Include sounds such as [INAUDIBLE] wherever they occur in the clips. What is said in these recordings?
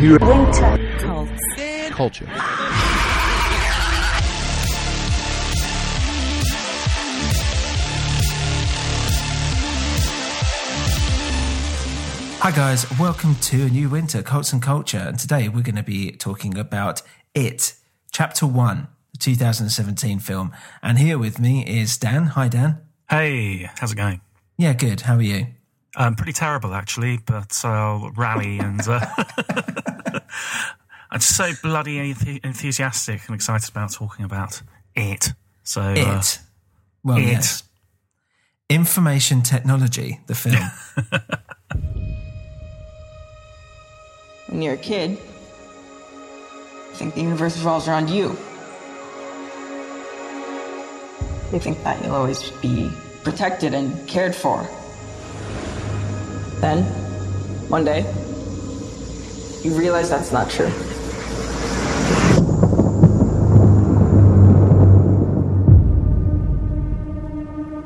And you Culture. Hi, guys. Welcome to a new winter, Cults and Culture. And today we're going to be talking about It, Chapter 1, the 2017 film. And here with me is Dan. Hi, Dan. Hey, how's it going? Yeah, good. How are you? Um, pretty terrible, actually, but I'll rally and uh, [LAUGHS] I'm so bloody enth- enthusiastic and excited about talking about it. So, uh, It. Well, It. yes. Information Technology, the film. [LAUGHS] When you're a kid, you think the universe revolves around you. You think that you'll always be protected and cared for. Then, one day, you realize that's not true.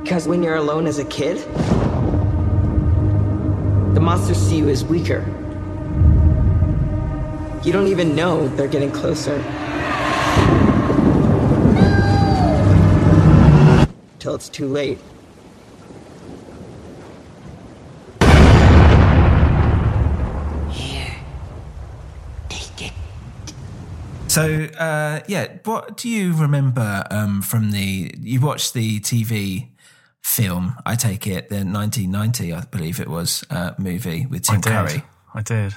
Because when you're alone as a kid, the monsters see you as weaker. You don't even know they're getting closer. Till it's too late. So, uh, yeah, what do you remember um, from the. You watched the TV film, I take it, the 1990, I believe it was, uh, movie with I Tim did. Curry. I did.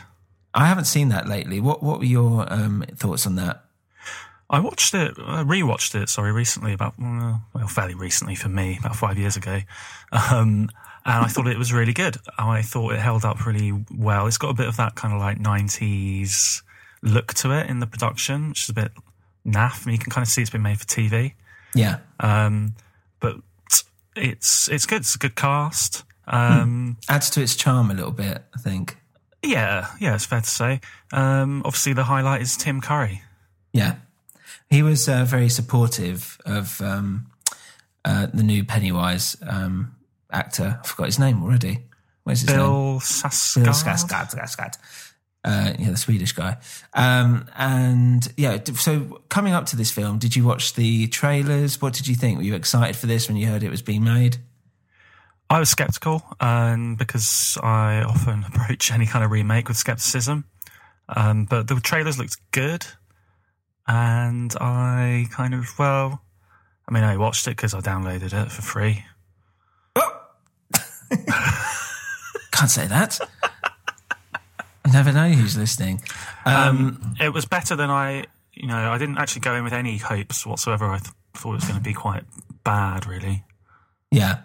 I haven't seen that lately. What What were your um, thoughts on that? I watched it, I rewatched it, sorry, recently, about, uh, well, fairly recently for me, about five years ago. Um, and I thought it was really good. I thought it held up really well. It's got a bit of that kind of like 90s look to it in the production, which is a bit naff. I mean, you can kind of see it's been made for TV. Yeah. Um, but it's it's good. It's a good cast. Um, Adds to its charm a little bit, I think. Yeah, yeah, it's fair to say. Um, obviously, the highlight is Tim Curry. Yeah. He was uh, very supportive of um, uh, the new Pennywise um, actor. I forgot his name already. Where's his name? Bill Skarsgård. Bill. Skarsgård. Uh, yeah, the Swedish guy. Um, and yeah, so coming up to this film, did you watch the trailers? What did you think? Were you excited for this when you heard it was being made? I was skeptical, um, because I often [LAUGHS] approach any kind of remake with skepticism. Um, but the trailers looked good, and I kind of well, I mean, I watched it because I downloaded it for free. [LAUGHS] Can't say that. I [LAUGHS] never know who's listening. Um, it was better than I, you know, I didn't actually go in with any hopes whatsoever. I th- thought it was going to be quite bad, really. Yeah.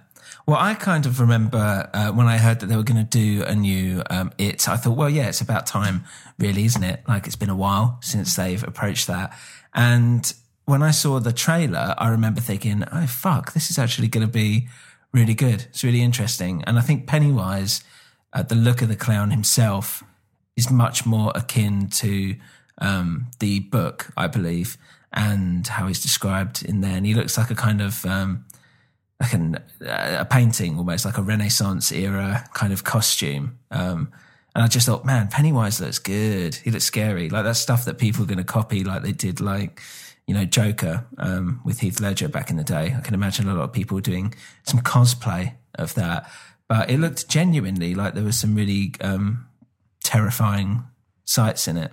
Well, I kind of remember uh, when I heard that they were going to do a new um, It, I thought, well, yeah, it's about time, really, isn't it? Like it's been a while since they've approached that. And when I saw the trailer, I remember thinking, oh, fuck, this is actually going to be really good. It's really interesting. And I think Pennywise, uh, the look of the clown himself, is much more akin to um, the book, I believe, and how he's described in there. And he looks like a kind of. Um, like an, a painting, almost like a Renaissance era kind of costume. Um, and I just thought, man, Pennywise looks good. He looks scary. Like that's stuff that people are going to copy, like they did, like you know, Joker um, with Heath Ledger back in the day. I can imagine a lot of people doing some cosplay of that. But it looked genuinely like there was some really um, terrifying sights in it.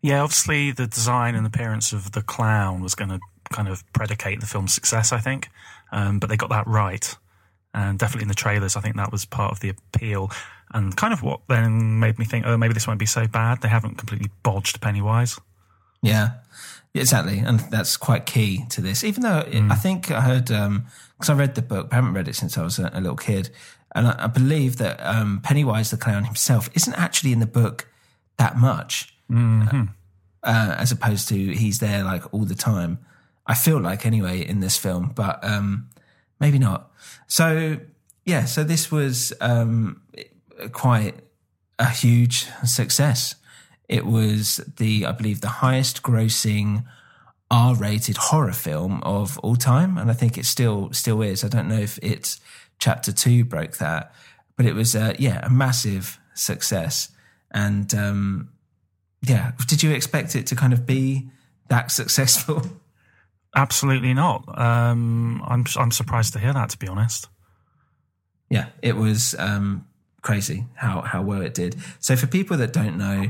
Yeah, obviously the design and appearance of the clown was going to kind of predicate the film's success, I think. Um, but they got that right. And definitely in the trailers, I think that was part of the appeal. And kind of what then made me think, oh, maybe this won't be so bad. They haven't completely bodged Pennywise. Yeah, exactly. And that's quite key to this. Even though it, I think I heard, because I read the book, but I haven't read it since I was a, a little kid. And I, I believe that um, Pennywise the clown himself isn't actually in the book that much, uh, as opposed to he's there like all the time. I feel like anyway in this film, but um, maybe not. So yeah, so this was um, quite a huge success. It was the, I believe, the highest grossing R-rated horror film of all time, and I think it still still is. I don't know if it's Chapter Two broke that, but it was uh, yeah a massive success. And um, yeah, did you expect it to kind of be that successful? [LAUGHS] Absolutely not. Um, I'm I'm surprised to hear that, to be honest. yeah, it was um, crazy how how well it did. So for people that don't know,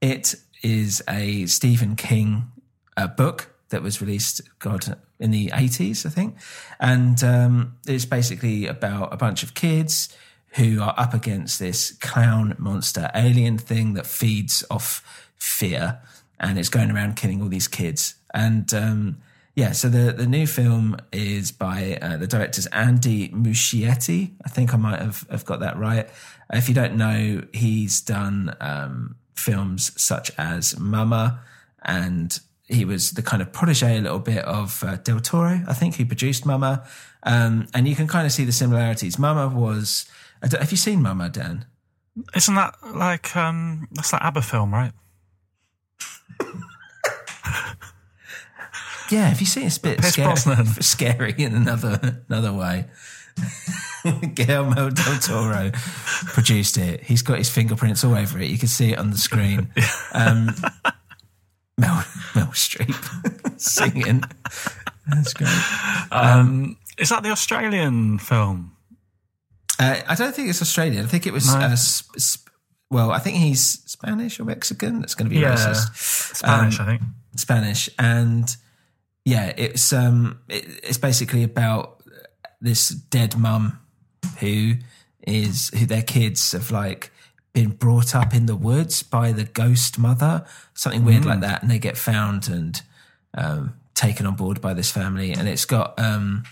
it is a Stephen King uh, book that was released, God, in the eighties, I think, and um, it's basically about a bunch of kids who are up against this clown monster alien thing that feeds off fear, and it's going around killing all these kids. And um, yeah, so the the new film is by uh, the director's Andy Muschietti. I think I might have, have got that right. If you don't know, he's done um, films such as Mama, and he was the kind of protege a little bit of uh, Del Toro, I think, who produced Mama. Um, and you can kind of see the similarities. Mama was. Have you seen Mama, Dan? Isn't that like um, that's that ABBA film, right? [LAUGHS] Yeah, have you seen it? It's a bit scary, [LAUGHS] scary in another another way. [LAUGHS] Guillermo del Toro produced it. He's got his fingerprints all over it. You can see it on the screen. Um, Mel [LAUGHS] Mel Streep singing. That's great. Um, is that the Australian film? Uh, I don't think it's Australian. I think it was. No. Uh, sp- sp- well, I think he's Spanish or Mexican. That's going to be Yeah. racist. Spanish, Um, I think. Spanish, and yeah, it's um, it, it's basically about this dead mum who is who their kids have like been brought up in the woods by the ghost mother, something weird like that, and they get found and um, taken on board by this family, and it's got um,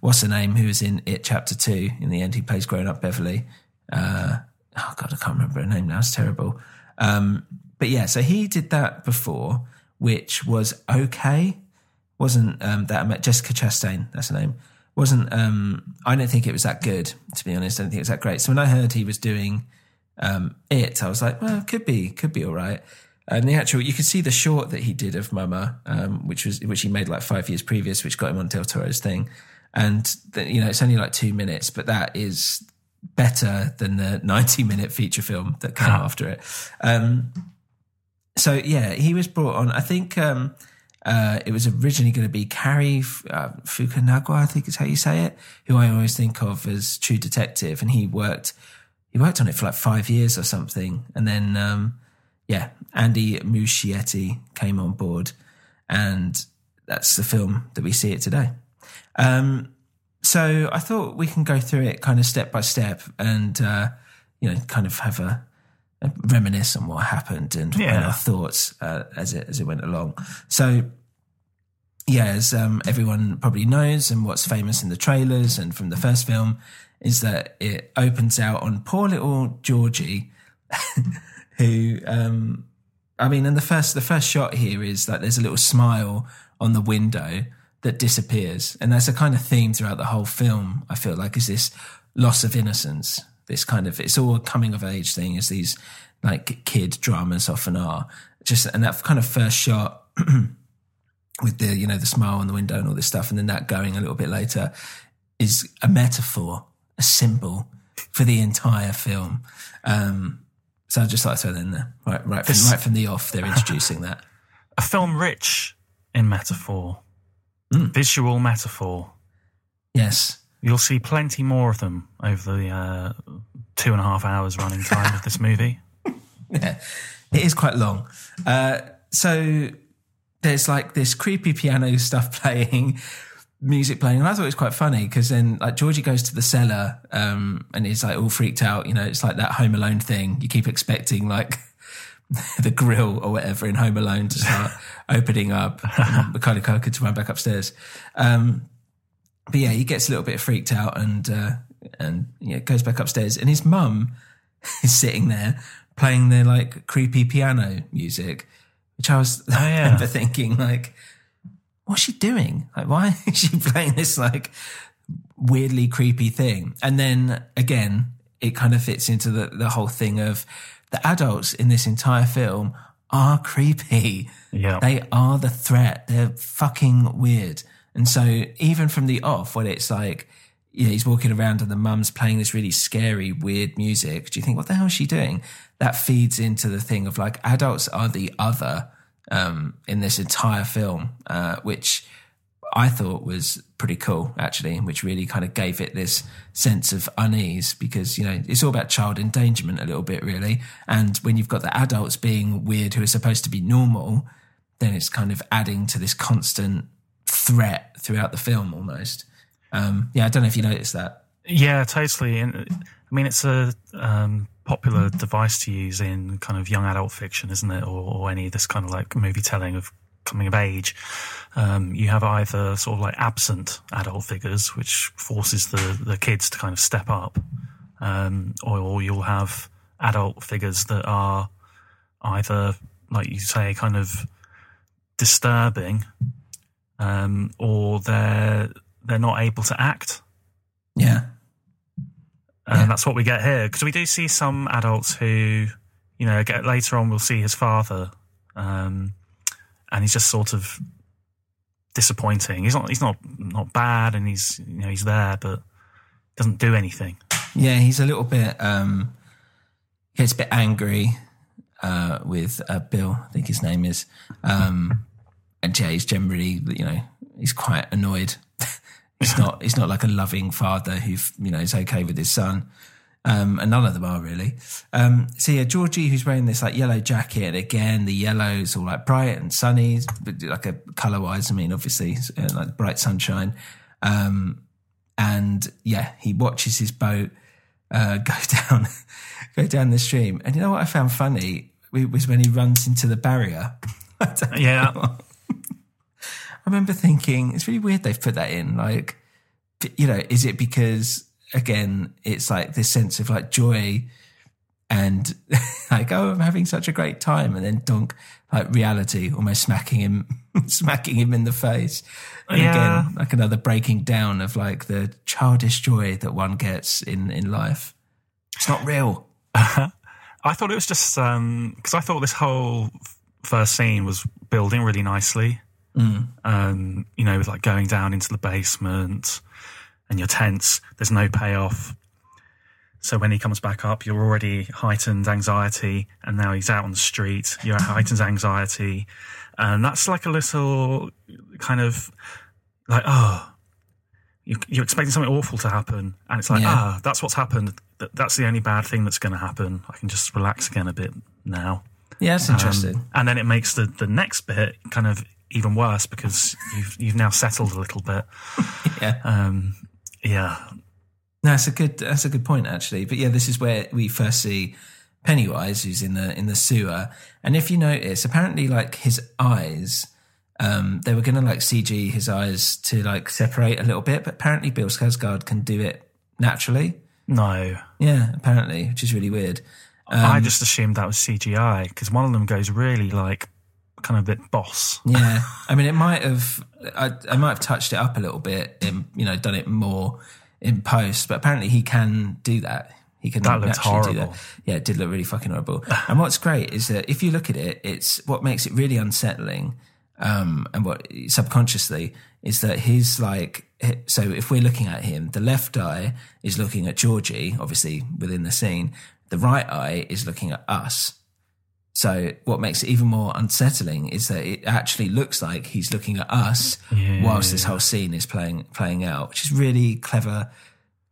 what's her name who is in it chapter two in the end, He plays grown up Beverly. Uh, oh god, I can't remember her name now. It's terrible. Um, but yeah, so he did that before, which was okay. Wasn't um, that Jessica Chastain? That's her name. Wasn't um, I don't think it was that good to be honest. I don't think it was that great. So when I heard he was doing um, it, I was like, well, could be, could be all right. And the actual, you could see the short that he did of Mama, um, which was which he made like five years previous, which got him on Del Toro's thing. And the, you know, it's only like two minutes, but that is better than the [LAUGHS] ninety-minute feature film that came after it. Um, so yeah, he was brought on. I think um, uh, it was originally going to be Cary uh, Fukunaga, I think is how you say it, who I always think of as True Detective, and he worked he worked on it for like five years or something, and then um, yeah, Andy Muschietti came on board, and that's the film that we see it today. Um, so I thought we can go through it kind of step by step, and uh, you know, kind of have a, a reminisce on what happened and, Yeah. and our thoughts uh, as it as it went along. So yeah, as um, everyone probably knows, and what's famous in the trailers and from the first film is that it opens out on poor little Georgie, [LAUGHS] who, um, I mean, and the first the first shot here is that there's a little smile on the window that disappears, and that's a kind of theme throughout the whole film. I feel like is this loss of innocence, this kind of it's all a coming of age thing, as these like kid dramas often are. Just and that kind of first shot [CLEARS THROAT] with the you know the smile on the window and all this stuff, and then that going a little bit later. is a metaphor, a symbol for the entire film. Um, so I just like to throw that in there. Right, right, from, right from the off, they're introducing that. [LAUGHS] A film rich in metaphor, Hmm. visual metaphor. Yes. You'll see plenty more of them over the uh, two and a half hours running time of this movie. [LAUGHS] Yeah, it is quite long. Uh, so there's like this creepy piano stuff [LAUGHS] playing, music playing, and I thought it was quite funny because then like Georgie goes to the cellar um, and he's like all freaked out. You know, it's like that Home Alone thing. You keep expecting like [LAUGHS] the grill or whatever in Home Alone to start [LAUGHS] opening up, and Macaulay Culkin to run back upstairs. Um, but yeah, he gets a little bit freaked out and uh, and yeah goes back upstairs, and his mum is sitting there playing the like creepy piano music, which I was I [LAUGHS] oh, yeah. remember thinking like, what's she doing? Like, why [LAUGHS] is she playing this like weirdly creepy thing? And then again, it kind of fits into the the whole thing of the adults in this entire film are creepy. Yeah. They are the threat. They're fucking weird. And so even from the off, when it's like, you know, he's walking around and the mum's playing this really scary, weird music, do you think, what the hell is she doing? That feeds into the thing of like adults are the other um, in this entire film, uh, which I thought was pretty cool, actually, which really kind of gave it this sense of unease because, you know, it's all about child endangerment a little bit, really. And when you've got the adults being weird who are supposed to be normal, then it's kind of adding to this constant threat throughout the film almost. Um, yeah, I don't know if you noticed that. Yeah, totally. And I mean, it's a um, popular device to use in kind of young adult fiction, isn't it? Or, or any of this kind of like movie telling of coming of age. Um, you have either sort of like absent adult figures, which forces the, the kids to kind of step up, um, or, or you'll have adult figures that are either, like you say, kind of disturbing, um, or they're they're not able to act. Yeah. And Yeah. that's what we get here. Because we do see some adults who, you know, get later on, we'll see his father. Um, and he's just sort of disappointing. He's not, he's not, not bad and he's, you know, he's there, but doesn't do anything. Yeah, he's a little bit, um, gets a bit angry uh, with uh, Bill, I think his name is. Um, and yeah, he's generally, you know, he's quite annoyed. [LAUGHS] he's not, he's not like a loving father who, you know, is okay with his son. Um, and none of them are really. Um, so yeah, Georgie, who's wearing this like yellow jacket, and again, the yellow's all like bright and sunny, but like a color wise, I mean, obviously, uh, like bright sunshine. Um, and yeah, he watches his boat uh, [LAUGHS] go down, go down the stream. And you know what I found funny was when he runs into the barrier. [LAUGHS] Yeah. I remember thinking it's really weird they've put that in. Like, you know, is it because again it's like this sense of like joy and [LAUGHS] like oh I'm having such a great time and then dunk like reality almost smacking him [LAUGHS] smacking him in the face and Yeah. again like another breaking down of like the childish joy that one gets in in life it's not real [LAUGHS] I thought it was just um, because I thought this whole first scene was building really nicely. Um, you know, with like going down into the basement and you're tense. There's no payoff. So when he comes back up, you're already heightened anxiety, and now he's out on the street. You're heightened anxiety, and that's like a little kind of like oh, you, you're expecting something awful to happen, and it's like Yeah. ah, that's what's happened. Th- That's the only bad thing that's going to happen. I can just relax again a bit now. yeah that's interesting Um, and then it makes the, the next bit kind of even worse because you've you've now settled a little bit. [LAUGHS] yeah Um, yeah, No, that's a good. That's a good point, actually. But yeah, this is where we first see Pennywise, who's in the in the sewer. And if you notice, apparently, like his eyes, um, they were going to like CG his eyes to like separate a little bit, but apparently Bill Skarsgård can do it naturally. no, Yeah, apparently, which is really weird. I just assumed that was CGI because one of them goes really like kind of a bit boss. Yeah, [LAUGHS] I mean, it might have. I, I might have touched it up a little bit, and you know, done it more in post. But apparently, he can do that. He can That looked naturally do that. Yeah, it did look really fucking horrible. [SIGHS] and what's great is that if you look at it, it's what makes it really unsettling. Um, and what subconsciously is that he's like so if we're looking at him, the left eye is looking at Georgie, obviously within the scene. The right eye is looking at us. So what makes it even more unsettling is that it actually looks like he's looking at us whilst this whole scene is playing playing out, which is really clever,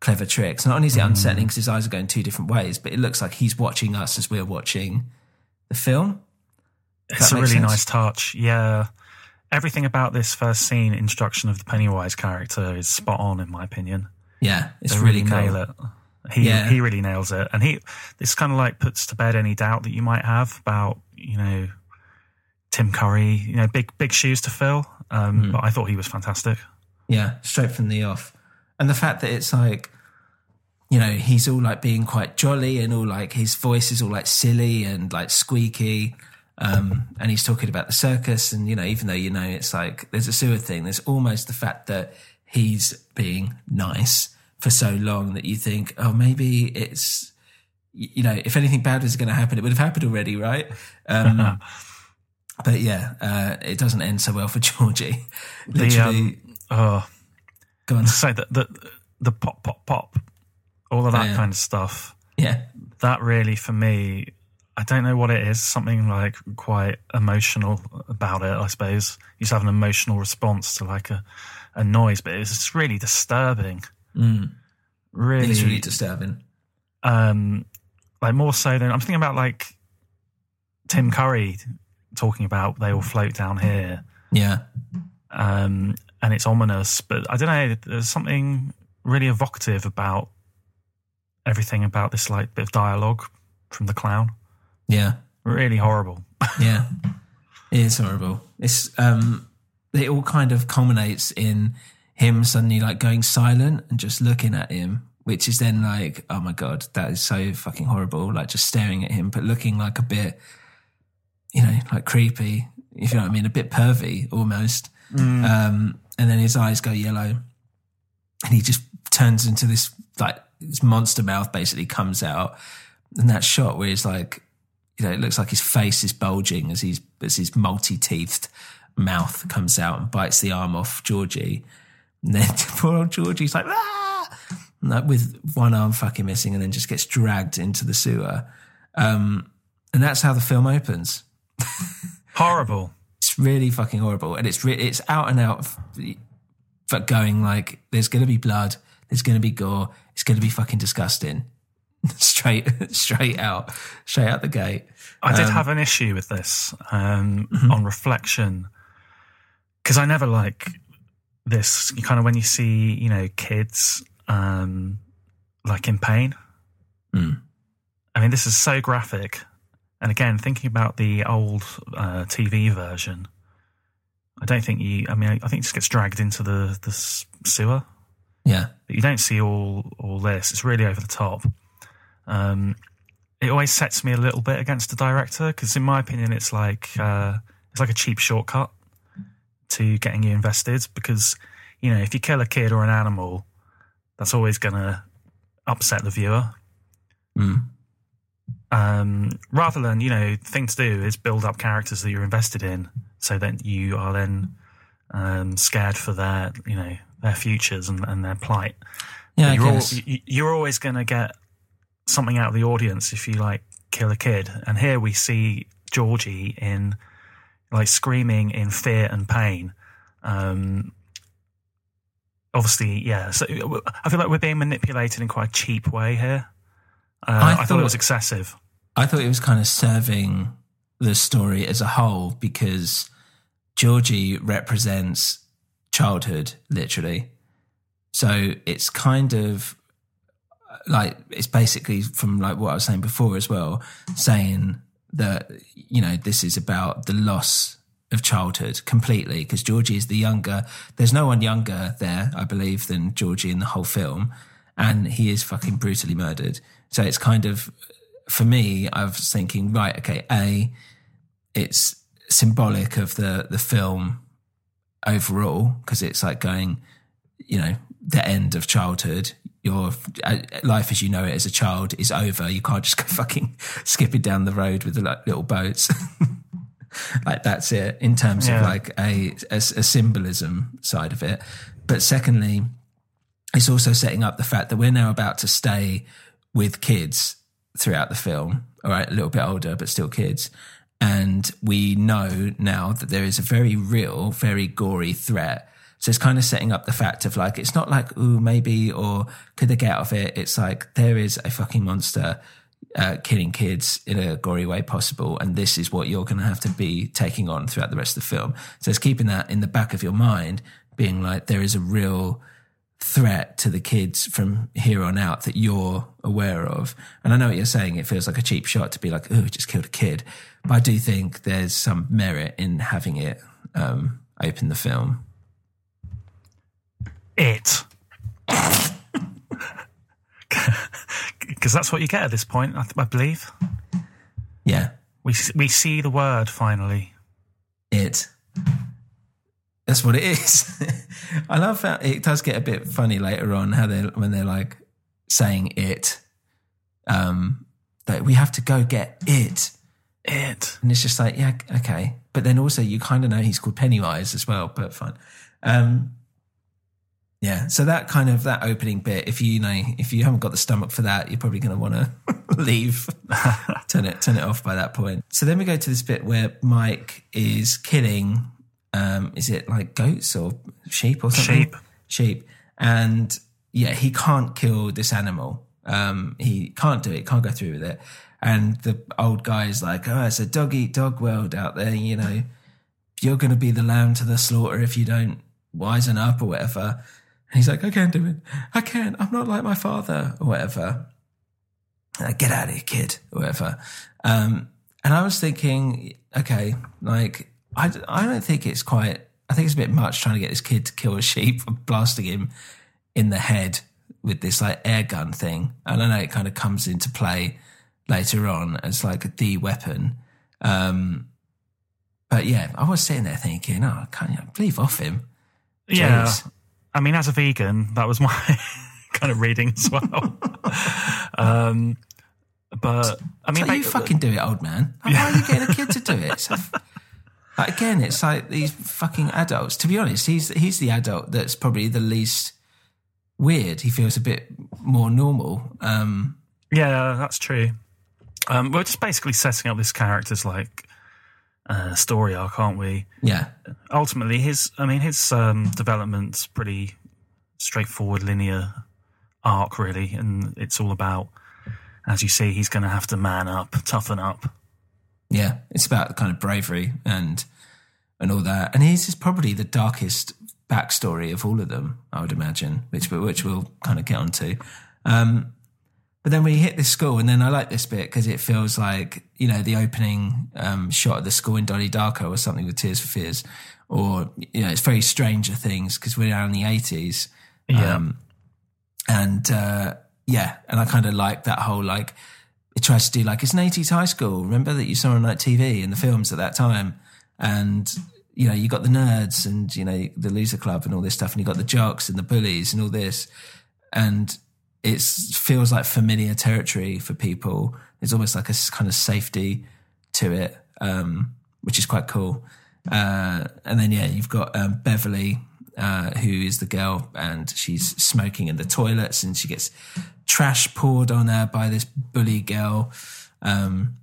clever tricks. Not only is it mm. unsettling because his eyes are going two different ways, but it looks like he's watching us as we're watching the film. It's a really sense? nice touch. Yeah. Everything about this first scene, introduction of the Pennywise character, is spot on, in my opinion. Yeah, it's They really, really, cool. He Yeah. he really nails it, and he this kind of like puts to bed any doubt that you might have about you know Tim Curry. You know, big big shoes to fill. Um, Hmm. But I thought he was fantastic. Yeah, straight from the off. And the fact that it's like, you know, he's all like being quite jolly and all like his voice is all like silly and like squeaky. Um, and he's talking about the circus. And, you know, even though, you know, it's like there's a sewer thing, there's almost the fact that he's being nice for so long that you think, oh, maybe it's, you know, if anything bad was going to happen, it would have happened already, right? Um, [LAUGHS] but yeah, uh, it doesn't end so well for [LAUGHS] Georgie. The Literally, um, oh, go on. to say that the the pop pop pop, all of that Yeah. kind of stuff. Yeah. That really, for me, I don't know what it is. Something like quite emotional about it. I suppose you just have an emotional response to like a, a noise, but it's really disturbing. Mm. Really, It's really disturbing. um, like more so than I'm thinking about like Tim Curry talking about they all float down here, Yeah. um, and it's ominous. But I don't know. There's something really evocative about everything about this like bit of dialogue from the clown. Yeah. Really horrible. [LAUGHS] Yeah. it is horrible. It's um it all kind of culminates in him suddenly like going silent and just looking at him, which is then like, oh my god, that is so fucking horrible. Like just staring at him, but looking like a bit, you know, like creepy, if you know what I mean, a bit pervy almost. Um, and then his eyes go yellow, and he just turns into this like this monster mouth basically comes out, and that shot where he's like, you know, it looks like his face is bulging as he's as his multi-teethed mouth comes out and bites the arm off Georgie. And then [LAUGHS] poor old Georgie's like, ah! Like with one arm fucking missing, and then just gets dragged into the sewer. Um, and that's how the film opens. [LAUGHS] Horrible. It's really fucking horrible, and it's re- it's out and out for going like, there's going to be blood, there's going to be gore, it's going to be fucking disgusting. [LAUGHS] straight straight out, straight out the gate. I did Um, have an issue with this um, Mm-hmm. on reflection because I never like this. Kind of when you see you know kids um, like in pain. Mm. I mean, this is so graphic. And again, thinking about the old uh, TV version, I don't think you. I mean, I think it just gets dragged into the the sewer, Yeah, but you don't see all all this. It's really over the top. Um, it always sets me a little bit against the director because, in my opinion, it's like uh, it's like a cheap shortcut to getting you invested. Because you know, if you kill a kid or an animal, that's always going to upset the viewer. Mm. Um, rather than you know, the thing to do is build up characters that you're invested in, so that you are then um, scared for their you know their futures and, and their plight. yeah. You're, al- you're always going to get something out of the audience if you like kill a kid. And here we see Georgie in like screaming in fear and pain. Um, obviously, yeah. So I feel like we're being manipulated in quite a cheap way here. Uh, I I, thought thought- it was excessive. I thought it was kind of serving the story as a whole because Georgie represents childhood, literally. So it's kind of like it's basically from like what I was saying before as well, saying that you know this is about the loss of childhood completely because Georgie is the younger. There's no one younger there, I believe, than Georgie in the whole film, and he is fucking brutally murdered. So it's kind of for me, I was thinking, right, okay, a, it's symbolic of the the film overall because it's like going, you know, the end of childhood. Your uh, life as you know it as a child is over. You can't just go [LAUGHS] fucking skipping down the road with the like, little boats. [LAUGHS] like that's it in terms of like a, a, a symbolism side of it. But secondly, it's also setting up the fact that we're now about to stay with kids throughout the film. All right, a little bit older, but still kids. And we know now that there is a very real, very gory threat. So it's kind of setting up the fact of like, it's not like, ooh, maybe, or could they get out of it? It's like, there is a fucking monster uh, killing kids in a gory way possible. And this is what you're going to have to be taking on throughout the rest of the film. So it's keeping that in the back of your mind, being like, there is a real threat to the kids from here on out that you're aware of. And I know what you're saying. It feels like a cheap shot to be like, oh, just killed a kid. But I do think there's some merit in having it um, open the film. It. [LAUGHS] Because that's what you get at this point, I, I believe. Yeah, We s- we see the word finally. it. That's what it is. [LAUGHS] I love that it does get a bit funny later on how they when they're like saying it. Um, that we have to go get it. It. And it's just like, yeah, okay. But then also you kind of know he's called Pennywise as well, but fine. Um, yeah. So that kind of, that opening bit, if you, you know, if you haven't got the stomach for that, you're probably going to want to leave, [LAUGHS] turn it, turn it off by that point. So then we go to this bit where Mike is killing, um, is it like goats or sheep or something? Sheep. Sheep. And yeah, he can't kill this animal. Um, he can't do it, can't go through with it. And the old guy is like, oh, it's a dog eat dog world out there, you know. You're going to be the lamb to the slaughter if you don't wisen up or whatever. And he's like, I can't do it. I can't. I'm not like my father or whatever. Like, Get out of here, kid, or whatever. Um, and I was thinking, okay, like, I, I don't think it's quite, I think it's a bit much trying to get this kid to kill a sheep and [LAUGHS] blasting him in the head with this like air gun thing. And I know it kind of comes into play later on as like the weapon. Um, but yeah, I was sitting there thinking, oh, can't you leave off him? Yeah. I mean, as a vegan, that was my [LAUGHS] kind of reading as well. um, but I mean, like, you fucking do it, old man. Like, Why are you getting a kid to do it? [LAUGHS] Like, again, it's like these fucking adults. To be honest, he's he's the adult that's probably the least weird. He feels a bit more normal. Um, yeah, that's true. Um, we're just basically setting up this character's like uh, story arc, aren't we? yeah, ultimately his i mean his um development's pretty straightforward linear arc really and it's all about as you see he's going to have to man up toughen up yeah. It's about the kind of bravery and and all that. And his is probably the darkest backstory of all of them, I would imagine, which which we'll kind of get onto. Um, But then we hit this school, and then I like this bit because it feels like you know the opening um, shot of the school in Donnie Darko or something with Tears for Fears, or you know it's very Stranger Things because we're now in the eighties. Yeah. Um, and uh, yeah, and I kind of like that whole like it tries to do like it's an eighties high school. Remember that you saw on like TV and the films at that time, and you know you got the nerds and you know the loser club and all this stuff, and you got the jocks and the bullies and all this, and it feels like familiar territory for people. It's almost like a kind of safety to it, um, which is quite cool. Uh, and then yeah, you've got um, Beverly, uh, who is the girl, and she's smoking in the toilets, and she gets trash poured on her by this bully girl. Um,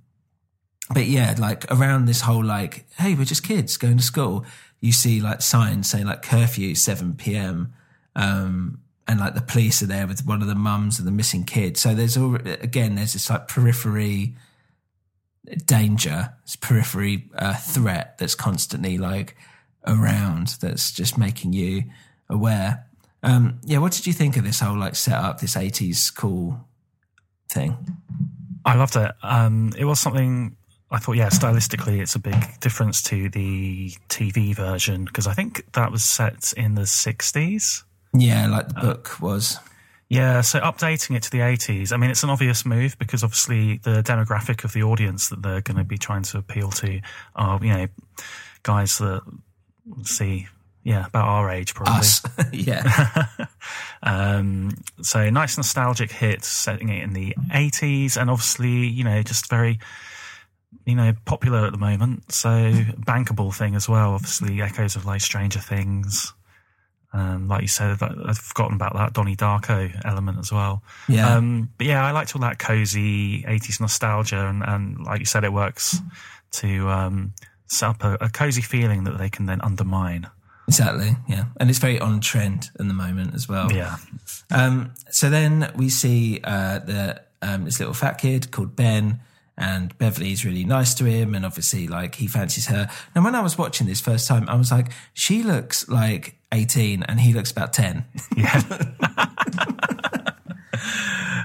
but yeah, like around this whole like, hey, we're just kids going to school. You see like signs saying like curfew seven p.m. Um, and like the police are there with one of the mums of the missing kid. So there's all again, there's this like periphery danger, this periphery uh, threat that's constantly like around. That's just making you aware. Um, yeah, what did you think of this whole like set up this '80s cool thing? I loved it. Um, it was something I thought, yeah, stylistically, it's a big difference to the TV version because I think that was set in the 60s. Yeah, like the book was. Yeah, so updating it to the 80s, I mean, it's an obvious move because obviously the demographic of the audience that they're going to be trying to appeal to are, you know, guys that see, yeah, about our age probably. Us, [LAUGHS] yeah, [LAUGHS] Um, so nice nostalgic hit, setting it in the 80s, and obviously, you know, just very you know, popular at the moment. So bankable thing as well. Obviously, echoes of like Stranger Things. Um, like you said, I've forgotten about that Donnie Darko element as well. Yeah. Um, but yeah, I liked all that cozy 80s nostalgia. And, and like you said, it works to um, set up a, a cozy feeling that they can then undermine. Exactly, yeah, and it's very on trend in the moment as well. Yeah. Um, so then we see uh, the um, this little fat kid called Ben, and Beverly's really nice to him, and obviously like he fancies her. Now, when I was watching this first time, I was like, she looks like eighteen, and he looks about ten. Yeah. [LAUGHS]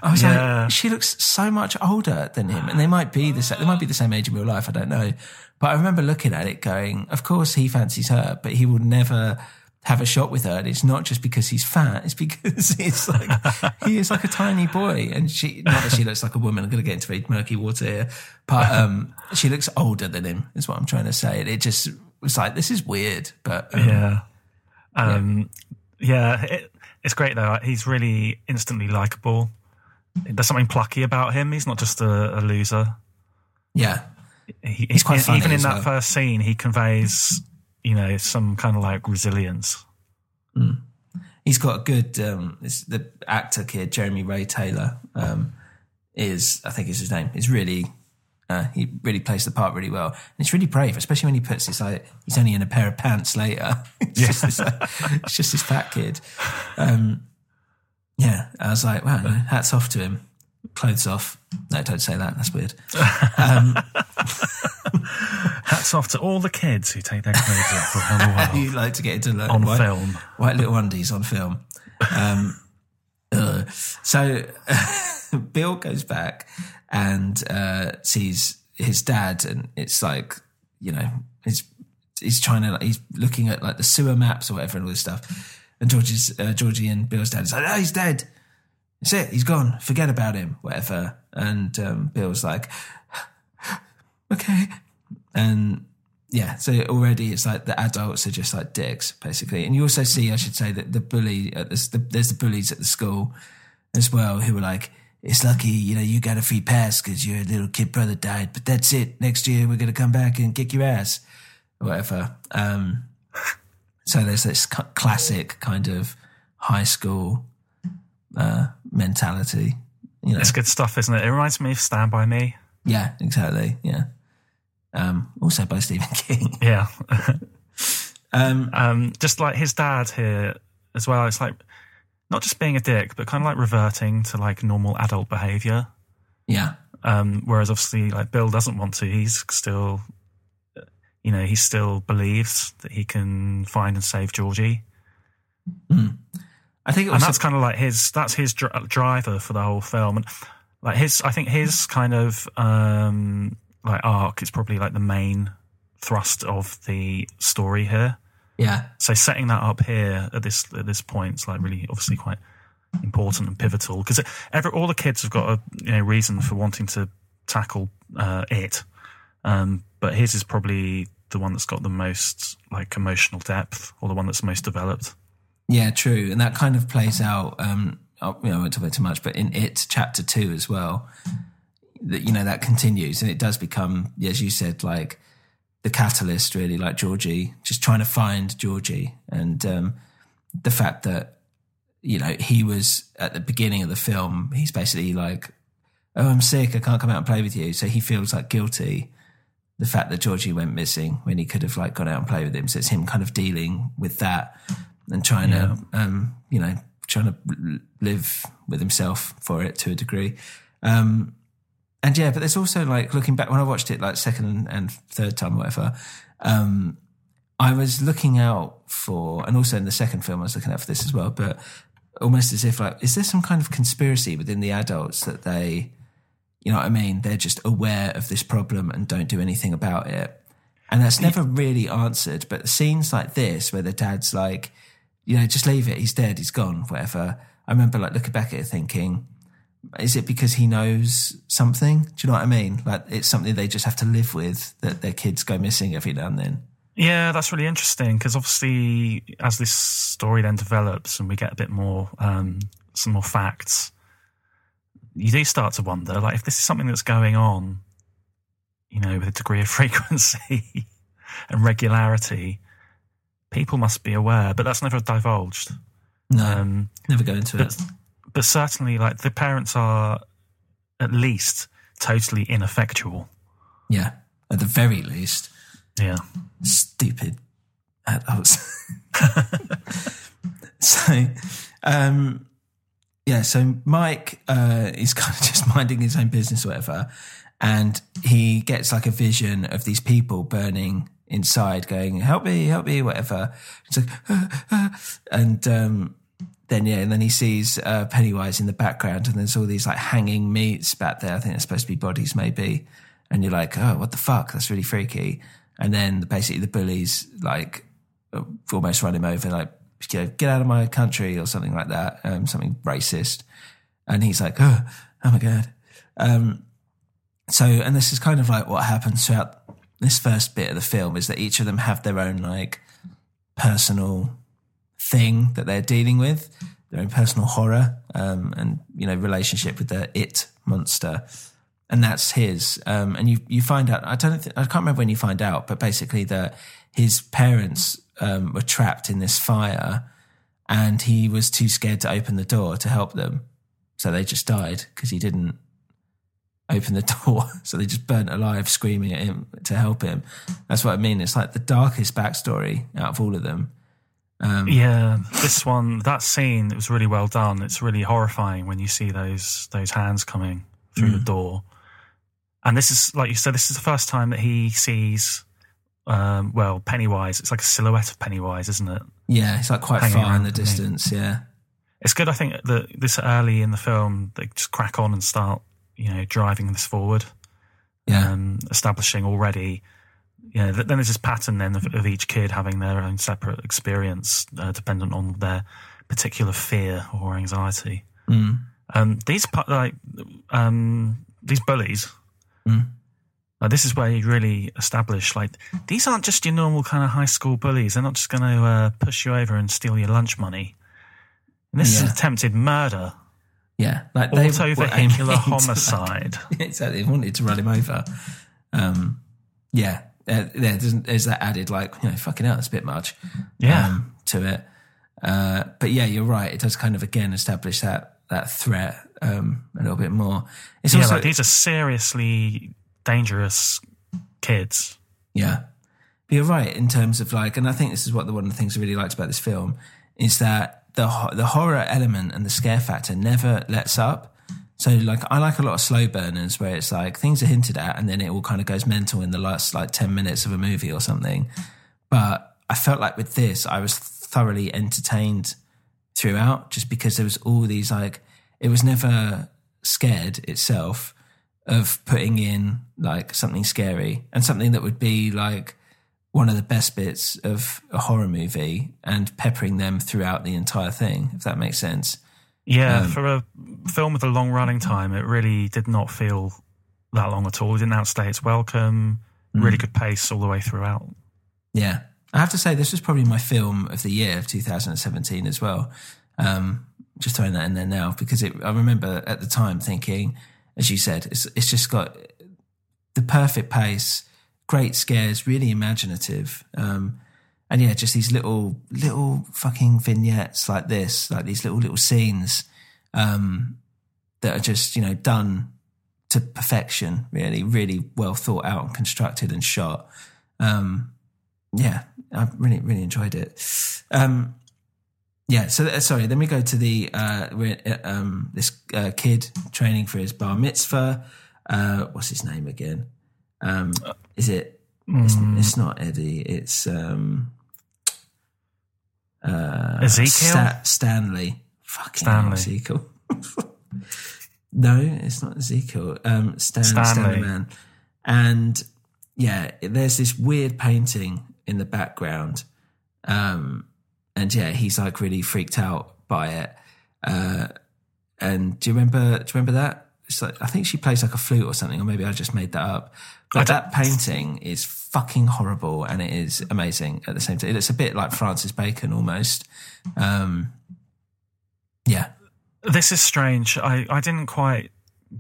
I was Yeah. like, she looks so much older than him, and they might be the same. They might be the same age in real life. I don't know, but I remember looking at it, going, "Of course he fancies her, but he will never have a shot with her." And it's not just because he's fat; it's because [LAUGHS] he's like he is like a tiny boy, and she not that she looks like a woman. I'm going to get into very murky water here, but um, she looks older than him. Is what I'm trying to say. And it just was like this is weird, but um, Yeah. Um, yeah. it, it's great though. He's really instantly likable. There's something plucky about him. He's not just a, a loser. yeah, He, He's quite funny even in that well. first scene, he conveys, you know, some kind of like resilience. he's got a good um this, the actor kid jeremy ray taylor um is i think is his name is really uh, he really plays the part really well. And it's really brave especially when he puts this like he's only in a pair of pants later. [LAUGHS] It's, just this, uh, [LAUGHS] it's just this fat kid. Um yeah i was like wow hats off to him. Clothes off. No don't say that. That's weird. [LAUGHS] Hats off to all the kids who take their clothes off around the world you like to get into like, on white- film. white little undies on film. Um, ugh. so Bill goes back and uh, sees his dad, and it's like you know he's he's trying to he's looking at like the sewer maps or whatever and all this stuff. And George's uh, Georgie and Bill's dad is like, "Oh, he's dead. That's it. He's gone. Forget about him. Whatever." And um, Bill's like, [SIGHS] "Okay." And yeah, so already it's like the adults are just like dicks, basically. And you also see, I should say, that the bully, at the, the, there's the bullies at the school as well who are like, it's lucky, you know, you got a free pass because your little kid brother died, but that's it. Next year we're going to come back and kick your ass or whatever. Um, [LAUGHS] so there's this classic kind of high school uh, mentality. You know, It's good stuff, isn't it? It reminds me of Stand By Me. yeah, exactly. Yeah. Um, also by Stephen [LAUGHS] King. Yeah. [LAUGHS] Um, um, just like his dad here as well. It's like not just being a dick, but kind of like reverting to like normal adult behavior. yeah. Um, whereas obviously, like Bill doesn't want to. He's still, you know, he still believes that he can find and save Georgie, I think it and that's kind of like his. That's his dr- driver for the whole film. And like his, I think his kind of um, like arc is probably like the main thrust of the story here. Yeah. So setting that up here at this at this point is like really obviously quite important and pivotal because every all the kids have got a you know reason for wanting to tackle uh, it, um, but his is probably the one that's got the most like emotional depth or the one that's most developed. Yeah, true, and that kind of plays out. Um, oh, you know, I won't talk about it too much, but in it, chapter two as well, that you know that continues, and it does become, as you said, like the catalyst, really, like Georgie, just trying to find Georgie, and um, the fact that you know he was at the beginning of the film, he's basically like, "Oh, I'm sick, I can't come out and play with you," so he feels like guilty. The fact that Georgie went missing when he could have like gone out and played with him, so it's him kind of dealing with that and trying to, um, you know, trying to live with himself for it to a degree. Um, and yeah, but there's also like looking back when I watched it like second and third time, or whatever. Um, I was looking out for, and also in the second film, I was looking out for this as well, but almost as if like, is there some kind of conspiracy within the adults that they, you know what I mean? They're just aware of this problem and don't do anything about it. And that's never really answered. But scenes like this, where the dad's like, you know, just leave it. He's dead. He's gone. Whatever. I remember like looking back at it thinking, is it because he knows something? Do you know what I mean? Like it's something they just have to live with that their kids go missing every now and then. Yeah, that's really interesting because obviously, as this story then develops and we get a bit more, um, some more facts, you do start to wonder, like, if this is something that's going on, you know, with a degree of [LAUGHS] frequency and regularity, people must be aware, but that's never divulged. No, Um, never go into it. But certainly, like the parents are at least totally ineffectual. Yeah, at the very least, Yeah. stupid adults. [LAUGHS] so, um, yeah, so Mike uh, is kind of just [LAUGHS] minding his own business or whatever, and he gets like a vision of these people burning inside, going, "Help me, help me," whatever. It's like, "Ah, [LAUGHS] ah," and um, then yeah, and then he sees uh, Pennywise in the background, and there's all these like hanging meats back there. I think they're supposed to be bodies, maybe. And you're like, oh, what the fuck? That's really freaky. And then basically the bullies like almost run him over, like, you know, get out of my country or something like that, um, something racist. And he's like, oh, oh my god. Um, so, and this is kind of like what happens throughout this first bit of the film is that each of them have their own like personal thing that they're dealing with, their own personal horror, um, and you know relationship with the it monster, and that's his. Um, and you you find out I don't think, I can't remember when you find out, but basically that his parents um, were trapped in this fire, and he was too scared to open the door to help them, so they just died because he didn't open the [LAUGHS] door. So they just burnt alive, screaming at him to help him. That's what I mean. It's like the darkest backstory out of all of them. Um, Yeah, this one, that scene, it was really well done. It's really horrifying when you see those those hands coming through Mm. the door. And this is, like you said, this is the first time that he sees, um, well, Pennywise. It's like a silhouette of Pennywise, isn't it? Yeah, it's like quite Hanging far in the me. distance. Yeah, It's good, I think, that this early in the film, they just crack on and start, you know, driving this forward. yeah, um, establishing already. Th- then there's this pattern then of, of each kid having their own separate experience, uh, dependent on their particular fear or anxiety. Mm. Um, these like um, these bullies. Mm. Like, this is where you really establish like these aren't just your normal kind of high school bullies. They're not just going to uh, push you over and steal your lunch money. And this Yeah. is attempted murder, yeah. Like they auto were aiming vehicular to, homicide. Like, [LAUGHS] exactly, they wanted to run him over. Um, yeah, uh, there, there's, there's that added like you know, fucking hell, that's a bit much. Yeah. um, to it. Uh, but yeah, you're right. It does kind of again establish that that threat um, a little bit more. It's yeah, also like these are seriously dangerous kids. Yeah. But you're right in terms of like, and I think this is what the, one of the things I really liked about this film is that the the horror element and the scare factor never lets up. So like, I like a lot of slow burners where it's like things are hinted at and then it all kind of goes mental in the last like 10 minutes of a movie or something. But I felt like with this, I was thoroughly entertained throughout just because there was all these like, it was never scared itself of putting in like something scary and something that would be like one of the best bits of a horror movie and peppering them throughout the entire thing, if that makes sense. Yeah, Um, for a film with a long running time, it really did not feel that long at all. It didn't outstay its welcome. Mm. Really good pace all the way throughout. Yeah. I have to say, this was probably my film of the year of 2017 as well. Um, just throwing that in there now because it, I remember at the time thinking, as you said, it's, it's just got the perfect pace, great scares, really imaginative. Um, and yeah, just these little, little fucking vignettes like this, like these little, little scenes, um, that are just, you know, done to perfection, really, really well thought out and constructed and shot. Um, yeah, I really, really enjoyed it. Um, yeah, so uh, sorry. Then we go to the uh, we're, uh, um, this uh, kid training for his bar mitzvah. Uh, what's his name again? Um, is it? It's, it's not Eddie. It's um, uh, Ezekiel? Sta- Stanley. Fucking Stanley. Ezekiel. [LAUGHS] no, it's not Ezekiel. Um, Stan Stanley. Stanley Man. And yeah, there's this weird painting in the background. Um, and yeah, he's like really freaked out by it. Uh, and do you remember? Do you remember that? It's like I think she plays like a flute or something, or maybe I just made that up. But that painting is fucking horrible, and it is amazing at the same time. It's a bit like Francis Bacon almost. Um, yeah, This is strange. I, I didn't quite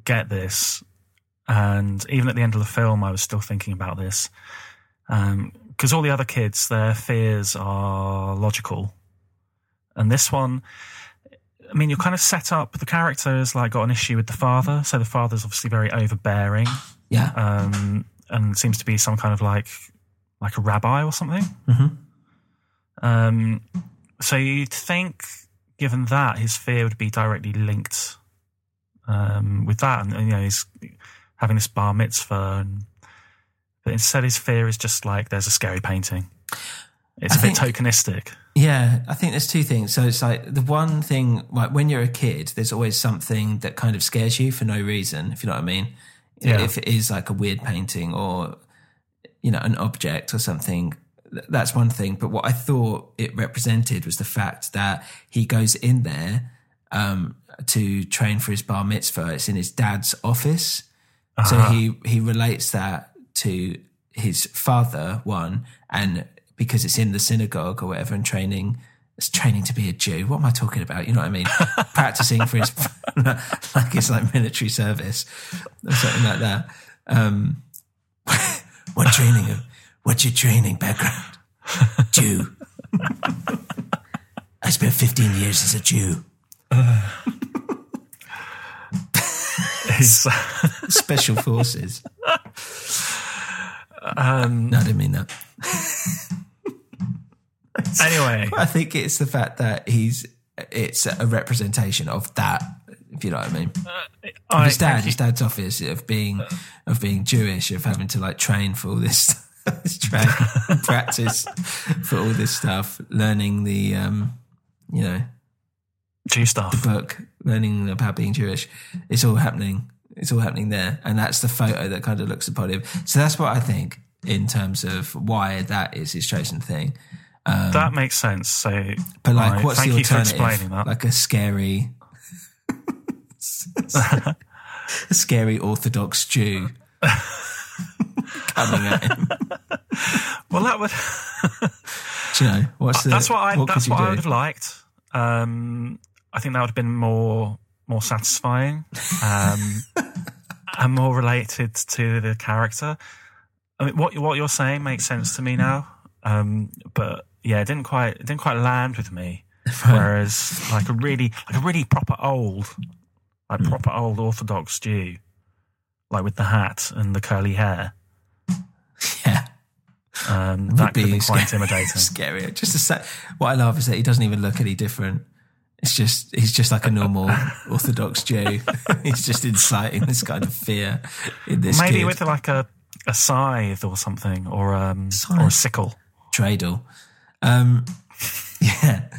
get this. And even at the end of the film, I was still thinking about this. Because all the other kids, their fears are logical. And this one, I mean, you're kind of set up, the character has like got an issue with the father. So the father's obviously very overbearing. Yeah. Um, and seems to be some kind of like, like a rabbi or something. Um, so you'd think, given that, his fear would be directly linked um, with that, and, and, you know, he's having this bar mitzvah, and, but instead his fear is just like there's a scary painting. It's a I bit tokenistic. Yeah, I think there's two things. So it's like the one thing, like when you're a kid, there's always something that kind of scares you for no reason, if you know what I mean. Yeah. If it is like a weird painting or, you know, an object or something, that's one thing. But what I thought it represented was the fact that he goes in there um, to train for his bar mitzvah. It's in his dad's office. So he, he relates that to his father, one, and because it's in the synagogue or whatever, and training, it's training to be a Jew. What am I talking about? You know what I mean? [LAUGHS] Practicing for his, [LAUGHS] like his like military service or something like that. Um, [LAUGHS] what training? What's your training background? Jew. I spent 15 years as a Jew. He's, Special forces. um, No, I didn't mean that. [LAUGHS] anyway, I think it's the fact that he's it's a representation of that, if you know what I mean. I, his dad, his dad's office of being of being Jewish, of having to like train for all this, [LAUGHS] this train [LAUGHS] practice for all this stuff, learning the um, you know, Jew stuff. book, learning about being Jewish. It's all happening. It's all happening there, and that's the photo that kind of looks upon him. So that's what I think in terms of why that is his chosen thing. That makes sense. So, But like, right, what's thank the alternative? explaining that. Like a scary, [LAUGHS] [LAUGHS] a scary Orthodox Jew coming at him. well, that would. [LAUGHS] Do you know what's the? that's what I. what that's what I would have liked. Um, I think that would have been more more satisfying um, and more related to the character. I mean, what what you're saying makes sense to me now, um, but yeah, it didn't quite it didn't quite land with me. [LAUGHS] Whereas, like a really like a really proper old, like Hmm. proper old Orthodox Jew, like with the hat and the curly hair, [LAUGHS] Yeah, um, that could have been scary- quite [LAUGHS] intimidating. Scary. Just a sec. What I love is that he doesn't even look any different. It's just he's just like a normal Orthodox Jew. he's just inciting this kind of fear in this Maybe kid. with like a, a scythe or something, or um, or a sickle. dreidel. Um, [LAUGHS] yeah.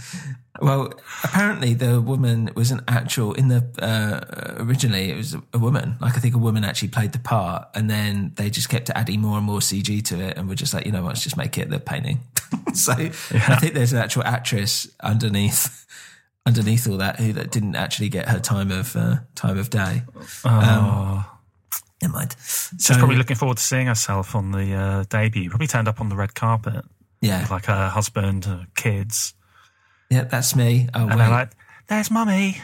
Well, apparently the woman was an actual in the uh, originally it was a, a woman. Like I think a woman actually played the part, and then they just kept adding more and more CG to it, and we're just like, you know, what, let's just make it the painting. [LAUGHS] so I think there's an actual actress underneath underneath all that who that didn't actually get her time of uh, time of day. Oh, Never mind. she's So probably looking forward to seeing herself on the uh, debut. Probably turned up on the red carpet yeah, like her husband, kids, yeah, that's me. Oh and wait, they're like, "There's mummy."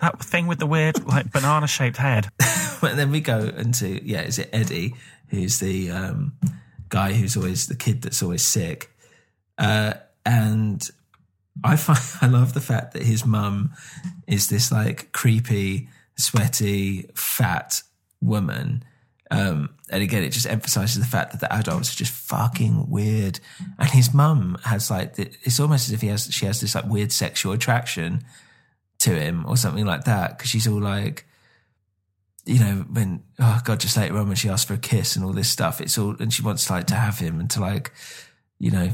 That thing with the weird, like banana shaped head. [LAUGHS] But then we go into yeah, is it Eddie who's the um, guy who's always the kid that's always sick, uh, and I find [LAUGHS] I love the fact that his mum is this like creepy, sweaty, fat woman. Um, and again, it just emphasizes the fact that the adults are just fucking weird. And his mum has like, it's almost as if he has, she has this like weird sexual attraction to him or something like that. Cause she's all like, you know, when oh god, just later on when she asks for a kiss and all this stuff, it's all and she wants like to have him and to like, you know,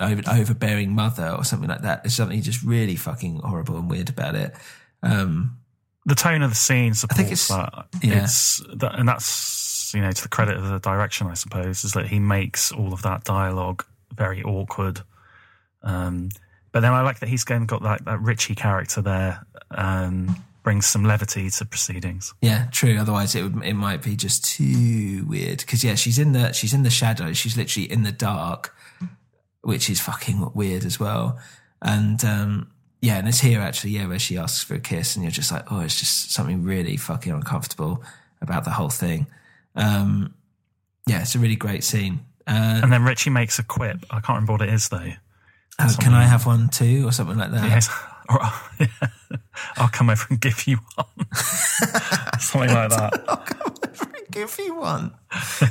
over, overbearing mother or something like that. There's something just really fucking horrible and weird about it. Um, The tone of the scene supports think it's- that. yeah. It's that, and that's you know to the credit of the direction, I suppose, is that he makes all of that dialogue very awkward. Um, but then I like that he's again got that, that Richie character there, um, brings some levity to proceedings. yeah, true. Otherwise, it would it might be just too weird. Because yeah, she's in the she's in the shadows. She's literally in the dark, which is fucking weird as well. And um, yeah, and it's here actually, yeah, where she asks for a kiss, and you're just like, oh, it's just something really fucking uncomfortable about the whole thing. Um, yeah, it's a really great scene. Uh, And then Richie makes a quip. I can't remember what it is though. uh, can I have one too, or something like that? Yes. [LAUGHS] Or, [LAUGHS] I'll come over and give you one. [LAUGHS] Something like that. I'll come over and give you one.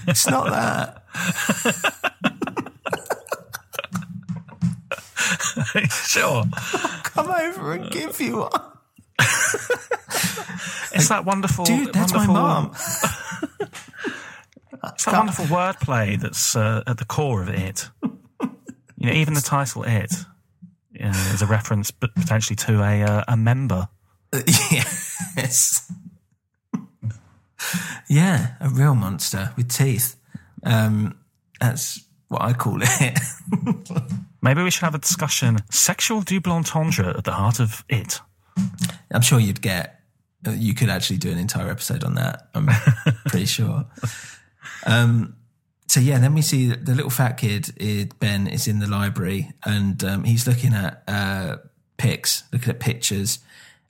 It's not that. [LAUGHS] sure. Come over and give you one. [LAUGHS] It's that wonderful. Dude, that's my wonderful- mom. [LAUGHS] It's that wonderful wordplay that's uh, at the core of it. You know, even the title "It" uh, is a reference, but potentially to a uh, a member. yes. yeah, a real monster with teeth. Um, that's what I call it. Maybe we should have a discussion: sexual double entendre at the heart of it. I'm sure you'd get. uh, You could actually do an entire episode on that. I'm [LAUGHS] pretty sure. Um, so yeah, then we see the little fat kid, Ben, is in the library and um, he's looking at uh, pics, looking at pictures,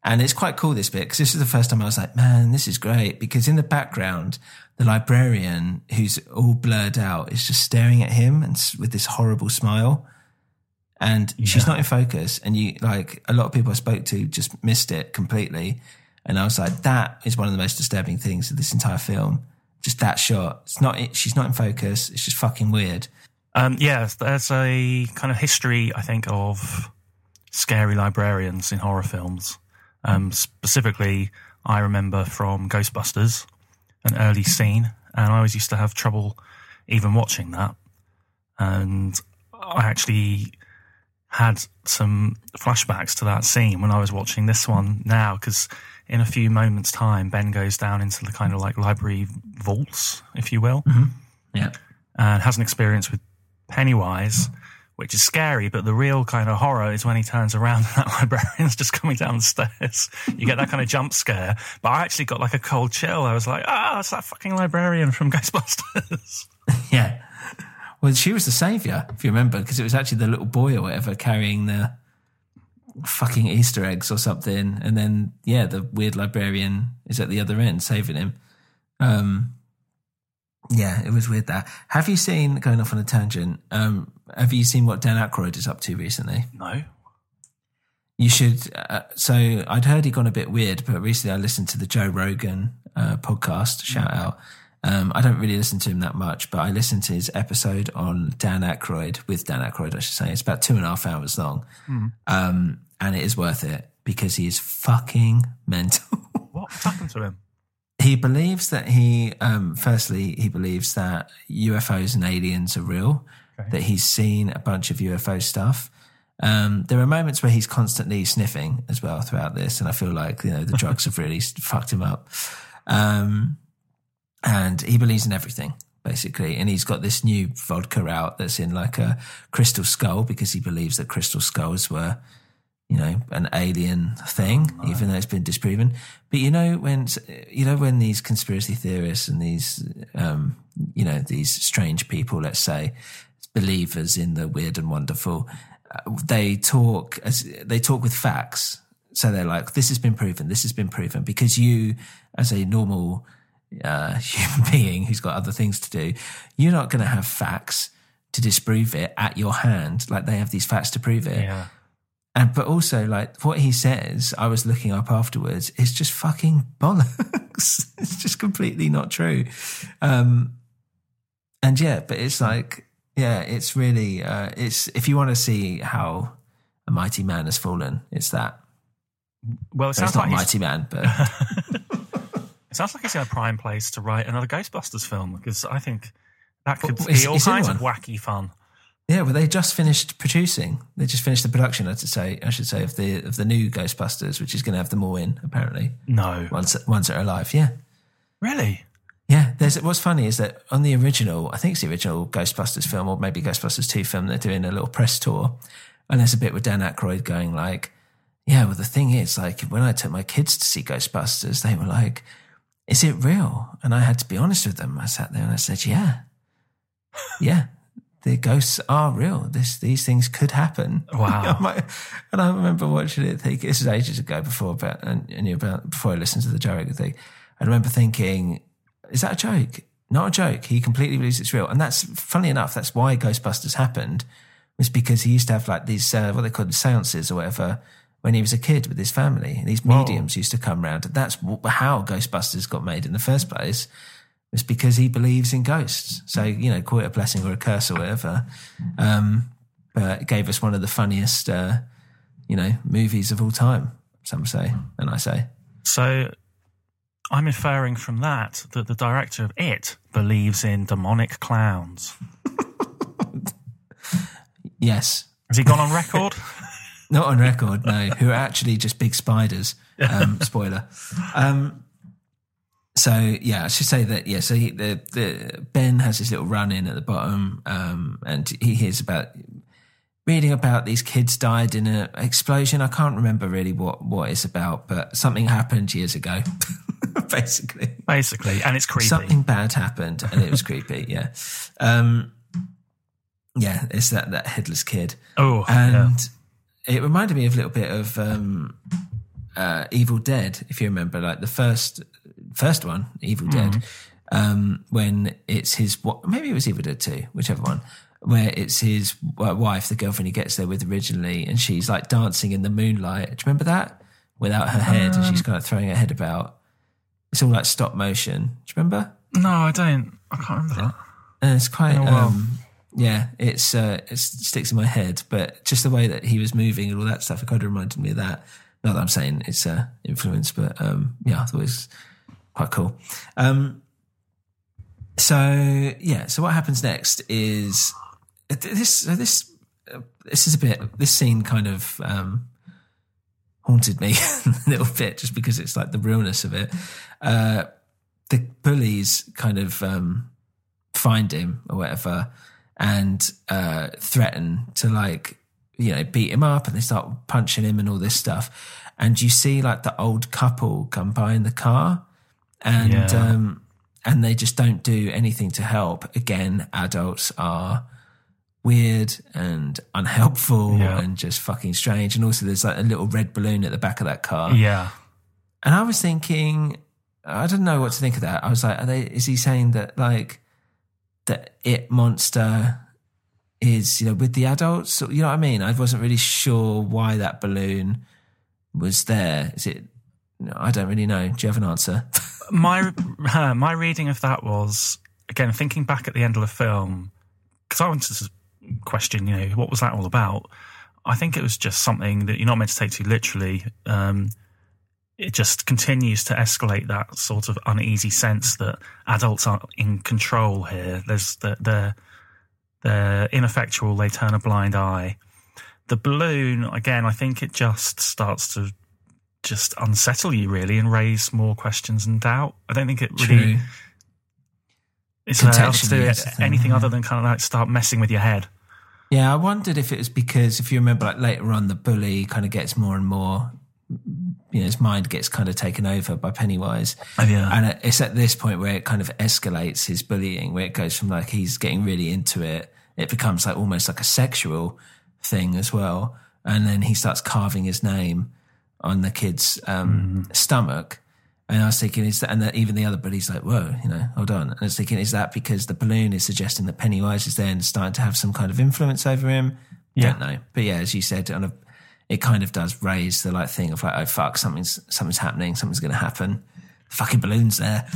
and it's quite cool this bit because this is the first time I was like, man, this is great because in the background, the librarian who's all blurred out is just staring at him and with this horrible smile and she's not in focus. And you like a lot of people I spoke to just missed it completely. And I was like, that is one of the most disturbing things of this entire film. Just that shot. It's not. She's not in focus. It's just fucking weird. Um, yeah, there's a kind of history, I think, of scary librarians in horror films. Um, specifically, I remember from Ghostbusters, an early scene, and I always used to have trouble even watching that. And I actually had some flashbacks to that scene when I was watching this one now, because in a few moments' time, Ben goes down into the kind of like library vaults, if you will Yeah. and has an experience with Pennywise, which is scary, but the real kind of horror is when he turns around [LAUGHS] and that librarian's just coming down the stairs. You get that kind of jump scare. But I actually got like a cold chill. I was like, ah, it's that fucking librarian from [LAUGHS] Ghostbusters. [LAUGHS] Yeah. Well, she was the savior, if you remember, because it was actually the little boy or whatever carrying the fucking Easter eggs or something, and then yeah, the weird librarian is at the other end saving him. Um, yeah, it was weird. That have you seen? Going off on a tangent. Um, have you seen what Dan Aykroyd is up to recently? no. You should. Uh, so I'd heard he'd gone a bit weird, but recently I listened to the Joe Rogan uh, podcast. Shout out. Um, I don't really listen to him that much, but I listened to his episode on Dan Aykroyd with Dan Aykroyd. I should say it's about two and a half hours long, um, and it is worth it because he is fucking mental. [LAUGHS] What happened to him? he believes that he um firstly he believes that UFOs and aliens are real that he's seen a bunch of UFO stuff um there are moments where he's constantly sniffing as well throughout this and I feel like you know the drugs have really [LAUGHS] fucked him up um and he believes in everything basically and he's got this new vodka out that's in like a crystal skull because he believes that crystal skulls were you know, an alien thing, even though it's been disproven. But you know, when you know when these conspiracy theorists and these, um, you know, these strange people, let's say, believers in the weird and wonderful, uh, they talk as they talk with facts. So they're like, "This has been proven. This has been proven." Because you, as a normal uh, human [LAUGHS] being who's got other things to do, you're not going to have facts to disprove it at your hand. Like they have these facts to prove it. Yeah. And but also like what he says, I was looking up afterwards, is just fucking bollocks. [LAUGHS] it's just completely not true. Um and yeah, but it's like yeah, it's really uh it's if you want to see how a mighty man has fallen, it's that. Well, it So it's not like mighty man, but [LAUGHS] it sounds like he's in a prime place to write another Ghostbusters film because I think that could Well, be all kinds of wacky fun. yeah, well they just finished producing. They just finished the production, I should say I should say, of the of the new Ghostbusters, which is gonna have them all in, apparently. No, Once once they're alive, yeah. really. Yeah, there's what's funny is that on the original, I think it's the original Ghostbusters film, or maybe Ghostbusters two film, they're doing a little press tour, and there's a bit with Dan Aykroyd going like, "Yeah, well, the thing is, like, when I took my kids to see Ghostbusters, they were like, is it real?' And I had to be honest with them. I sat there and I said, yeah, yeah." The ghosts are real. This these things could happen. Wow. [LAUGHS] And I remember watching it. Think this was ages ago before, but and, and about before I listened to the Rogan thing. I remember thinking, Is that a joke? Not a joke. He completely believes it's real. And that's, funny enough, that's why Ghostbusters happened, was because he used to have like these, uh, what they called the seances or whatever, when he was a kid with his family. These mediums used to come round. That's how Ghostbusters got made in the first place, was because he believes in ghosts. So, you know, call it a blessing or a curse or whatever. Um, but it gave us one of the funniest, uh, you know, movies of all time, some say, and I say. So I'm inferring from that that the director of It believes in demonic clowns. [LAUGHS] Yes. Has he gone on record? [LAUGHS] Not on record, no, who are actually just big spiders. Um, [LAUGHS] spoiler. Um, so yeah, I should say that yeah. So he, the the Ben has his little run in at the bottom, um, and he hears about reading about these kids died in an explosion. I can't remember really what what it's about, but something happened years ago, [LAUGHS] basically. Basically, and it's creepy. Something bad happened, and it was [LAUGHS] creepy. Yeah, um, yeah. It's that that headless kid. Oh, and yeah. It reminded me of a little bit of um, uh, Evil Dead, if you remember, like the first first one, Evil Dead, Mm-hmm. um, when it's his what maybe it was Evil Dead two, whichever one, where it's his wife, the girlfriend he gets there with originally, and she's like dancing in the moonlight. Do you remember that? Without her head, and she's Um. kind of throwing her head about. It's all like stop motion. Do you remember? No, I don't. I can't remember that. And it's quite, Been a while. um, yeah, it's uh, it sticks in my head. But just the way that he was moving and all that stuff, it kind of reminded me of that. Not that I'm saying it's a influence, but um, yeah, I thought it was quite cool. Um, so yeah, so what happens next is this. So this uh, this is a bit. This scene kind of um, haunted me [LAUGHS] a little bit, just because it's like the realness of it. Uh, the bullies kind of um, find him or whatever and uh, threaten to like you know beat him up and they start punching him and all this stuff and you see like the old couple come by in the car and Yeah. um and they just don't do anything to help again adults are weird and unhelpful Yeah. and just fucking strange and also there's like a little red balloon at the back of that car Yeah. and I was thinking, I don't know what to think of that. I was like, are they, is he saying that like that it monster is, you know, with the adults? You know what I mean? I wasn't really sure why that balloon was there. Is it, I don't really know. Do you have an answer? [LAUGHS] my uh, my reading of that was again thinking back at the end of the film because I wanted to question, you know, what was that all about? I think it was just something that you're not meant to take too literally. Um, it just continues to escalate that sort of uneasy sense that adults aren't in control here. There's the, they're they're ineffectual. They turn a blind eye. The balloon again. I think it just starts to just unsettle you really and raise more questions and doubt. I don't think it really True. is allowed to do anything yeah. other than kind of like start messing with your head. Yeah, I wondered if it was because if you remember, like later on, the bully kind of gets more and more. You know, his mind gets kind of taken over by Pennywise, Oh, yeah. and it's at this point where it kind of escalates his bullying, where it goes from like he's getting really into it, it becomes like almost like a sexual thing as well, and then he starts carving his name on the kid's um, stomach. And I was thinking, is that, and that even the other bully's like, whoa, you know, hold on. And I was thinking, is that because the balloon is suggesting that Pennywise is there and starting to have some kind of influence over him? Yeah. Don't know. But yeah, as you said, on a, it kind of does raise the like thing of like, oh fuck, something's something's happening, something's going to happen. Fucking balloons there.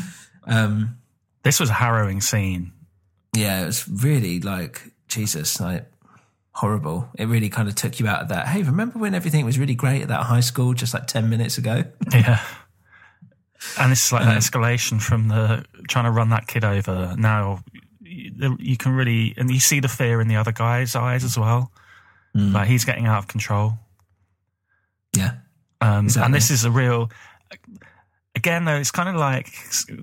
Um, This was a harrowing scene. yeah, it was really like Jesus, like horrible. It really kind of took you out of that. Hey, remember when everything was really great at that high school just like ten minutes ago? [LAUGHS] Yeah. And this is like that escalation from the trying to run that kid over. Now you, you can really, and you see the fear in the other guy's eyes as well. Like he's getting out of control. Yeah, Um, Exactly. And this is a real, again, though, it's kind of like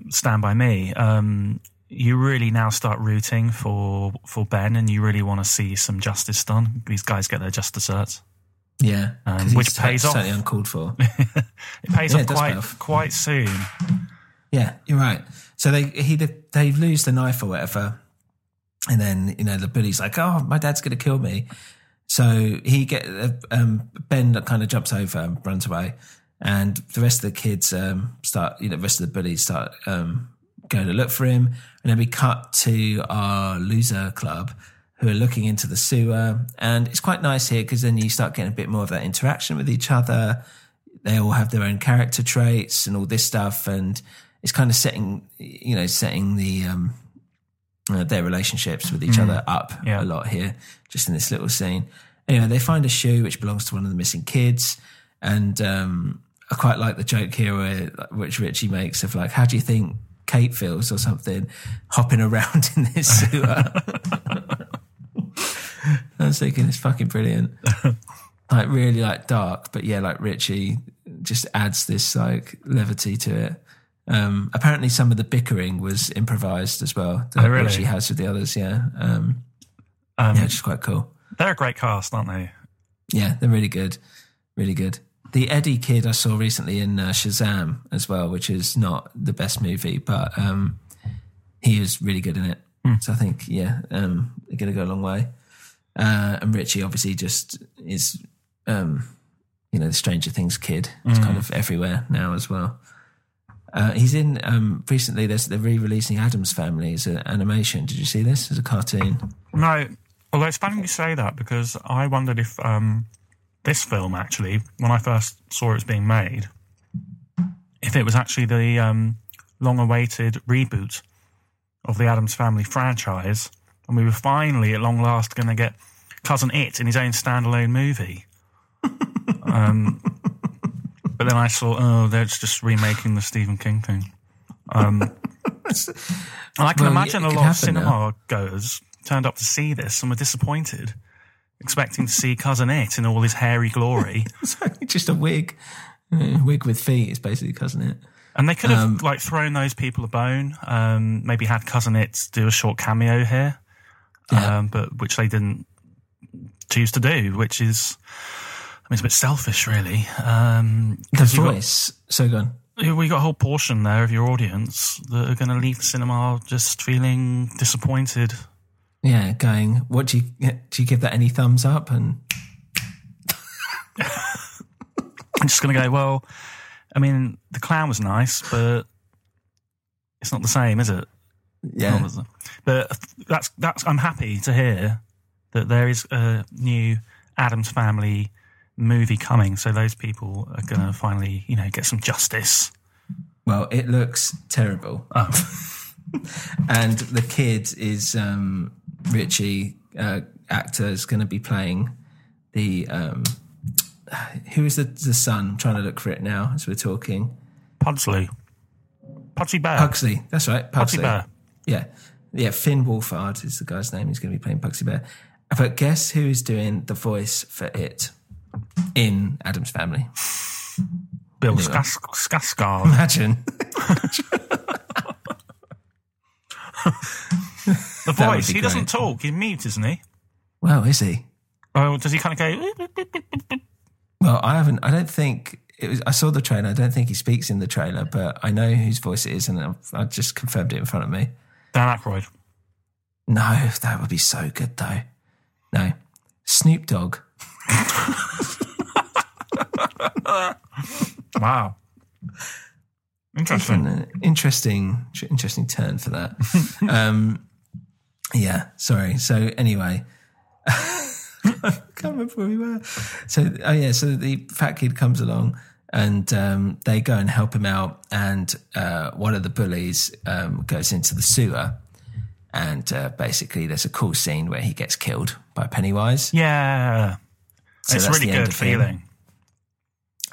Stand By Me. Um, you really now start rooting for, for Ben and you really want to see some justice done. These guys get their just desserts. yeah, Um, which pays off. certainly uncalled for. [LAUGHS] It pays Yeah, off it does pay quite, off. quite soon. Yeah, you're right. So they he they lose the knife or whatever, and then you know the bully's like, "Oh, my dad's going to kill me." So he get um, Ben kind of jumps over and runs away, and the rest of the kids um, start. You know, the rest of the bullies start um, go to look for him. And then we cut to our loser club who are looking into the sewer. And it's quite nice here because then you start getting a bit more of that interaction with each other. They all have their own character traits and all this stuff. And it's kind of setting, you know, setting the, um, uh, their relationships with each other up Yeah. a lot here, just in this little scene. Anyway, they find a shoe which belongs to one of the missing kids, and um, I quite like the joke here where which Richie makes of like, "How do you think Kate feels?" or something, hopping around [LAUGHS] in this sewer. [LAUGHS] I was thinking it's fucking brilliant, [LAUGHS] like really like dark, but yeah, like Richie just adds this like levity to it. Um, apparently, some of the bickering was improvised as well. That Oh, really? Richie has with the others, yeah, um, Um, yeah, which is quite cool. They're a great cast, aren't they? Yeah, they're really good, really good. The Eddie kid I saw recently in uh, Shazam as well, which is not the best movie, but um, he is really good in it. So I think, yeah, um, they're going to go a long way. Uh, and Richie obviously just is, um, you know, the Stranger Things kid. It's kind of everywhere now as well. Uh, he's in um, recently. They're re-releasing Addams Family as an animation. Did you see this as a cartoon? No, although it's funny you say that because I wondered if um, this film actually, when I first saw it was being made, if it was actually the um, long-awaited reboot of the Addams Family franchise, and we were finally, at long last, going to get Cousin It in his own standalone movie. [LAUGHS] um, but then I thought, oh, they're just remaking the Stephen King thing. Um, and I can Well, imagine a lot of happen now. cinema goers turned up to see this and were disappointed, expecting to see Cousin It in all his hairy glory. [LAUGHS] just a wig, Uh, wig with feet is basically cousin it. And they could have Um, like thrown those people a bone. Um, maybe had Cousin It do a short cameo here, Yeah. um, but which they didn't choose to do, which is, I mean, it's a bit selfish, really. Um, The you've got- voice. so gone. We've got a whole portion there of your audience that are going to leave the cinema just feeling disappointed. Yeah, going. What do you do? You give that any thumbs up? And [LAUGHS] I'm just going to go, well, I mean, the clown was nice, but it's not the same, is it? yeah, But that's that's. I'm happy to hear that there is a new Addams Family movie coming, so those people are going to finally, you know, get some justice. well, it looks terrible. Oh. [LAUGHS] and the kid is um, Richie uh, actor is going to be playing the um, who is the the son? I'm trying to look for it now as we're talking. Pudsley, Pudsey Bear, Pugsley. That's right, Pugsley. Bear. Yeah, yeah. Finn Wolfhard is the guy's name. He's going to be playing Pugsy Bear. But guess who is doing the voice for it in Addams Family? Bill Anyway. Skarsgård. Imagine. The voice. He doesn't talk. He's mute, isn't he? well, is he? Oh, does he kind of go? Well, I haven't. I don't think it was. I saw the trailer. I don't think he speaks in the trailer, but I know whose voice it is, and I've, I just confirmed it in front of me. Dan Aykroyd. No, that would be so good, though. No, Snoop Dogg. [LAUGHS] Wow. Interesting. An interesting, interesting turn for that. [LAUGHS] um, yeah, sorry. So anyway, I [LAUGHS] can't remember where we were. So oh yeah, so the fat kid comes along and um, they go and help him out, and uh, one of the bullies um, goes into the sewer, and uh, basically there's a cool scene where he gets killed by Pennywise. Yeah. So it's really good feeling.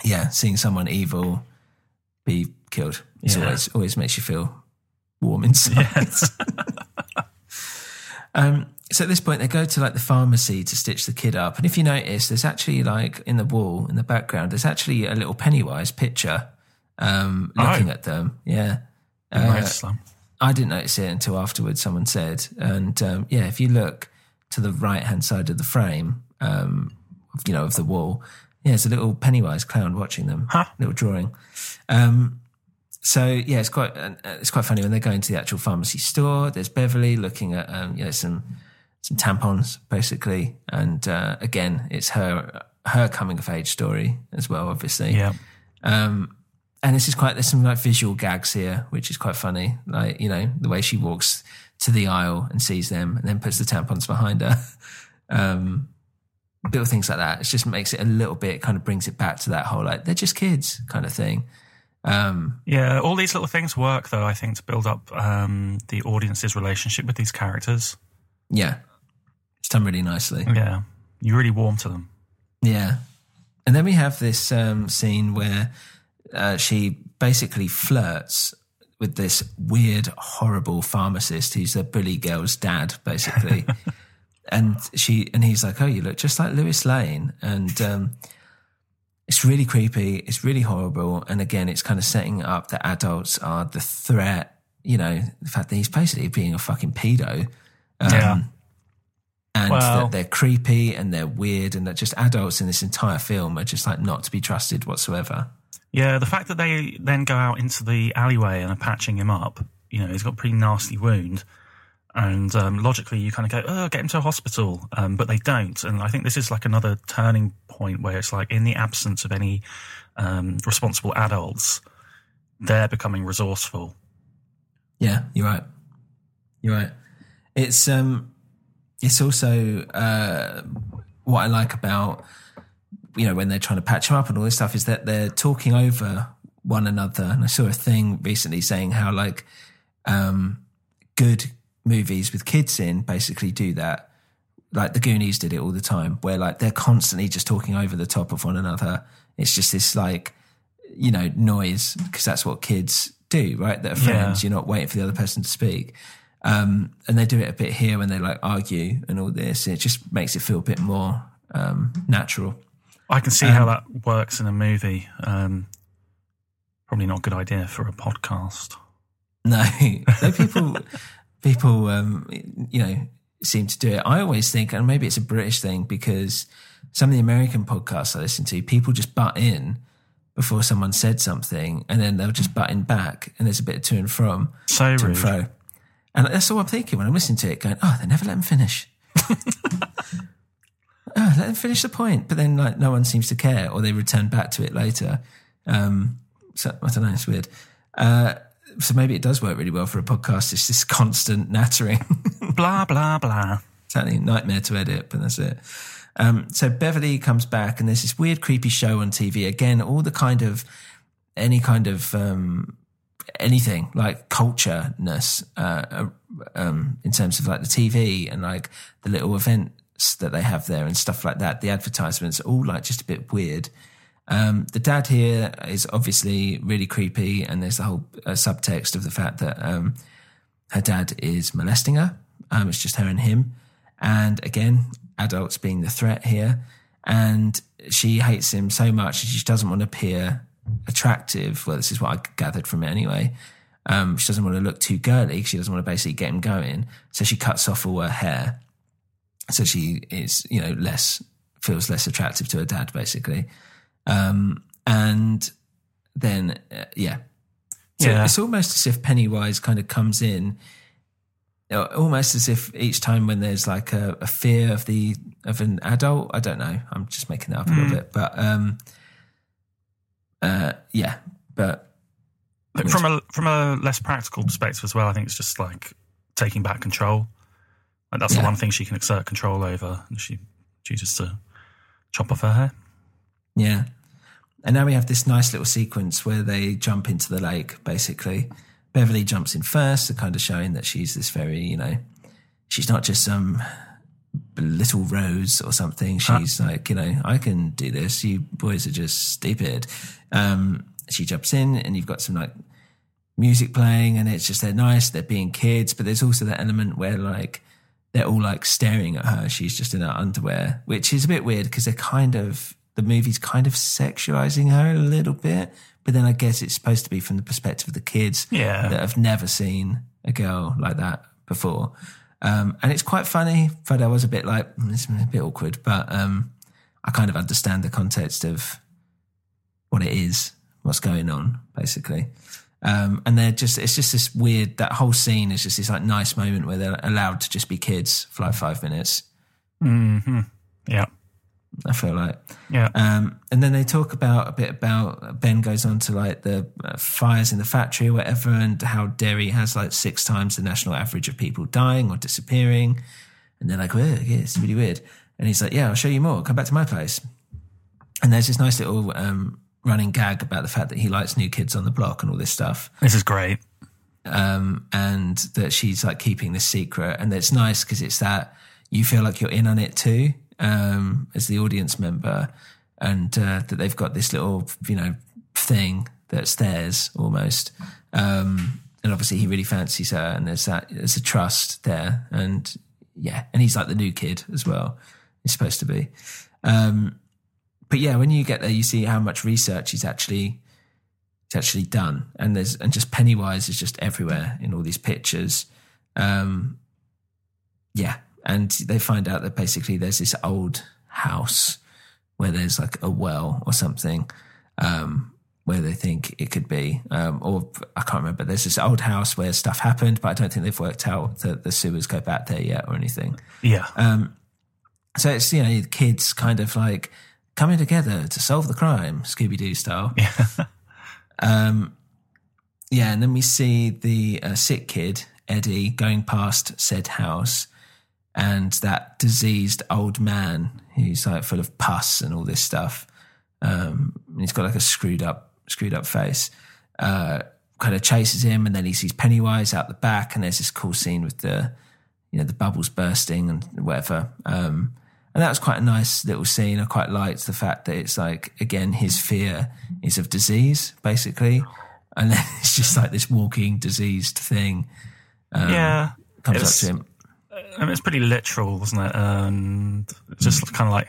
yeah, seeing someone evil be killed Yeah. always always makes you feel warm [LAUGHS] inside. [LAUGHS] um, so at this point, they go to like the pharmacy to stitch the kid up, and if you notice, there's actually like in the wall in the background, there's actually a little Pennywise picture um, Oh. looking at them. Yeah. Uh. I didn't notice it until afterwards. Someone said, and um, yeah, if you look to the right hand side of the frame, um, you know, of the wall, yeah, it's a little Pennywise clown watching them. Huh. Little drawing. Um, so yeah, it's quite uh, it's quite funny when they go into the actual pharmacy store. There's Beverly looking at um, you know some some tampons basically, and uh, again, it's her her coming of age story as well, obviously. Yeah. Um, and this is quite there's some like visual gags here, which is quite funny. Like you know the way she walks to the aisle and sees them, and then puts the tampons behind her. [LAUGHS] Um, little things like that. It just makes it a little bit kind of brings it back to that whole like they're just kids kind of thing. Um, Yeah, all these little things work though. I think to build up um, the audience's relationship with these characters. yeah, it's done really nicely. Yeah, you really warm to them. Yeah. And then we have this um, scene where uh, she basically flirts with this weird, horrible pharmacist who's the bully girl's dad, basically. [LAUGHS] and she and he's like, "Oh, you look just like Lois Lane," and um, it's really creepy. It's really horrible. And again, it's kind of setting up that adults are the threat. You know, the fact that he's basically being a fucking pedo. Um, Yeah. and that they're creepy and they're weird and that just adults in this entire film are just like not to be trusted whatsoever. Yeah, the fact that they then go out into the alleyway and are patching him up, you know, he's got a pretty nasty wound. And um, logically, you kind of go, oh, get him to a hospital. Um, but they don't. And I think this is like another turning point where it's like, in the absence of any um, responsible adults, they're becoming resourceful. Yeah, you're right. You're right. It's um, it's also uh, what I like about you know when they're trying to patch him up and all this stuff is that they're talking over one another. And I saw a thing recently saying how like um, good movies with kids in basically do that. Like the Goonies did it all the time, where like they're constantly just talking over the top of one another. It's just this like you know noise because that's what kids do, right? That are friends. Yeah. You're not waiting for the other person to speak. Um, and they do it a bit here when they like argue and all this. And it just makes it feel a bit more um, natural. I can see how that works in a movie. Um, probably not a good idea for a podcast. [LAUGHS] No, though people, people, um, you know, seem to do it. I always think, and maybe it's a British thing because some of the American podcasts I listen to, people just butt in before someone said something, and then they'll just butt in back, and there's a bit of to and from, So to and fro. And that's all I'm thinking when I'm listening to it, going, "Oh, they never let them finish." [LAUGHS] oh, let them finish the point, but then like no one seems to care, or they return back to it later. Um, so I don't know, it's weird. Uh, so maybe it does work really well for a podcast. It's this constant nattering. [LAUGHS] Blah, blah, blah. A nightmare to edit, but that's it. Um, so Beverly comes back, and there's this weird, creepy show on TV. Again, all the kind of any kind of um, anything like cultureness uh, um, in terms of like the TV and like the little events that they have there and stuff like that. The advertisements are all like just a bit weird. Um, the dad here is obviously really creepy, and there's the whole uh, subtext of the fact that um, her dad is molesting her. Um, it's just her and him. And again, adults being the threat here. And she hates him so much she doesn't want to appear attractive. Well, this is what I gathered from it anyway. Um, she doesn't want to look too girly. She doesn't want to basically get him going. So she cuts off all her hair. So she is, you know, less, feels less attractive to her dad, basically. Um, and then, uh, yeah. So Yeah. it's almost as if Pennywise kind of comes in uh, almost as if each time when there's like a, a fear of the of an adult i don't know i'm just making that up a little bit but um uh yeah but But from a from a less practical perspective as well, I think it's just like taking back control. Like that's Yeah. the one thing she can exert control over, and she chooses to chop off her hair. Yeah. And now we have this nice little sequence where they jump into the lake basically. Beverly jumps in first to kind of showing that she's this very you know she's not just some little rose or something. She's like you know i can do this. You boys are just stupid. Um she jumps in and you've got some like music playing and it's just they're nice they're being kids but there's also that element where like they're all like staring at her. She's just in her underwear which is a bit weird because they're kind of the movie's kind of sexualizing her a little bit but then i guess it's supposed to be from the perspective of the kids Yeah. that have never seen a girl like that before um, and it's quite funny but i was a bit like "Mm, it's a bit awkward but um, i kind of understand the context of what it is, what's going on, basically. Um, and they're just, it's just this weird, that whole scene is just this like nice moment where they're allowed to just be kids for like five minutes. hmm Yeah, I feel like. Yeah. Um, and then they talk about a bit about Ben goes on to like the uh, fires in the factory or whatever, and how Derry has like six times the national average of people dying or disappearing. And they're like, yeah, it's really weird. And he's like, yeah, I'll show you more. Come back to my place. And there's this nice little um, running gag about the fact that he likes new kids on the block and all this stuff This is great. um, and that she's like keeping this secret. And it's nice because it's that you feel like you're in on it too, um, as the audience member, and uh, that they've got this little, you know, thing that's theirs almost. Um, and obviously, he really fancies her, and there's that there's a trust there, and yeah, and he's like the new kid as well. He's supposed to be. Um, but yeah, when you get there, you see how much research he's actually it's actually done and there's and just pennywise is just everywhere in all these pictures um yeah and they find out that basically there's this old house where there's like a well or something um where they think it could be um or i can't remember there's this old house where stuff happened but i don't think they've worked out that the sewers go back there yet or anything Yeah. um, so it's you know the kids kind of like coming together to solve the crime, Scooby Doo style. Yeah. [LAUGHS] Um, yeah, and then we see the uh, sick kid Eddie going past said house, and that diseased old man who's like full of pus and all this stuff. Um, and he's got like a screwed up, screwed up face. Uh, kind of chases him, and then he sees Pennywise out the back, and there's this cool scene with the, you know, the bubbles bursting and whatever. Um, and that was quite a nice little scene. I quite liked the fact that it's like again his fear is of disease, basically, and then [LAUGHS] it's just like this walking diseased thing yeah. comes It's- up to him. I mean, it's pretty literal, wasn't it? And just kind of like,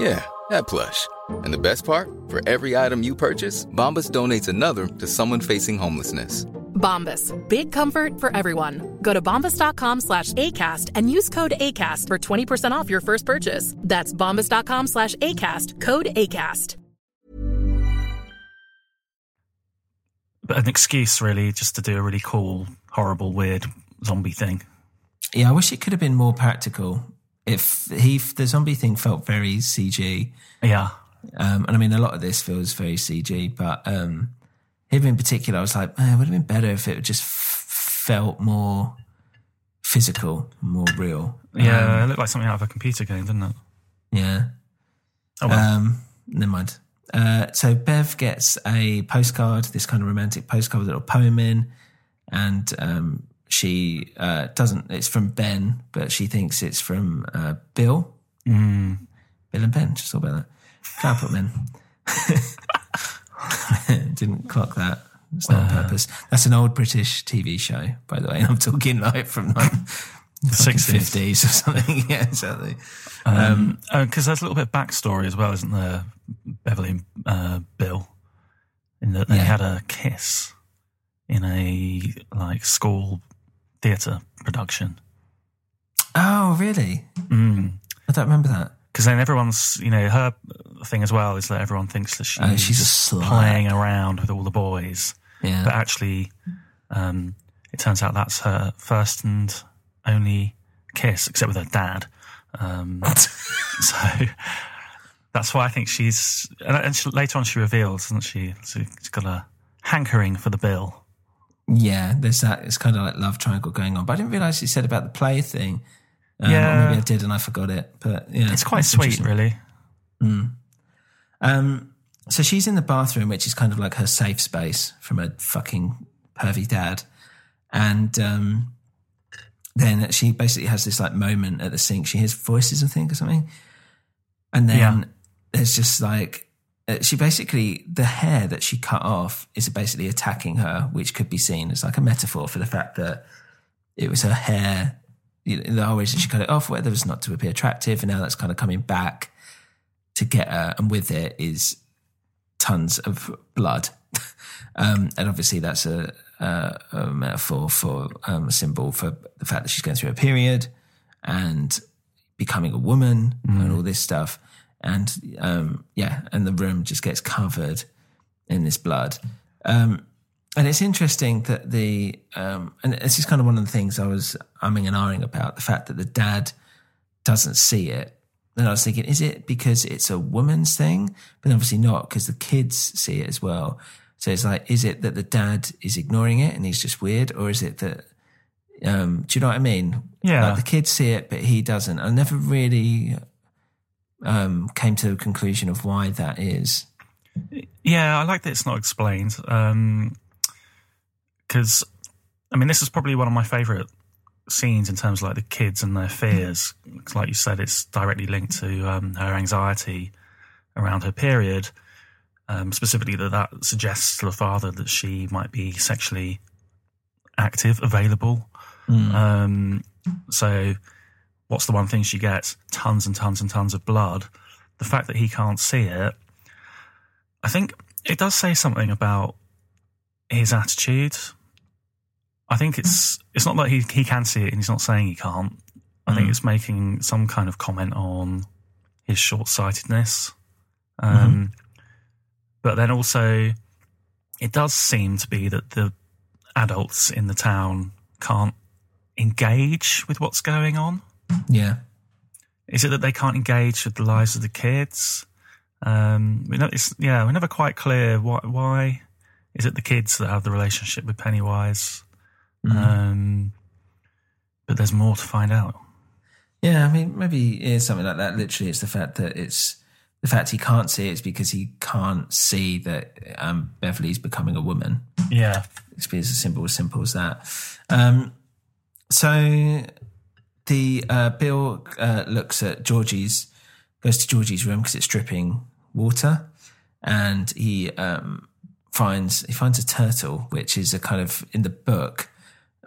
Yeah, that plush. And the best part? For every item you purchase, Bombas donates another to someone facing homelessness. Bombas. Big comfort for everyone. Go to bombas.com slash ACAST and use code ACAST for 20% off your first purchase. That's bombas.com slash ACAST. Code ACAST. but an excuse really just to do a really cool, horrible, weird zombie thing. Yeah, I wish it could have been more practical. If he, the zombie thing felt very CG, Yeah. um, and I mean a lot of this feels very CG, but um, him in particular, I was like, man, it would have been better if it just f- felt more physical, more real. Yeah, Um, it looked like something out of a computer game, didn't it? yeah. Oh, well. Um, never mind. Uh, so Bev gets a postcard, this kind of romantic postcard with a little poem in, and um, she uh, doesn't. It's from Ben, but she thinks it's from uh, Bill. Mm. Bill and Ben. Just thought about that. Can't put men. [LAUGHS] Didn't clock that. It's not on purpose. That's an old British TV show, by the way. And [LAUGHS] I'm talking like from like the 60s. 50s or something. [LAUGHS] yeah, exactly. Um, because there's a little bit of backstory as well, isn't there? Beverly and uh, Bill, in that they Yeah. had a kiss in a like school theatre production. Oh, really? Mm. I don't remember that. Because then everyone's, you know, her thing as well is that everyone thinks that she's, Oh, she's a playing around with all the boys, Yeah. but actually, um, it turns out that's her first and only kiss, except with her dad. Um, [LAUGHS] so that's why I think she's. And, and she, later on, she reveals, doesn't she? She's got a hankering for the bill. Yeah, there's that. It's kind of like love triangle going on. But I didn't realize he said about the play thing. Um, Yeah. Maybe I did and I forgot it. But yeah, It's quite sweet, really. Um, so she's in the bathroom, which is kind of like her safe space from a fucking pervy dad. And um, then she basically has this like moment at the sink. She hears voices, I think, or something. And then Yeah. there's just like, she basically, the hair that she cut off is basically attacking her, which could be seen as like a metaphor for the fact that it was her hair. You know, the whole reason she cut it off, whether it was not to appear attractive, and now that's kind of coming back to get her, and with it is tons of blood. [LAUGHS] um, and obviously, that's a, a, a metaphor for um, a symbol for the fact that she's going through a period and becoming a woman and all this stuff. And um, yeah, and the room just gets covered in this blood. Um, and it's interesting that the, um, and this is kind of one of the things I was umming and ahhing about the fact that the dad doesn't see it. And I was thinking, is it because it's a woman's thing? But obviously not, because the kids see it as well. So it's like, is it that the dad is ignoring it and he's just weird, or is it that? Um, do you know what I mean? Yeah. like the kids see it, but he doesn't. I never really um, came to a conclusion of why that is. Yeah, I like that it's not explained. Because, I mean, this is probably one of my favourite scenes in terms of like the kids and their fears. 'Cause like you said, it's directly linked to um, her anxiety around her period. Um, specifically, that that suggests to the father that she might be sexually active, available. Um, so, what's the one thing she gets? Tons and tons and tons of blood. The fact that he can't see it, I think it does say something about his attitude. I think it's it's not that he he can see it and he's not saying he can't. I think it's making some kind of comment on his short sightedness. Um, But then also, it does seem to be that the adults in the town can't engage with what's going on. Yeah. Is it that they can't engage with the lives of the kids? Um, we know it's yeah, we're never quite clear why. Why is it the kids that have the relationship with Pennywise? Um, but there's more to find out. Yeah, I mean, maybe it is something like that. Literally, it's the fact that it's the fact he can't see it is because he can't see that um, Beverly's becoming a woman. Yeah, It's as simple as simple as that. Um, so the uh, Bill uh, looks at Georgie's, goes to Georgie's room because it's dripping water, and he um, finds he finds a turtle, which is a kind of in the book.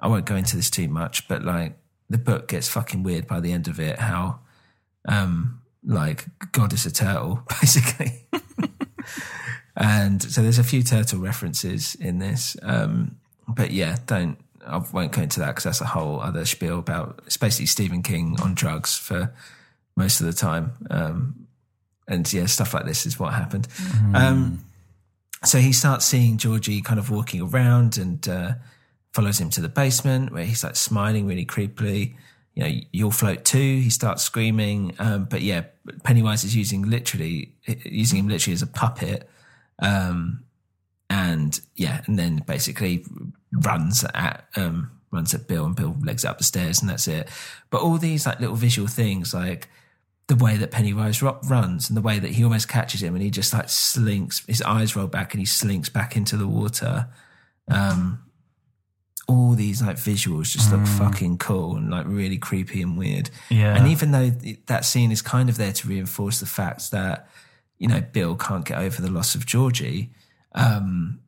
I won't go into this too much, but like the book gets fucking weird by the end of it. How um, like God is a turtle, [LAUGHS] basically. and so there's a few turtle references in this. Um, but yeah, don't I won't go into that because that's a whole other spiel about it's basically Stephen King on drugs for most of the time. Um, and yeah, stuff like this is what happened. Um, so he starts seeing Georgie kind of walking around and uh, follows him to the basement where he's like smiling really creepily. You know, you'll float too. He starts screaming. Um, but yeah, Pennywise is using literally, using him literally as a puppet. Um, and yeah, and then basically runs at, um, runs at Bill and Bill legs up the stairs and that's it. But all these like little visual things, like the way that Pennywise runs and the way that he almost catches him and he just like slinks, his eyes roll back and he slinks back into the water. Um, all these like visuals just look fucking cool and like really creepy and weird. Yeah. And even though th- that scene is kind of there to reinforce the fact that, you know, Bill can't get over the loss of Georgie, um,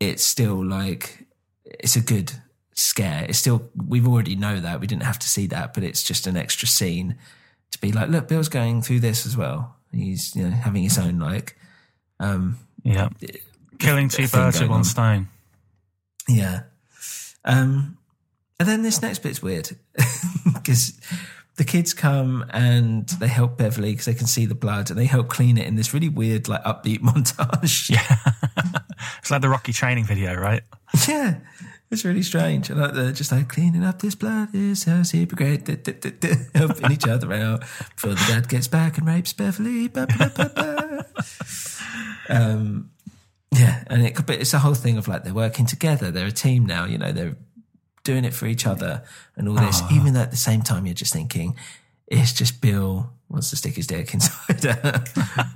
it's still like, it's a good scare. It's still we've already know that we didn't have to see that, but it's just an extra scene to be like, look, Bill's going through this as well. He's you know having his own like, um, Yeah. Killing two birds with one on. stone. yeah. Um, and then this next bit's weird [LAUGHS] because the kids come and they help Beverly because they can see the blood and they help clean it in this really weird like upbeat [LAUGHS] montage. Yeah. [LAUGHS] it's like the Rocky training video, right? Yeah, it's really strange. And like they're just like cleaning up this blood is so super great. [LAUGHS] Helping each other out before the dad gets back and rapes Beverly. Ba, ba, ba, um, yeah, and it could be, it's a whole thing of like they're working together. They're a team now. You know, they're doing it for each other and all this. Even though at the same time, you're just thinking it's just Bill wants to stick his dick inside her,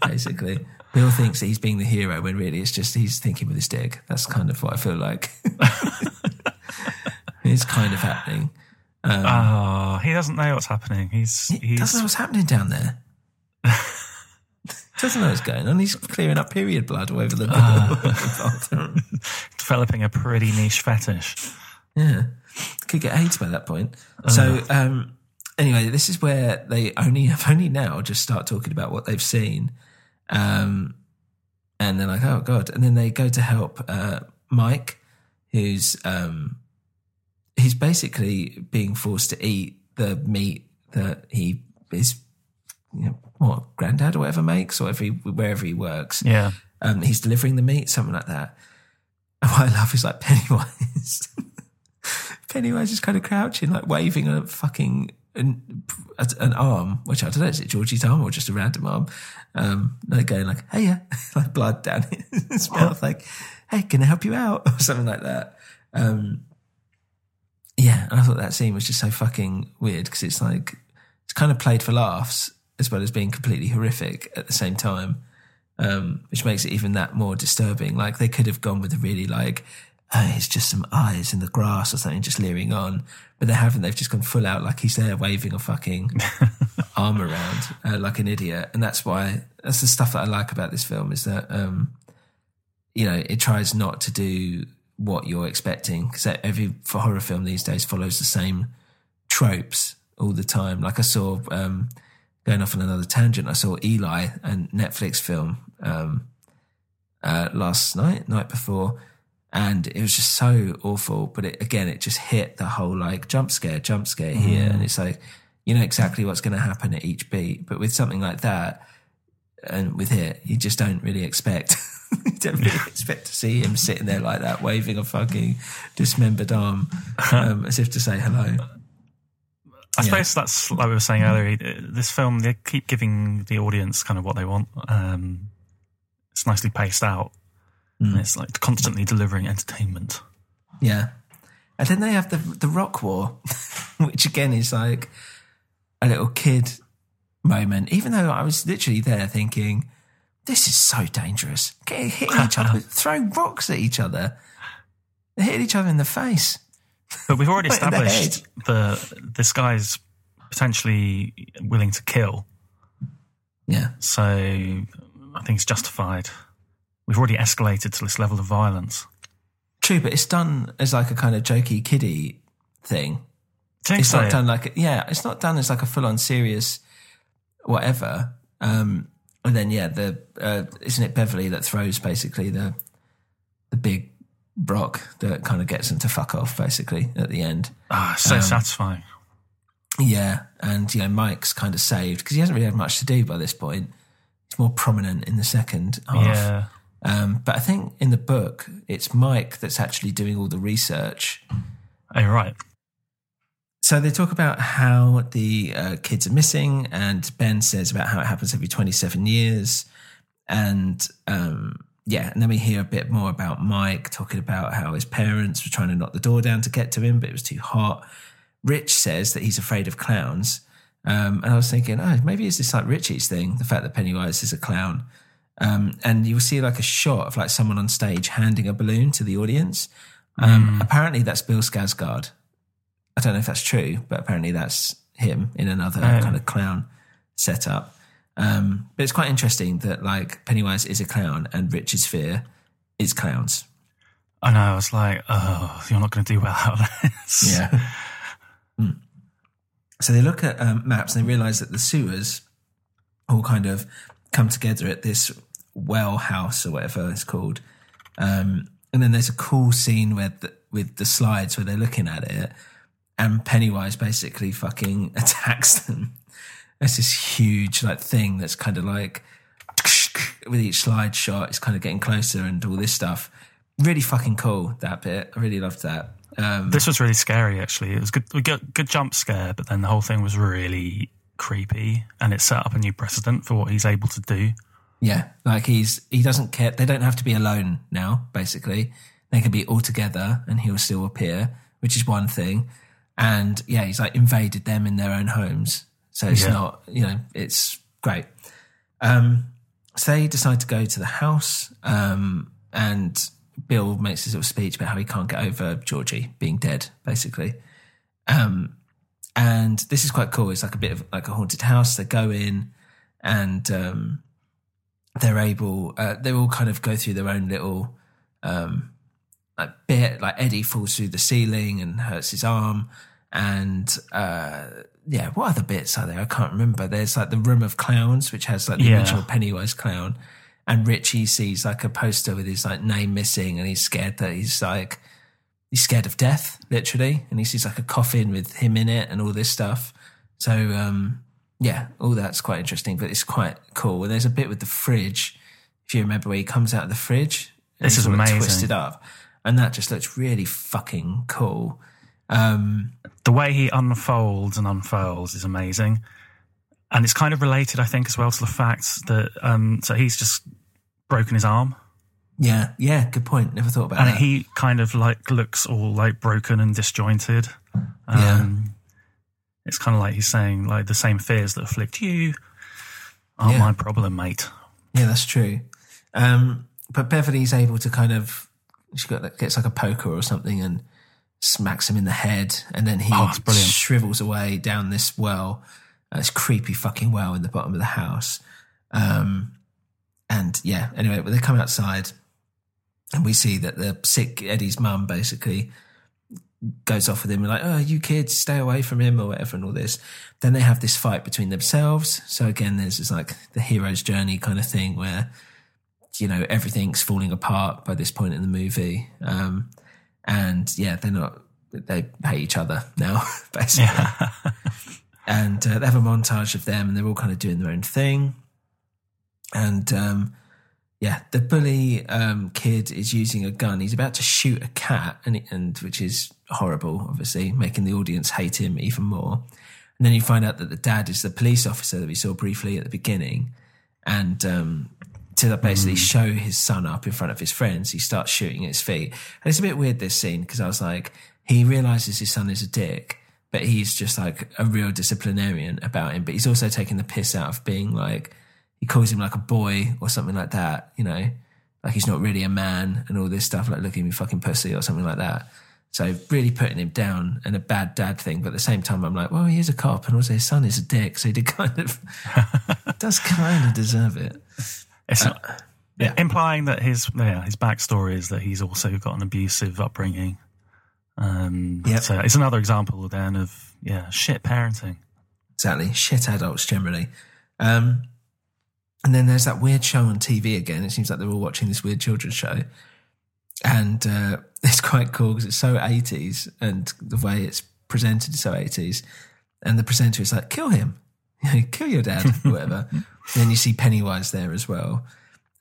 [LAUGHS] basically. Bill thinks that he's being the hero when really it's just he's thinking with his dick. That's kind of what I feel like. [LAUGHS] it's kind of happening. Oh, he doesn't know what's happening. He's He he's doesn't know what's happening down there. [LAUGHS] doesn't know what's going on. He's clearing up period blood all over the, ah. the bathroom. developing a pretty niche fetish. Yeah. Could get AIDS by that point. So, um, anyway, this is where they only [LAUGHS] have only now just start talking about what they've seen. Um, and they're like, oh God. And then they go to help, uh, Mike, who's, um, he's basically being forced to eat the meat that he is, you know, what, granddad or whatever makes, or wherever he, wherever he works Yeah. um, he's delivering the meat, something like that. [LAUGHS] And what I love is like [LAUGHS] Pennywise. Pennywise is kind of crouching, like waving a fucking an, an arm, which I don't know, is it Georgie's arm or just a random arm? Um, like going like, hey, yeah, [LAUGHS] like blood down [LAUGHS] his mouth, like, hey, can I help you out? [LAUGHS] Or something like that. Um, yeah, and I thought that scene was just so fucking weird because it's like, it's kind of played for laughs as well as being completely horrific at the same time um, which makes it even that more disturbing. Like they could have gone with a really like, oh, it's just some eyes in the grass or something, just leering on, but they haven't. They've just gone full out, like he's there waving a fucking [LAUGHS] arm around uh, like an idiot, and that's why that's the stuff that I like about this film is that um, you know it tries not to do what you're expecting because every horror film these days follows the same tropes all the time. Like I saw um, going off on another tangent, I saw Eli, a Netflix film, um, uh, last night, night before, and it was just so awful. But it, again, it just hit the whole like jump scare, jump scare here, and it's like you know exactly what's going to happen at each beat. But with something like that, and with it, you just don't really expect. [LAUGHS] you don't really expect to see him sitting there like that, waving a fucking dismembered arm, um, as if to say hello. I Yeah. suppose that's like we were saying earlier. This film they keep giving the audience kind of what they want. Um, it's nicely paced out. Mm. And it's like constantly delivering entertainment. Yeah. And then they have the the rock war, [LAUGHS] which again is like a little kid moment. Even though I was literally there thinking, this is so dangerous. Get hitting each other, [LAUGHS] throw rocks at each other, They're hitting each other in the face. But we've already [LAUGHS] in the established this guy's potentially willing to kill. Yeah. So I think it's justified. We've already escalated to this level of violence. True, but it's done as like a kind of jokey kiddie thing. Think it's so? not done like yeah, it's not done as like a full on serious whatever. Um, and then yeah, the uh, isn't it Beverly that throws basically the the big rock that kind of gets him to fuck off basically at the end. Ah, so Um, satisfying. Yeah, and you know Mike's kind of saved because he hasn't really had much to do by this point. He's more prominent in the second half. Yeah. Um, but I think in the book, it's Mike that's actually doing all the research. Oh, right. So they talk about how the uh, kids are missing, and Ben says about how it happens every 27 years. And um, yeah, and then we hear a bit more about Mike talking about how his parents were trying to knock the door down to get to him, but it was too hot. Rich says that he's afraid of clowns. Um, and I was thinking, oh, maybe it's this like Richie's thing, the fact that Pennywise is a clown. Um, and you'll see like a shot of like someone on stage handing a balloon to the audience. Um, Apparently, that's Bill Skarsgård. I don't know if that's true, but apparently that's him in another Oh. kind of clown setup. Um, but it's quite interesting that like Pennywise is a clown and Richard's fear is clowns. I know. I was like, oh, you're not going to do well out of this. Yeah. [LAUGHS] Mm. So they look at um, maps and they realize that the sewers all kind of come together at this well house or whatever it's called. Um, and then there's a cool scene where the, with the slides where they're looking at it and Pennywise basically fucking [LAUGHS] attacks them. It's this huge like thing that's kind of like with each slide shot, it's kind of getting closer and all this stuff. Really fucking cool that bit. I really loved that. Um, This was really scary, actually. It was good, we got good jump scare, but then the whole thing was really creepy, and it set up a new precedent for what he's able to do. Yeah, like he's he doesn't care. They don't have to be alone now. Basically, they can be all together, and he'll still appear, which is one thing. And yeah, he's like invaded them in their own homes, so it's Yeah. not you know it's great. Um, so they decide to go to the house, um, and Bill makes this little speech about how he can't get over Georgie being dead, basically. Um, and this is quite cool. It's like a bit of like a haunted house. They go in, and um, they're able uh, they all kind of go through their own little um like bit like eddie falls through the ceiling and hurts his arm. And uh yeah what other bits are there? I can't remember. There's like the room of clowns which has like the Yeah. original pennywise clown. And richie sees like a poster with his like name missing and he's scared that he's like he's scared of death literally. And he sees like a coffin with him in it and all this stuff. So um yeah, all that's quite interesting, but it's quite cool. And there's a bit with the fridge, if you remember, where he comes out of the fridge. and This is amazing. Twisted up, and that just looks really fucking cool. Um, The way he unfolds and unfurls is amazing. And it's kind of related, I think, as well to the fact that, um, so he's just broken his arm. yeah, yeah, good point. Never thought about and that. he kind of like looks all like broken and disjointed. Um, Yeah. It's kind of like he's saying like the same fears that afflict you aren't Yeah. my problem, mate. Yeah, that's true. Um, but Beverly's able to kind of she got gets like a poker or something and smacks him in the head, and then he Oh, shrivels away down this well, uh, this creepy fucking well in the bottom of the house. Um, and yeah, anyway, but they come outside, and we see that the sick Eddie's mum basically goes off with him like, oh, you kids, stay away from him or whatever, and all this. Then they have this fight between themselves. So again, there's this like the hero's journey kind of thing where, you know, everything's falling apart by this point in the movie. Um, and yeah, they're not, they hate each other now, [LAUGHS] basically. [LAUGHS] and uh, they have a montage of them and they're all kind of doing their own thing. And, um, yeah, the bully um, kid is using a gun. He's about to shoot a cat, and, and which is horrible, obviously, making the audience hate him even more. And then you find out that the dad is the police officer that we saw briefly at the beginning, and um, to basically show his son up in front of his friends, he starts shooting at his feet. And it's a bit weird this scene because I was like, he realizes his son is a dick, but he's just like a real disciplinarian about him. But he's also taking the piss out of being like he calls him like a boy or something like that, you know, like he's not really a man and all this stuff, like look at me fucking pussy or something like that. So really putting him down and a bad dad thing, but at the same time I'm like, well, he is a cop and also his son is a dick, so he did kind of [LAUGHS] does kind of deserve it. It's Uh, yeah. implying that his yeah his backstory is that he's also got an abusive upbringing. Um, Yep. So it's another example then of yeah shit parenting. Exactly. Shit adults generally. Um, and then there's that weird show on TV again. It seems like they're all watching this weird children's show. And uh, [LAUGHS] it's quite cool because it's so 80s and the way it's presented is so 80s. And the presenter is like, kill him. [LAUGHS] Kill your dad, [LAUGHS] whatever. then you see Pennywise there as well.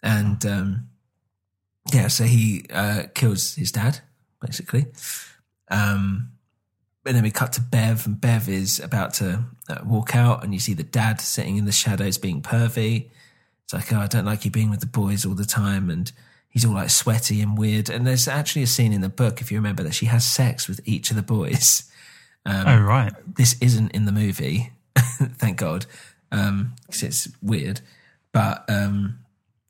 And um, yeah, so he uh, kills his dad, basically. Um, and then we cut to Bev, and Bev is about to uh, walk out, and you see the dad sitting in the shadows being pervy. It's like, oh, I don't like you being with the boys all the time, and he's all like sweaty and weird. And there's actually a scene in the book, if you remember, that she has sex with each of the boys. Um, oh right, this isn't in the movie, [LAUGHS] thank God, because it's weird. But um,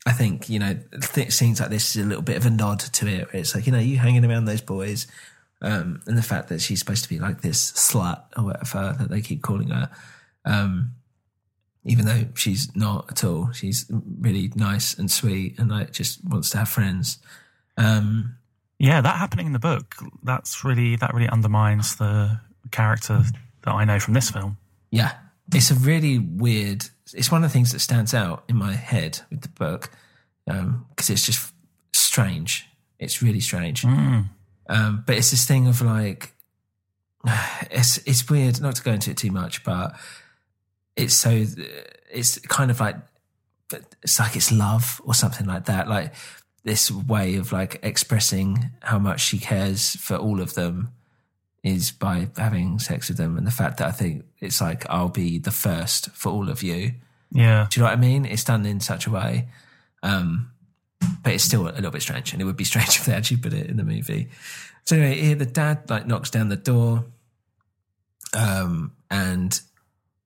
I think you know th- scenes like this is a little bit of a nod to it. It's like you know you hanging around those boys, um, and the fact that she's supposed to be like this slut or whatever that they keep calling her, um, even though she's not at all. She's really nice and sweet, and like just wants to have friends. Um, Yeah, that happening in the book, that's really that really undermines the character that I know from this film. Yeah, it's a really weird. It's one of the things that stands out in my head with the book because it's just strange. It's really strange. Um, but it's this thing of like, [SIGHS] it's it's weird. Not to go into it too much, but it's so it's kind of like it's like it's love or something like that. Like this way of like expressing how much she cares for all of them is by having sex with them, and the fact that I think it's like I'll be the first for all of you. Yeah. Do you know what I mean? It's done in such a way. Um, but it's still a little bit strange, and it would be [LAUGHS] strange if they actually put it in the movie. So anyway, here the dad like knocks down the door, um, and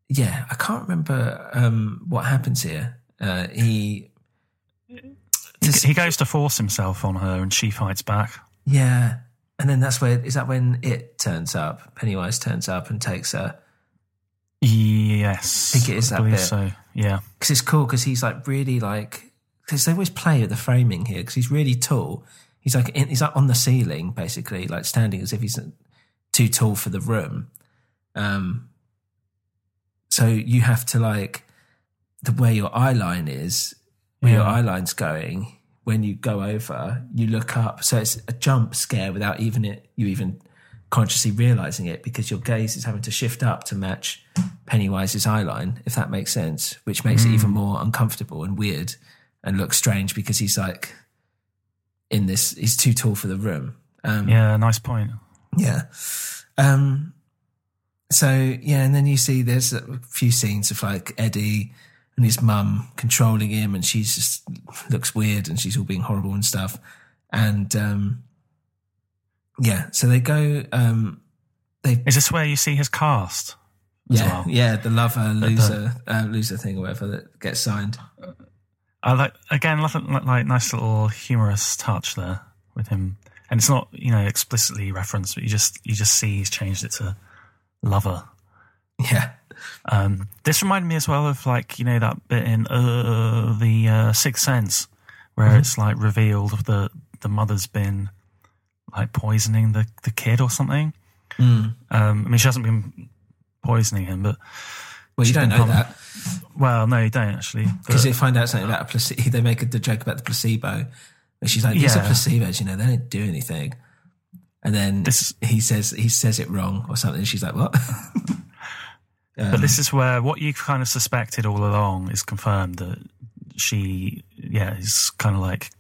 yeah, I can't remember um, what happens here. Uh, he, he goes to force himself on her, and she fights back. yeah, and then that's where is that when it turns up? Pennywise turns up and takes her Yes, I think it is that believe bit. So yeah, because it's cool because he's like really like because they always play with the framing here because he's really tall. He's like in, he's like on the ceiling basically, like standing as if he's too tall for the room. Um, so you have to like the way your eye line is, where your eye line's going. When you go over, you look up. So it's a jump scare without even it you even consciously realizing it because your gaze is having to shift up to match Pennywise's eye line, if that makes sense, which makes it even more uncomfortable and weird and looks strange because he's like in this, he's too tall for the room. Um, yeah, nice point. yeah. Um, so yeah, and then you see there's a few scenes of like Eddie and his mum controlling him, and she's just looks weird, and she's all being horrible and stuff. And um, yeah, so they go. Um, they Is this where you see his cast? As yeah well? yeah the lover the- loser uh, loser thing or whatever that gets signed. I like again, like, like nice little humorous touch there with him, and it's not you know explicitly referenced, but you just you just see he's changed it to lover. Yeah, Um, this reminded me as well of like you know that bit in uh, the uh, Sixth Sense where it's like revealed that the mother's been like poisoning the the kid or something. Um, I mean, she hasn't been poisoning him, but well you don't know that well, no, you don't actually. because they find out something about a placebo. They make a, the joke about the placebo. And she's like, "These are Yeah. placebos, you know. They don't do anything." And then This- he says he says it wrong or something. And she's like, "What?" [LAUGHS] But this is where what you kind of suspected all along is confirmed that she, yeah, is kind of like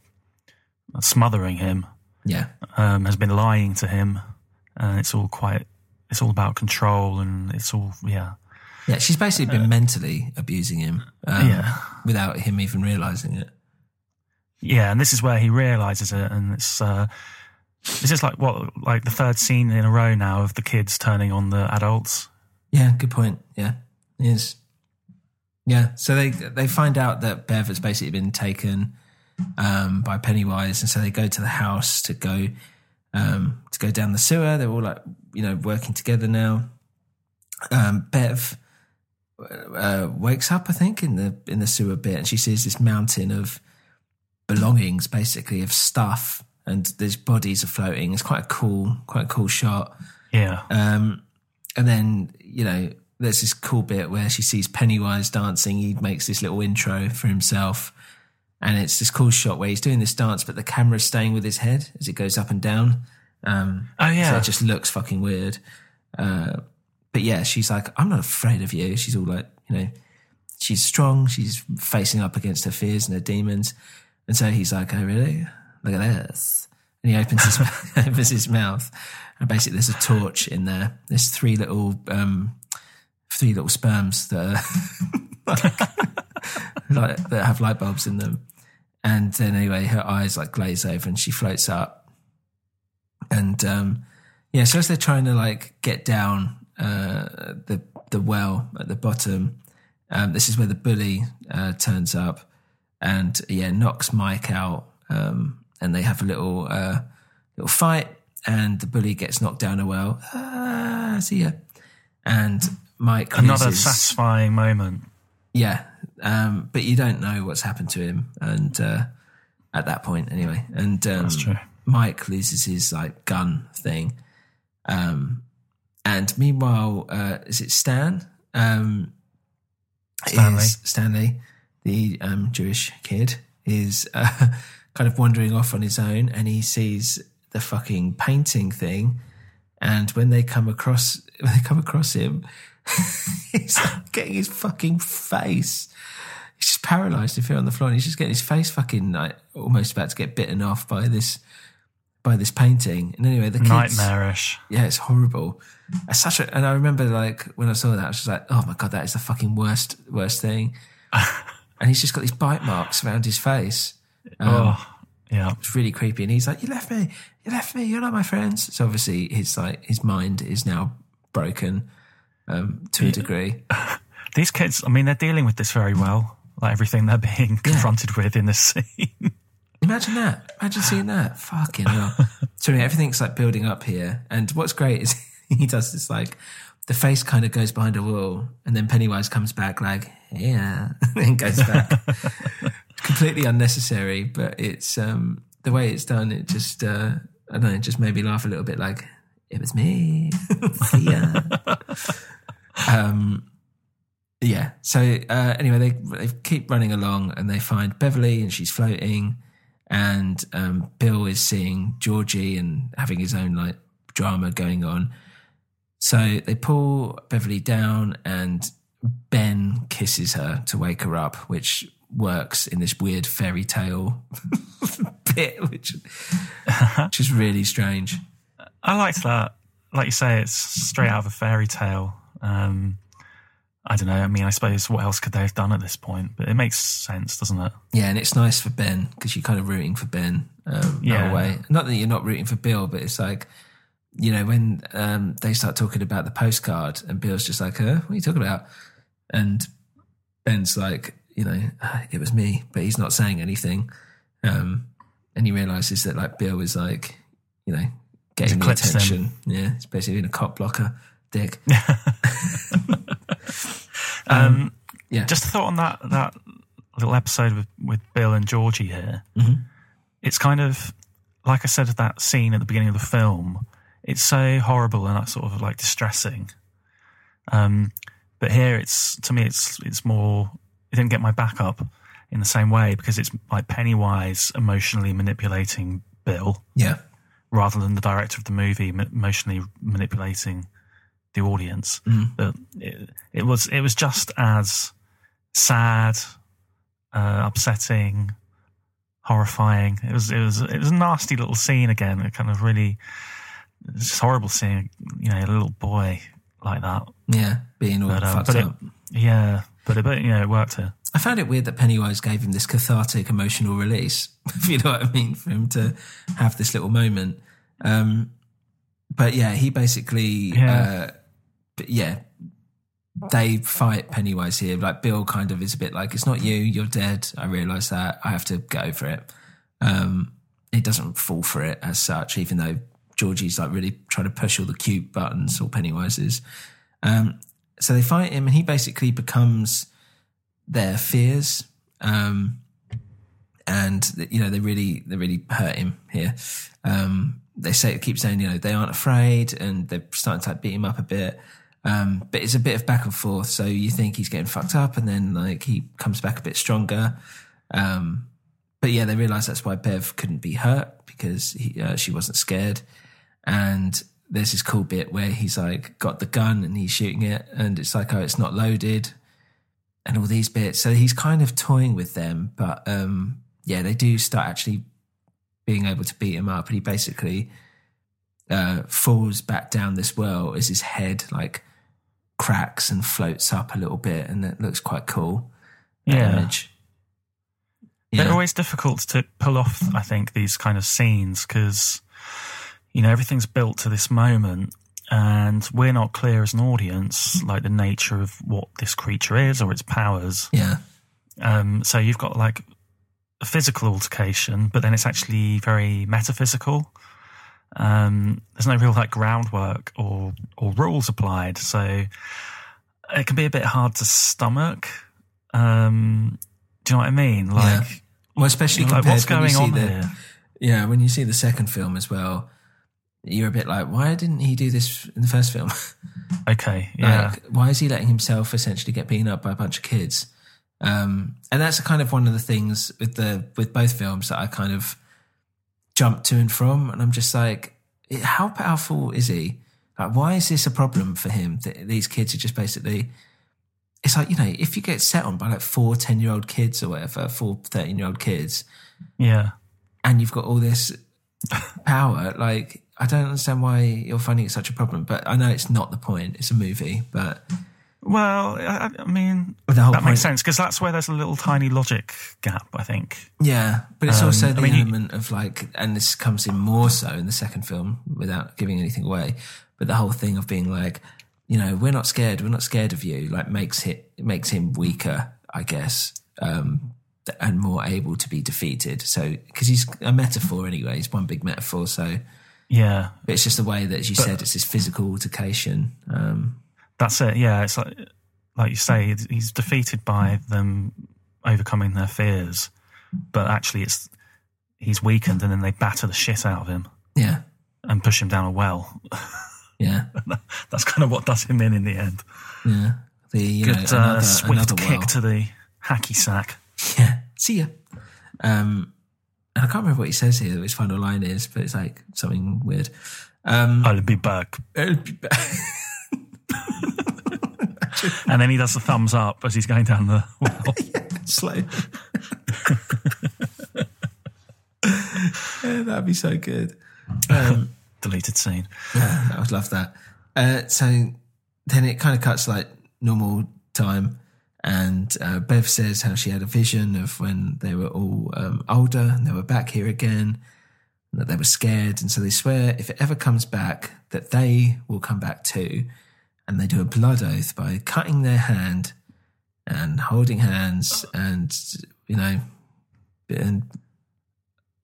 smothering him, yeah, um, has been lying to him, and it's all quite, it's all about control, and it's all, yeah, yeah. She's basically been mentally abusing him, um, Yeah. without him even realizing it. yeah, and this is where he realizes it, and it's, uh, this is like what, like the third scene in a row now of the kids turning on the adults. Yeah, good point. Yeah, is. Yeah, so they they find out that Bev has basically been taken um, by Pennywise, and so they go to the house to go um, to go down the sewer. They're all like you know working together now. Um, Bev uh, wakes up, I think, in the in the sewer bit, and she sees this mountain of belongings, basically of stuff, and there's bodies are floating. It's quite a cool, quite a cool shot. Yeah. Um, and then, you know, there's this cool bit where she sees Pennywise dancing. He makes this little intro for himself. And it's this cool shot where he's doing this dance, but the camera's staying with his head as it goes up and down. Um, Oh, yeah. So it just looks fucking weird. Uh, but yeah, she's like, I'm not afraid of you. She's all like, you know, she's strong. She's facing up against her fears and her demons. And so he's like, oh, really? Look at this. And he opens his, [LAUGHS] opens his mouth. And basically there's a torch in there. There's three little, um, three little sperms that are [LAUGHS] [LAUGHS] like, that have light bulbs in them. And then anyway, her eyes like glaze over and she floats up. And, um, yeah, so as they're trying to like get down, uh, the, the well at the bottom, um, this is where the bully, uh, turns up and yeah, knocks Mike out. Um, and they have a little, uh, little fight and the bully gets knocked down a well. Ah, see ya. And Mike Another loses- satisfying moment. yeah, um, but you don't know what's happened to him, and uh, at that point, anyway. And um, That's true. Mike loses his like gun thing. Um, and meanwhile, uh, is it Stan? Um, Stanley. is Stanley, the um, Jewish kid, is uh, kind of wandering off on his own, and he sees the fucking painting thing. And when they come across, [LAUGHS] when they come across him, [LAUGHS] he's like getting his fucking face. He's just paralyzed if you're on the floor, and he's just getting his face fucking like almost about to get bitten off by this by this painting. And anyway, the kids, Nightmarish. yeah, it's horrible. It's such a, and I remember like when I saw that, I was just like, oh my god, that is the fucking worst, worst thing. [LAUGHS] and he's just got these bite marks around his face. Um, oh, yeah. It's really creepy. And he's like, you left me, you left me, you're not my friends. So obviously, his like his mind is now broken um, to a degree. [LAUGHS] These kids, I mean, they're dealing with this very well. Like everything they're being confronted with in this [LAUGHS] scene. Imagine that. Imagine seeing that. Fucking hell. [LAUGHS] So anyway, everything's like building up here. And what's great is he does this like the face kind of goes behind a wall and then Pennywise comes back like, yeah, and goes back. Completely unnecessary, but it's um the way it's done, it just uh I don't know, it just made me laugh a little bit like it was me. yeah. [LAUGHS] um yeah. So uh, anyway, they they keep running along and they find Beverly and she's floating, and um, Bill is seeing Georgie and having his own like drama going on. So they pull Beverly down and Ben kisses her to wake her up, which works in this weird fairy tale [LAUGHS] bit, which [LAUGHS] which is really strange. I liked that. Like you say, it's straight out of a fairy tale. Um, I don't know. I mean, I suppose what else could they have done at this point? But it makes sense, doesn't it? Yeah, and it's nice for Ben because you're kind of rooting for Ben um, Yeah. a way. Not that you're not rooting for Bill, but it's like, you know, when um, they start talking about the postcard and Bill's just like, uh, what are you talking about? And Ben's like, you know, "Ah, it was me, but he's not saying anything. Um, and he realizes that like Bill is like, you know, getting the attention. Yeah, it's basically being a cop blocker dick. [LAUGHS] Um, yeah. Just a thought on that that little episode with, with Bill and Georgie here. Mhm. It's kind of like I said, that scene at the beginning of the film. It's so horrible and sort of like distressing. Um, but here, it's to me, it's it's more. It didn't get my back up in the same way because it's like Pennywise emotionally manipulating Bill Yeah. rather than the director of the movie emotionally manipulating the audience. But it, it was it was just as sad, uh, upsetting, horrifying. It was it was it was a nasty little scene again. It kind of really it's just horrible seeing you know a little boy like that. Yeah. Being all But, um, fucked but it, up. yeah, but it, but you know it worked here. I found it weird that Pennywise gave him this cathartic emotional release, [LAUGHS] if you know what I mean, for him to have this little moment. Um, but yeah, he basically, Yeah. uh, yeah, they fight Pennywise here. Like Bill kind of is a bit like, it's not you, you're dead. I realize that. I have to go for it. Um, it doesn't fall for it as such, even though Georgie's like really trying to push all the cute buttons, or Pennywise is. Um, so they fight him, and he basically becomes their fears. Um, and you know they really they really hurt him here. Um, they say keep saying you know they aren't afraid, and they're starting to like beat him up a bit. Um, but it's a bit of back and forth. So you think he's getting fucked up, and then like he comes back a bit stronger. Um, but yeah, they realize that's why Bev couldn't be hurt because he, uh, she wasn't scared. And there's this cool bit where he's like got the gun and he's shooting it, and it's like oh, it's not loaded and all these bits. So he's kind of toying with them, but um, yeah, they do start actually being able to beat him up, and he basically uh, falls back down this well as his head like cracks and floats up a little bit, and it looks quite cool. Yeah. image. They're Yeah. always difficult to pull off, I think, these kind of scenes because, you know, everything's built to this moment and we're not clear as an audience, like the nature of what this creature is or its powers. yeah, Um, so you've got like a physical altercation, but then it's actually very metaphysical. Um, there's no real like groundwork or, or rules applied. So it can be a bit hard to stomach. Um, do you know what I mean? Like, Well, especially like what's going on the, here? yeah, when you see the second film as well, you're a bit like, why didn't he do this in the first film? [LAUGHS] Okay, yeah. Like, why is he letting himself essentially get beaten up by a bunch of kids? Um, and that's kind of one of the things with the with both films that I kind of jump to and from, and I'm just like, how powerful is he? Like, why is this a problem for him? That these kids are just basically. It's like you know, if you get set on by like four 10 year old kids or whatever, four 13 year old kids, yeah. and you've got all this power, like I don't understand why you're finding it such a problem. But I know it's not the point. It's a movie, but Well, I, I mean, But the whole that point- makes sense because that's where there's a little tiny logic gap, I think. Yeah, but it's Um, also I the mean, you- element of like, and this comes in more so in the second film without giving anything away. But the whole thing of being like, you know, we're not scared, we're not scared of you, like makes it makes him weaker, I guess, um, and more able to be defeated. So because he's a metaphor anyway, he's one big metaphor. So Yeah, but it's just the way that, as you said, it's this physical altercation. Um, that's it. Yeah, it's like, like you say, he's- defeated by them overcoming their fears, but actually, it's he's weakened, and then they batter the shit out of him yeah, and push him down a well. yeah, [LAUGHS] That's kind of what does him in in the end. yeah. The you know, Good another, uh, swift another kick well. to the hacky sack. [LAUGHS] Yeah. See ya. Um, and I can't remember what he says here, what his final line is, but it's like something weird. Um, I'll be back. [LAUGHS] And then he does the thumbs up as he's going down the well. slow. [LAUGHS] Yeah, that'd be so good. Um, [LAUGHS] Deleted scene. yeah, I would love that. Uh, so then it kind of cuts like normal time. And uh, Bev says how she had a vision of when they were all um, older and they were back here again, and that they were scared. And so they swear if it ever comes back, that they will come back too. And they do a blood oath by cutting their hand and holding hands, and you know, and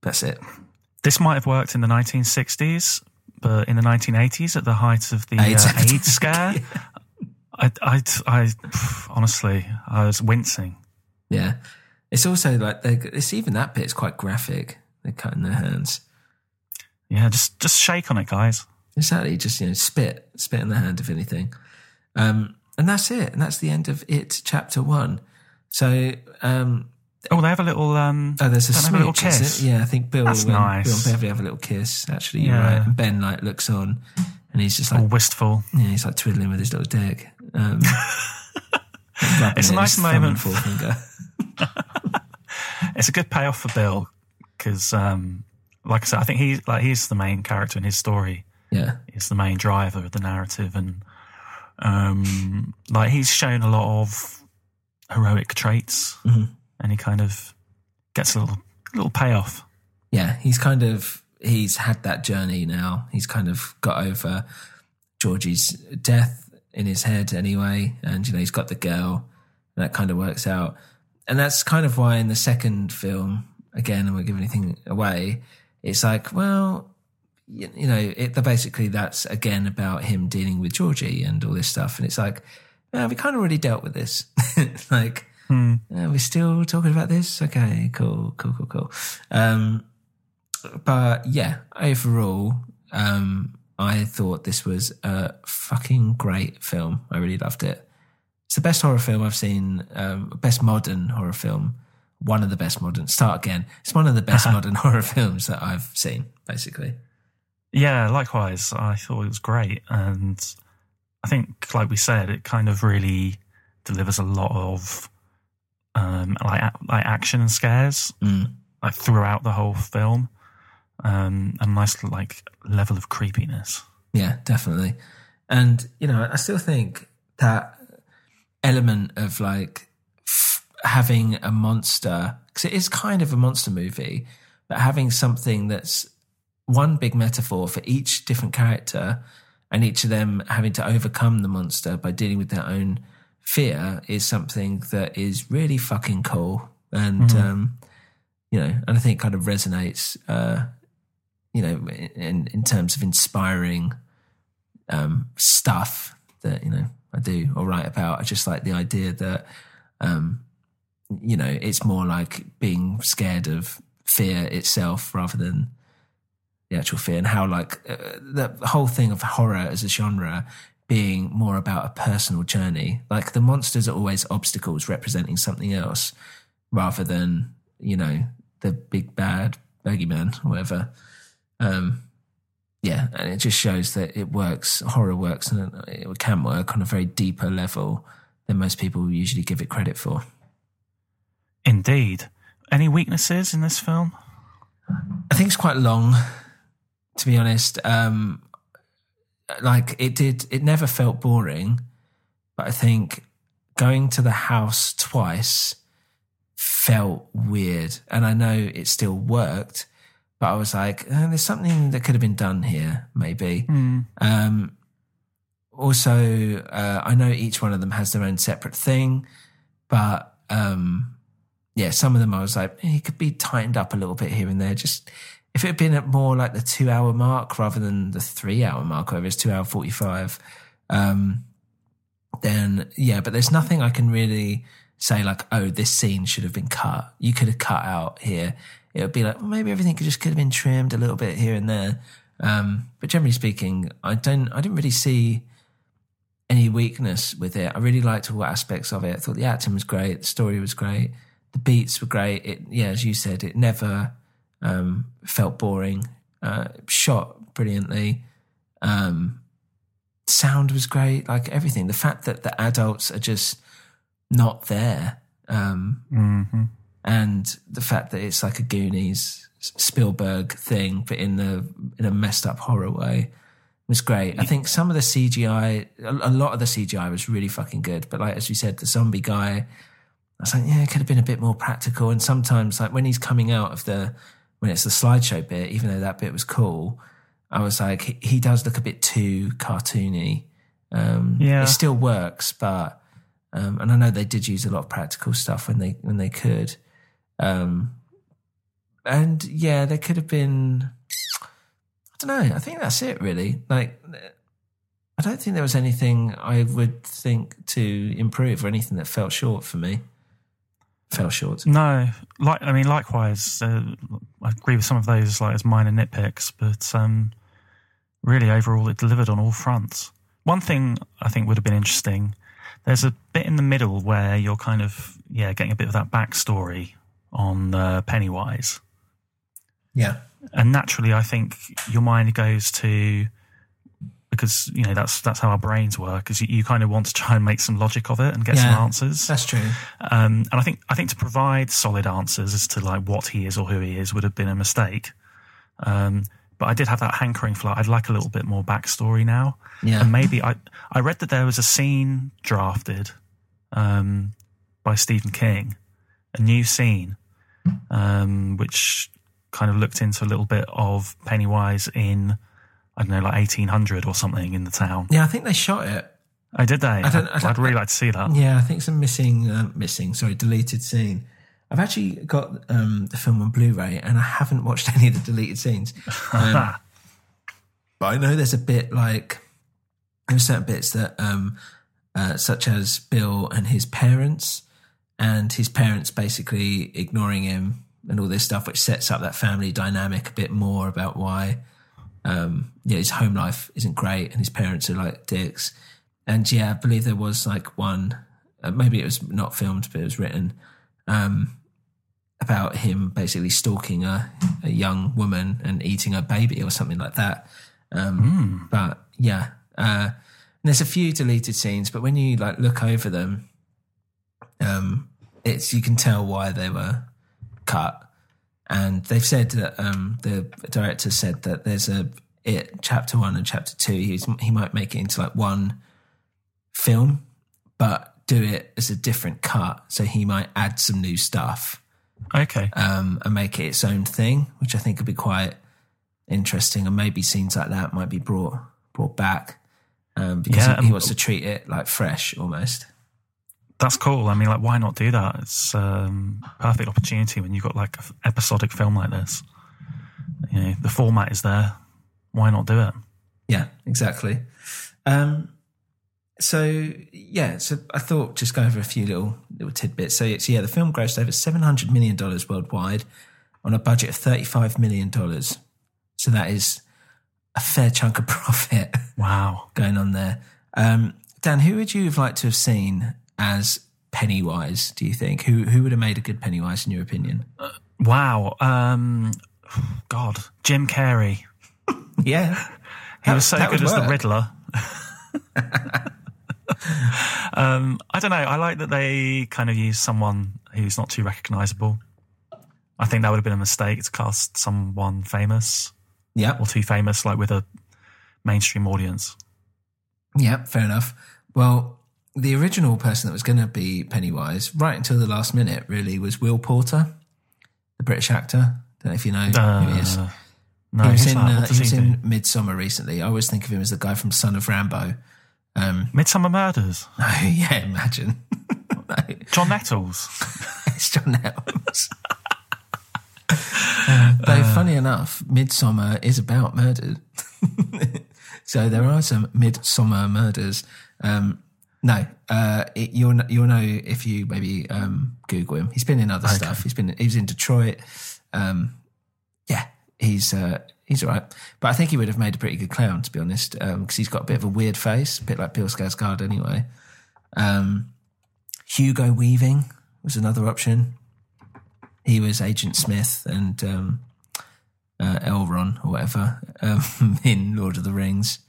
that's it. This might have worked in the 1960s, but in the 1980s, at the height of the AIDS uh. AIDS scare, [LAUGHS] I, I, I, honestly, I was wincing. Yeah, it's also like it's even that bit is quite graphic. They're cutting their hands. Yeah, just just shake on it, guys. Exactly, just you know, spit, spit in the hand, if anything. Um, and that's it. And that's the end of it, chapter one. So, um, Oh, they have a little. Um, oh, there's a, have a little smooch, is kiss. Yeah, I think Bill, That's and, nice. Bill and Beverly have a little kiss. Actually, Yeah. right. And Ben like looks on, and he's just All like, wistful. yeah, he's like twiddling with his little dick. Um, [LAUGHS] It's a nice his thumb and moment. forefinger. It's a good payoff for Bill because, um, like I said, I think he's like he's the main character in his story. Yeah, He's the main driver of the narrative, and um, like he's shown a lot of heroic traits, Mhm. and he kind of gets a little little payoff. yeah, he's kind of he's had that journey now. He's kind of got over Georgie's death in his head anyway, and you know he's got the girl. And that kind of works out, and that's kind of why in the second film, again, I won't give anything away. It's like, well, you, you know, it, the- basically that's again about him dealing with Georgie and all this stuff, and it's like, yeah, we kind of already dealt with this. [LAUGHS] like, Hmm. uh, we're still talking about this. Okay, cool, cool, cool, cool. Um, but yeah, overall, um, I thought this was a fucking great film. I really loved it. It's the best horror film I've seen, um, best modern horror film. One of the best modern. Start again. It's one of the best [LAUGHS] modern horror films that I've seen, basically. Yeah, likewise. I thought it was great, and I think, like we said, it kind of really delivers a lot of um, like like action and scares Mm. like throughout the whole film, um, a nice like level of creepiness. Yeah, definitely. And, you know, I still think that element of like f- having a monster, because it is kind of a monster movie, but having something that's one big metaphor for each different character and each of them having to overcome the monster by dealing with their own fear is something that is really fucking cool. And, um, you know, and I think kind of resonates, uh, you know, in, in terms of inspiring um, stuff that you know I do or write about. I just like the idea that um, you know it's more like being scared of fear itself rather than the actual fear. And how like uh, the whole thing of horror as a genre being more about a personal journey. Like the monsters are always obstacles representing something else rather than you know the big bad boogeyman or whatever um yeah and it just shows that it works horror works and it can work on a very deeper level than most people usually give it credit for Indeed. Any weaknesses in this film? I think it's quite long, to be honest. Um, like it did, it never felt boring, but I think going to the house twice felt weird. And I know it still worked, but I was like, oh, there's something that could have been done here, maybe. Um, also, uh, I know each one of them has their own separate thing, but um, yeah, some of them I was like, eh, it could be tightened up a little bit here and there. Just if it had been at more like the two hour mark rather than the three hour mark, whatever it's two hour 45, um, then yeah, but there's nothing I can really say like, oh, this scene should have been cut. You could have cut out here. It would be like, well, maybe everything could just could have been trimmed a little bit here and there. Um, but generally speaking, I don't, I didn't really see any weakness with it. I really liked all aspects of it. I thought the acting was great, the story was great, the beats were great. It, yeah, as you said, it never um, felt boring. Uh, shot brilliantly. Um, sound was great. Like everything. The fact that the adults are just not there, um, Mm-hmm. And the fact that it's like a Goonies Spielberg thing, but in the in a messed up horror way, was great. I think some of the CGI, a, a lot of the CGI was really fucking good. But like as you said, the zombie guy, I was like, yeah, it could have been a bit more practical. And sometimes, like when he's coming out of the when it's the slideshow bit, even though that bit was cool, I was like, he, he does look a bit too cartoony. Um, Yeah. it still works, but um, and I know they did use a lot of practical stuff when they when they could. Um, and yeah, there could have been. I don't know. I think that's it, really. Like, I don't think there was anything I would think to improve or anything that fell short for me. Fell short. No, like I mean, likewise, uh, I agree with some of those like as minor nitpicks, but um, really overall, it delivered on all fronts. One thing I think would have been interesting. There's a bit in the middle where you're kind of yeah getting a bit of that backstory on uh, Pennywise, Yeah. and naturally, I think your mind goes to because you know that's that's how our brains work. Is you, you kind of want to try and make some logic of it and get some answers. That's true. Um, and I think I think to provide solid answers as to like what he is or who he is would have been a mistake. Um, but I did have that hankering for like I'd like a little bit more backstory now. Yeah. And maybe I I read that there was a scene drafted um, by Stephen King, a new scene, um, which kind of looked into a little bit of Pennywise in I don't know like eighteen hundred or something in the town. Yeah, I think they shot it. Oh, did they? I don't- I I'd don't- really like to see that. Yeah, I think some missing, uh, missing, sorry, deleted scene. I've actually got um, the film on Blu-ray, and I haven't watched [LAUGHS] any of the deleted scenes. Um, [LAUGHS] but I know there's a bit like there's certain bits that, um, uh, such as Bill and his parents, and his parents basically ignoring him and all this stuff, which sets up that family dynamic a bit more about why, um, yeah, his home life isn't great, and his parents are like dicks. And yeah, I believe there was like one, uh, maybe it was not filmed, but it was written um, about him basically stalking a, a young woman and eating her baby or something like that. Um, But yeah, uh, and there's a few deleted scenes, but when you like look over them, um, it's you can tell why they were cut. And they've said that um, the director said that there's a it chapter one and chapter two. He's, he might make it into like one film, but do it as a different cut. So he might add some new stuff Okay. um, and make it its own thing, which I think would be quite interesting. And maybe scenes like that might be brought brought back um, because Yeah, he, he wants to treat it like fresh almost. That's cool. I mean, like, why not do that? It's um, perfect opportunity when you've got like an episodic film like this. You know, the format is there. Why not do it? Yeah, exactly. Um, so yeah, so I thought just go over a few little little tidbits. So it's yeah, the film grossed over seven hundred million dollars worldwide, on a budget of $35 million. So that is a fair chunk of [LAUGHS] profit Wow. going on there. Um, Dan, who would you have liked to have seen as Pennywise, do you think? Who, who would have made a good Pennywise, in your opinion? Wow. Um, God. Jim Carrey. [LAUGHS] Yeah. He was so good as the. Riddler. [LAUGHS] um, I don't know. I like that they kind of use someone who's not too recognizable. I think that would have been a mistake to cast someone famous Yeah. or too famous, like with a mainstream audience. Yeah, fair enough. Well, the original person that was going to be Pennywise, right until the last minute, really, was Will Poulter, the British actor. Don't know if you know who he is. Uh, no, he was in, uh, he was he in? Midsommar recently. I always think of him as the guy from Son of Rambow. Um, Midsomer Murders. [LAUGHS] oh, yeah, imagine. [LAUGHS] No, John Nettles. [LAUGHS] it's John Nettles. Uh, though, funny enough, Midsommar is about murder. so there are some Midsummer murders. Um, no, uh, it, you'll you'll know if you maybe um, Google him. He's been in other stuff. He's been he was in Detroit. Um, yeah, he's uh, he's all right. But I think he would have made a pretty good clown, to be honest, because he's got a bit of a weird face, a bit like Bill Skarsgård anyway. Um, Hugo Weaving was another option. He was Agent Smith and um, uh, Elrond or whatever [LAUGHS] um, in Lord of the Rings.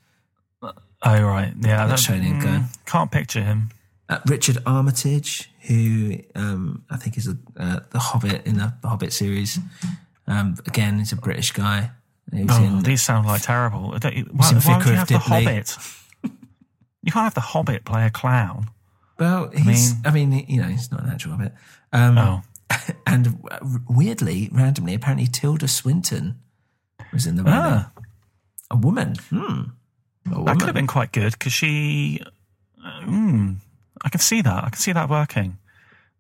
Oh, right. Yeah. That's that- Australian guy. Can't picture him. Uh, Richard Armitage, who um, I think is a, uh, the Hobbit in the Hobbit series. Um, again, he's a British guy. Oh, in, these sound like terrible. Don't you- Why, why would you have the Hobbit? You can't have the Hobbit play a clown. well, he's. I mean, you know, he's not an actual Hobbit. Um, Oh. [LAUGHS] and weirdly, randomly, apparently Tilda Swinton was in the running. Ah, A woman. Hmm. That could have been quite good because she. Hmm. I can see that. I can see that working.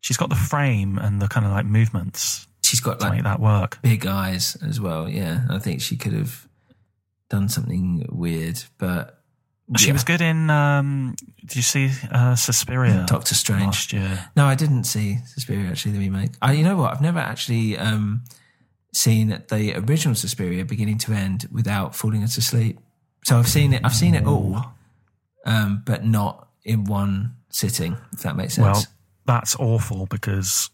She's got the frame and the kind of like movements She's got like that work. big eyes as well. Yeah, I think she could have done something weird, but She yeah. was good in. Um, did you see uh, Suspiria? Doctor Strange. last year. No, I didn't see Suspiria actually. The remake. I, you know what? I've never actually um, seen the original Suspiria beginning to end without falling into sleep. So I've seen it. I've seen it all, um, but not in one sitting. If that makes sense. Well, that's awful because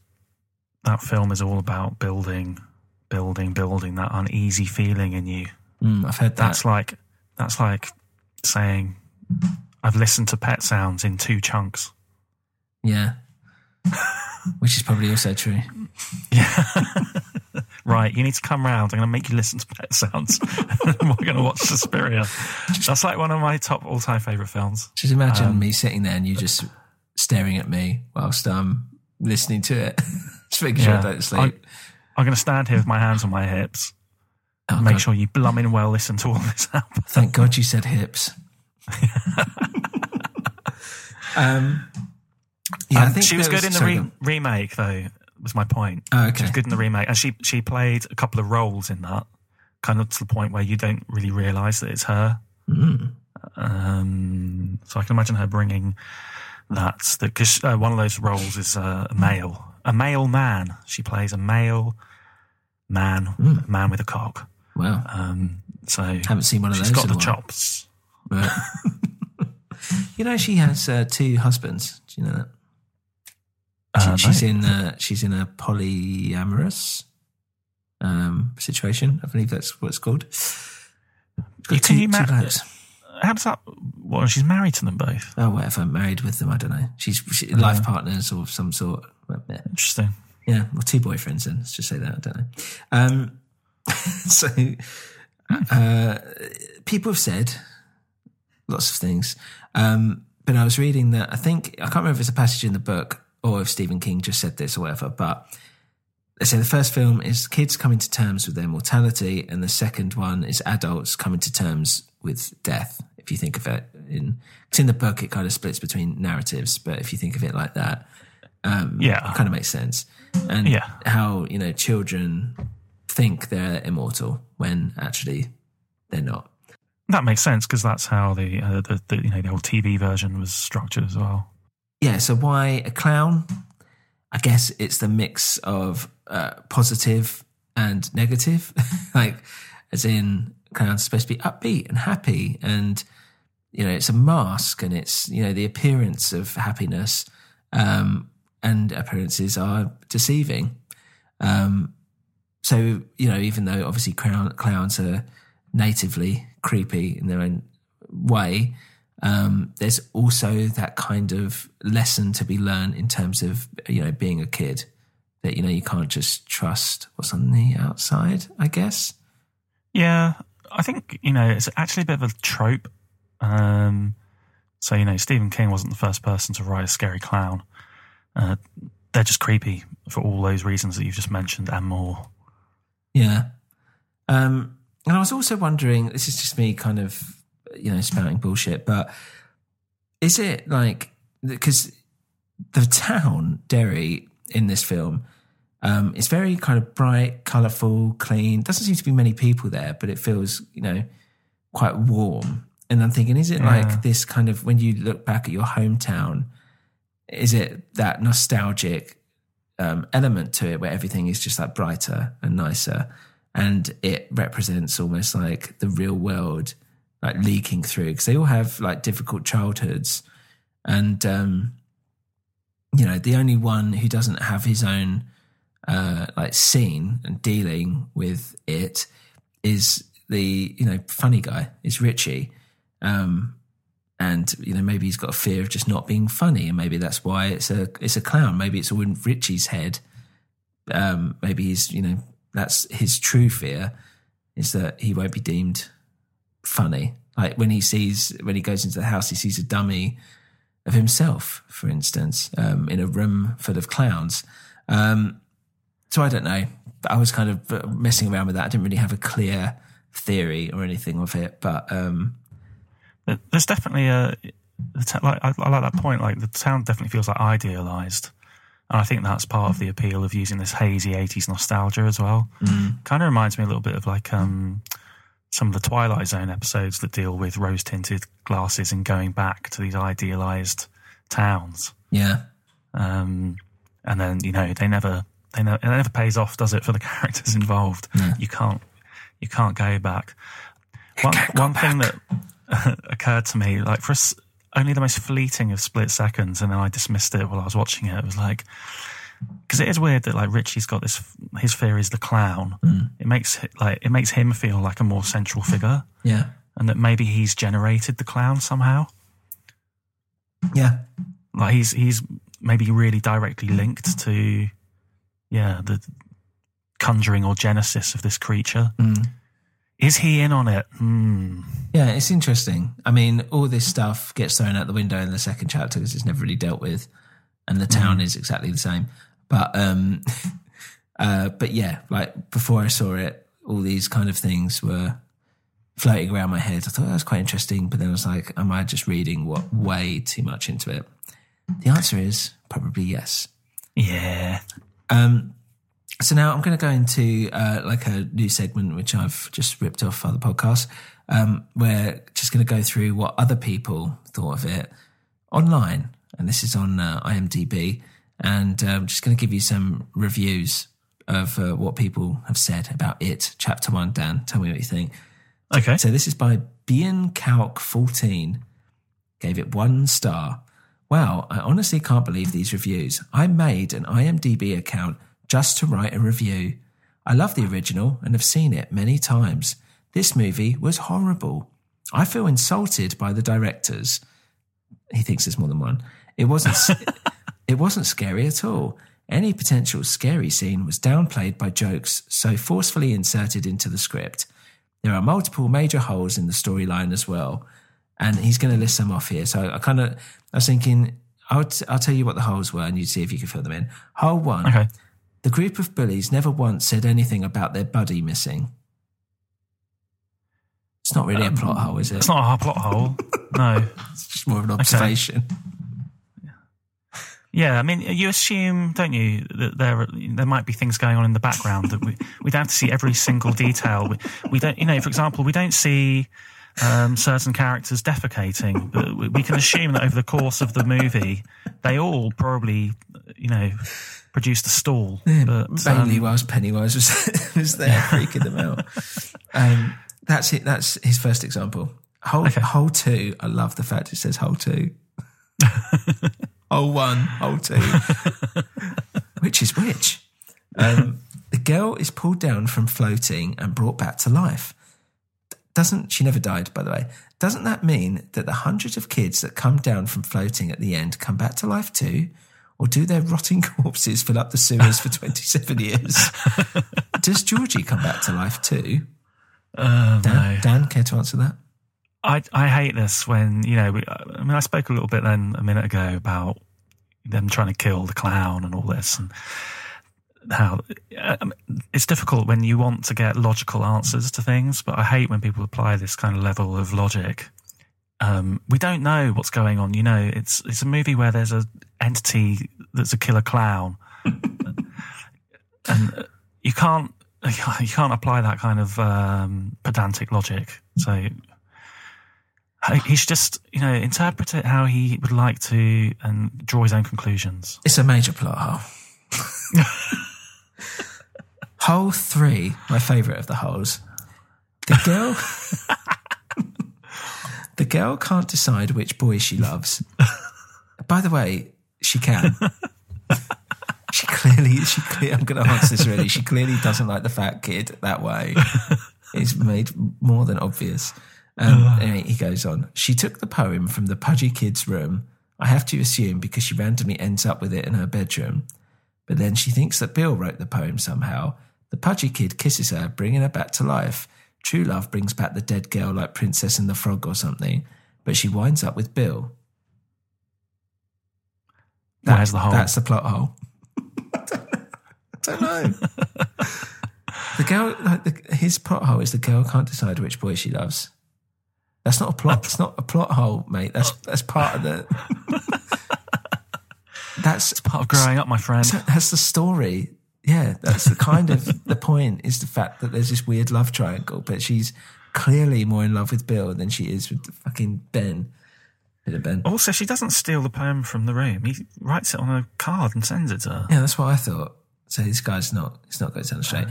that film is all about building, building, building that uneasy feeling in you. Mm, I've heard that. That's like that's like saying I've listened to Pet Sounds in two chunks. yeah. [LAUGHS] Which is probably also true. [LAUGHS] Right, you need to come round. I'm going to make you listen to Pet Sounds. [LAUGHS] and We're going to watch Suspiria. That's like one of my top all-time favorite films. Just imagine Um, me sitting there and you just staring at me whilst I'm listening to it. [LAUGHS] just making sure I don't sleep. I'm, I'm going to stand here with my hands on my hips. Oh, make God. sure you blooming well listen to all this album. Thank God you said hips. [LAUGHS] um, yeah, I Um, think she was good in the sorry, re- remake, though. Was my point. Oh, okay. She was good in the remake, and she she played a couple of roles in that, kind of to the point where you don't really realise that it's her. Mm. Um, so I can imagine her bringing that because uh, one of those roles is uh, a male, a male man. She plays a male man, a man with a cock. Wow. Um, so Haven't seen one of she's those She's got the chops. Right. [LAUGHS] you know, she has uh, two husbands. Do you know that? She- Uh, she's no. in uh, she's in a polyamorous um, situation. I believe that's what it's called. Got can two, you two ma- How does that? Well, she's married to them both. Oh, whatever. Married with them. I don't know. She's she, Uh-huh. life partners of some sort. Interesting. Yeah, well, two boyfriends then. Let's just say that. I don't know. Um, [LAUGHS] so, uh, people have said lots of things. Um, but I was reading that I think, I can't remember if it's a passage in the book or if Stephen King just said this or whatever, but let's say the first film is kids coming to terms with their mortality, and the second one is adults coming to terms with death. If you think of it in, cause in the book, it kind of splits between narratives, but if you think of it like that, um, Yeah. it kind of makes sense. And Yeah. how, you know, children think they're immortal when actually they're not. That makes sense because that's how the, uh, the the you know the old TV version was structured as well. Yeah, so why a clown? I guess it's the mix of uh, positive and negative, [LAUGHS] like as in clowns are supposed to be upbeat and happy, and you know it's a mask and it's you know the appearance of happiness, um, and appearances are deceiving. Um, so you know, even though obviously clown, clowns are natively creepy in their own way, um, there's also that kind of lesson to be learned in terms of you know being a kid that you know you can't just trust what's on the outside. I guess. Yeah, I think you know it's actually a bit of a trope. Um, so you know, Stephen King wasn't the first person to write a scary clown. Uh, they're just creepy for all those reasons that you've just mentioned and more. Yeah. Um, and I was also wondering. This is just me, kind of, you know, spouting bullshit. But is it like because the town Derry in this film um, it's very kind of bright, colourful, clean. Doesn't seem to be many people there, but it feels, you know, quite warm. And I'm thinking, is it Yeah. like this kind of when you look back at your hometown? Is it that nostalgic um, element to it where everything is just like brighter and nicer, and it represents almost like the real world, like leaking through because they all have like difficult childhoods, and um, you know the only one who doesn't have his own uh, like scene and dealing with it is the you know funny guy is Richie, um, and you know maybe he's got a fear of just not being funny, and maybe that's why it's a it's a clown. Maybe it's all in Richie's head. Um, maybe he's you know that's his true fear is that he won't be deemed funny. Like when he sees when he goes into the house, he sees a dummy of himself, for instance, um, in a room full of clowns. Um, so I don't know. I was kind of uh, messing around with that. I didn't really have a clear theory or anything of it, but um, There's definitely a. Like, I, I like that point. Like the town definitely feels like idealized, and I think that's part of the appeal of using this hazy '80s nostalgia as well. Kind of reminds me a little bit of like um, some of the Twilight Zone episodes that deal with rose tinted glasses and going back to these idealized towns. yeah, Um, and then you know they never they never, it never pays off, does it, for the [LAUGHS] characters involved? You can't you can't go back. One one thing that [LAUGHS] occurred to me, like for us, only the most fleeting of split seconds, and then I dismissed it while I was watching it. It was like because it is weird that like Richie's got this. His fear is the clown. Mm. It makes like it makes him feel like a more central figure, yeah, and that maybe he's generated the clown somehow. yeah, like he's he's maybe really directly linked to yeah the conjuring or genesis of this creature mm. is he in on it Hmm. yeah. It's interesting. I mean, all this stuff gets thrown out the window in the second chapter because it's never really dealt with, and the town mm. is exactly the same. But um, [LAUGHS] uh, but yeah, like before I saw it, all these kind of things were floating around my head. I thought that was quite interesting, but then I was like, am I just reading what way too much into it? The answer is probably yes. yeah Um, so now I'm going to go into uh, like a new segment which I've just ripped off other podcasts. Um, we're just going to go through what other people thought of it online, and this is on uh, IMDb. And uh, I'm just going to give you some reviews of uh, what people have said about it. Chapter one, Dan, tell me what you think. okay So this is by Bian Calc 14. Gave it one star. Wow, I honestly can't believe these reviews. I made an IMDb account just to write a review. I love the original and have seen it many times. This movie was horrible. I feel insulted by the directors. He thinks there's more than one. It wasn't [LAUGHS] it wasn't scary at all. Any potential scary scene was downplayed by jokes so forcefully inserted into the script. There are multiple major holes in the storyline as well, and he's going to list some off here. So I kind of I was thinking I'll t- I'll tell you what the holes were, and you'd see if you could fill them in. Hole one: okay the group of bullies never once said anything about their buddy missing. It's not really a um, plot hole, is it? it's not a plot hole [LAUGHS] no It's just more of an observation. Yeah i mean you assume don't you that there there might be things going on in the background that we [LAUGHS] we don't have to see every single detail we, we don't you know for example we don't see um, certain characters defecating, but we- we can assume that over the course of the movie, they all probably you know, produced a stall. Yeah, but, mainly um, whilst Pennywise was [LAUGHS] was there freaking them out. Um, that's it. That's his first example. Hole, Okay. hole two. I love the fact it says hole two. [LAUGHS] hole one, hole two. [LAUGHS] which is which? Um, the girl is pulled down from floating and brought back to life. Doesn't she never died, by the way? Doesn't that mean that the hundreds of kids that come down from floating at the end come back to life too? Or do their rotting [LAUGHS] corpses fill up the sewers for 27 years? [LAUGHS] Does Georgie come back to life too? uh, Dan, no. Dan, care to answer that? I I hate this when you know. We, I mean, I spoke a little bit then a minute ago about them trying to kill the clown and all this, and how um, it's difficult when you want to get logical answers to things. But I hate when people apply this kind of level of logic. Um, we don't know what's going on. You know, it's it's a movie where there's a entity that's a killer clown, [LAUGHS] and uh, you can't [LAUGHS] you can't apply that kind of um, pedantic logic. So he should just, you know, interpret it how he would like to and draw his own conclusions. It's a major plot hole. hole three, my favourite of the holes. The girl, [LAUGHS] the girl can't decide which boy she loves. By the way, she can. She clearly, she I'm going to answer this really. She clearly doesn't like the fat kid that way. It's made more than obvious. Um, anyway, he goes on. She took the poem from the pudgy kid's room. I have to assume because she randomly ends up with it in her bedroom. But then she thinks that Bill wrote the poem somehow. The pudgy kid kisses her, bringing her back to life. True love brings back the dead girl like Princess and the Frog or something. But she winds up with Bill. That- Where's the hole? That's the plot hole. [LAUGHS] I don't know. the girl, like the, his plot hole is the girl can't decide which boy she loves. That's not a plot. It's not a plot hole, mate. That's that's part of the. [LAUGHS] that's Part of growing up, my friend. that's the story. Yeah, that's the kind of the point is the fact that there's this weird love triangle, but she's clearly more in love with Bill than she is with fucking Ben. Bit of Ben. Also, she doesn't steal the poem from the room. He writes it on a card and sends it to her. Yeah, that's what I thought. So this guy's not. It's not going to sound straight.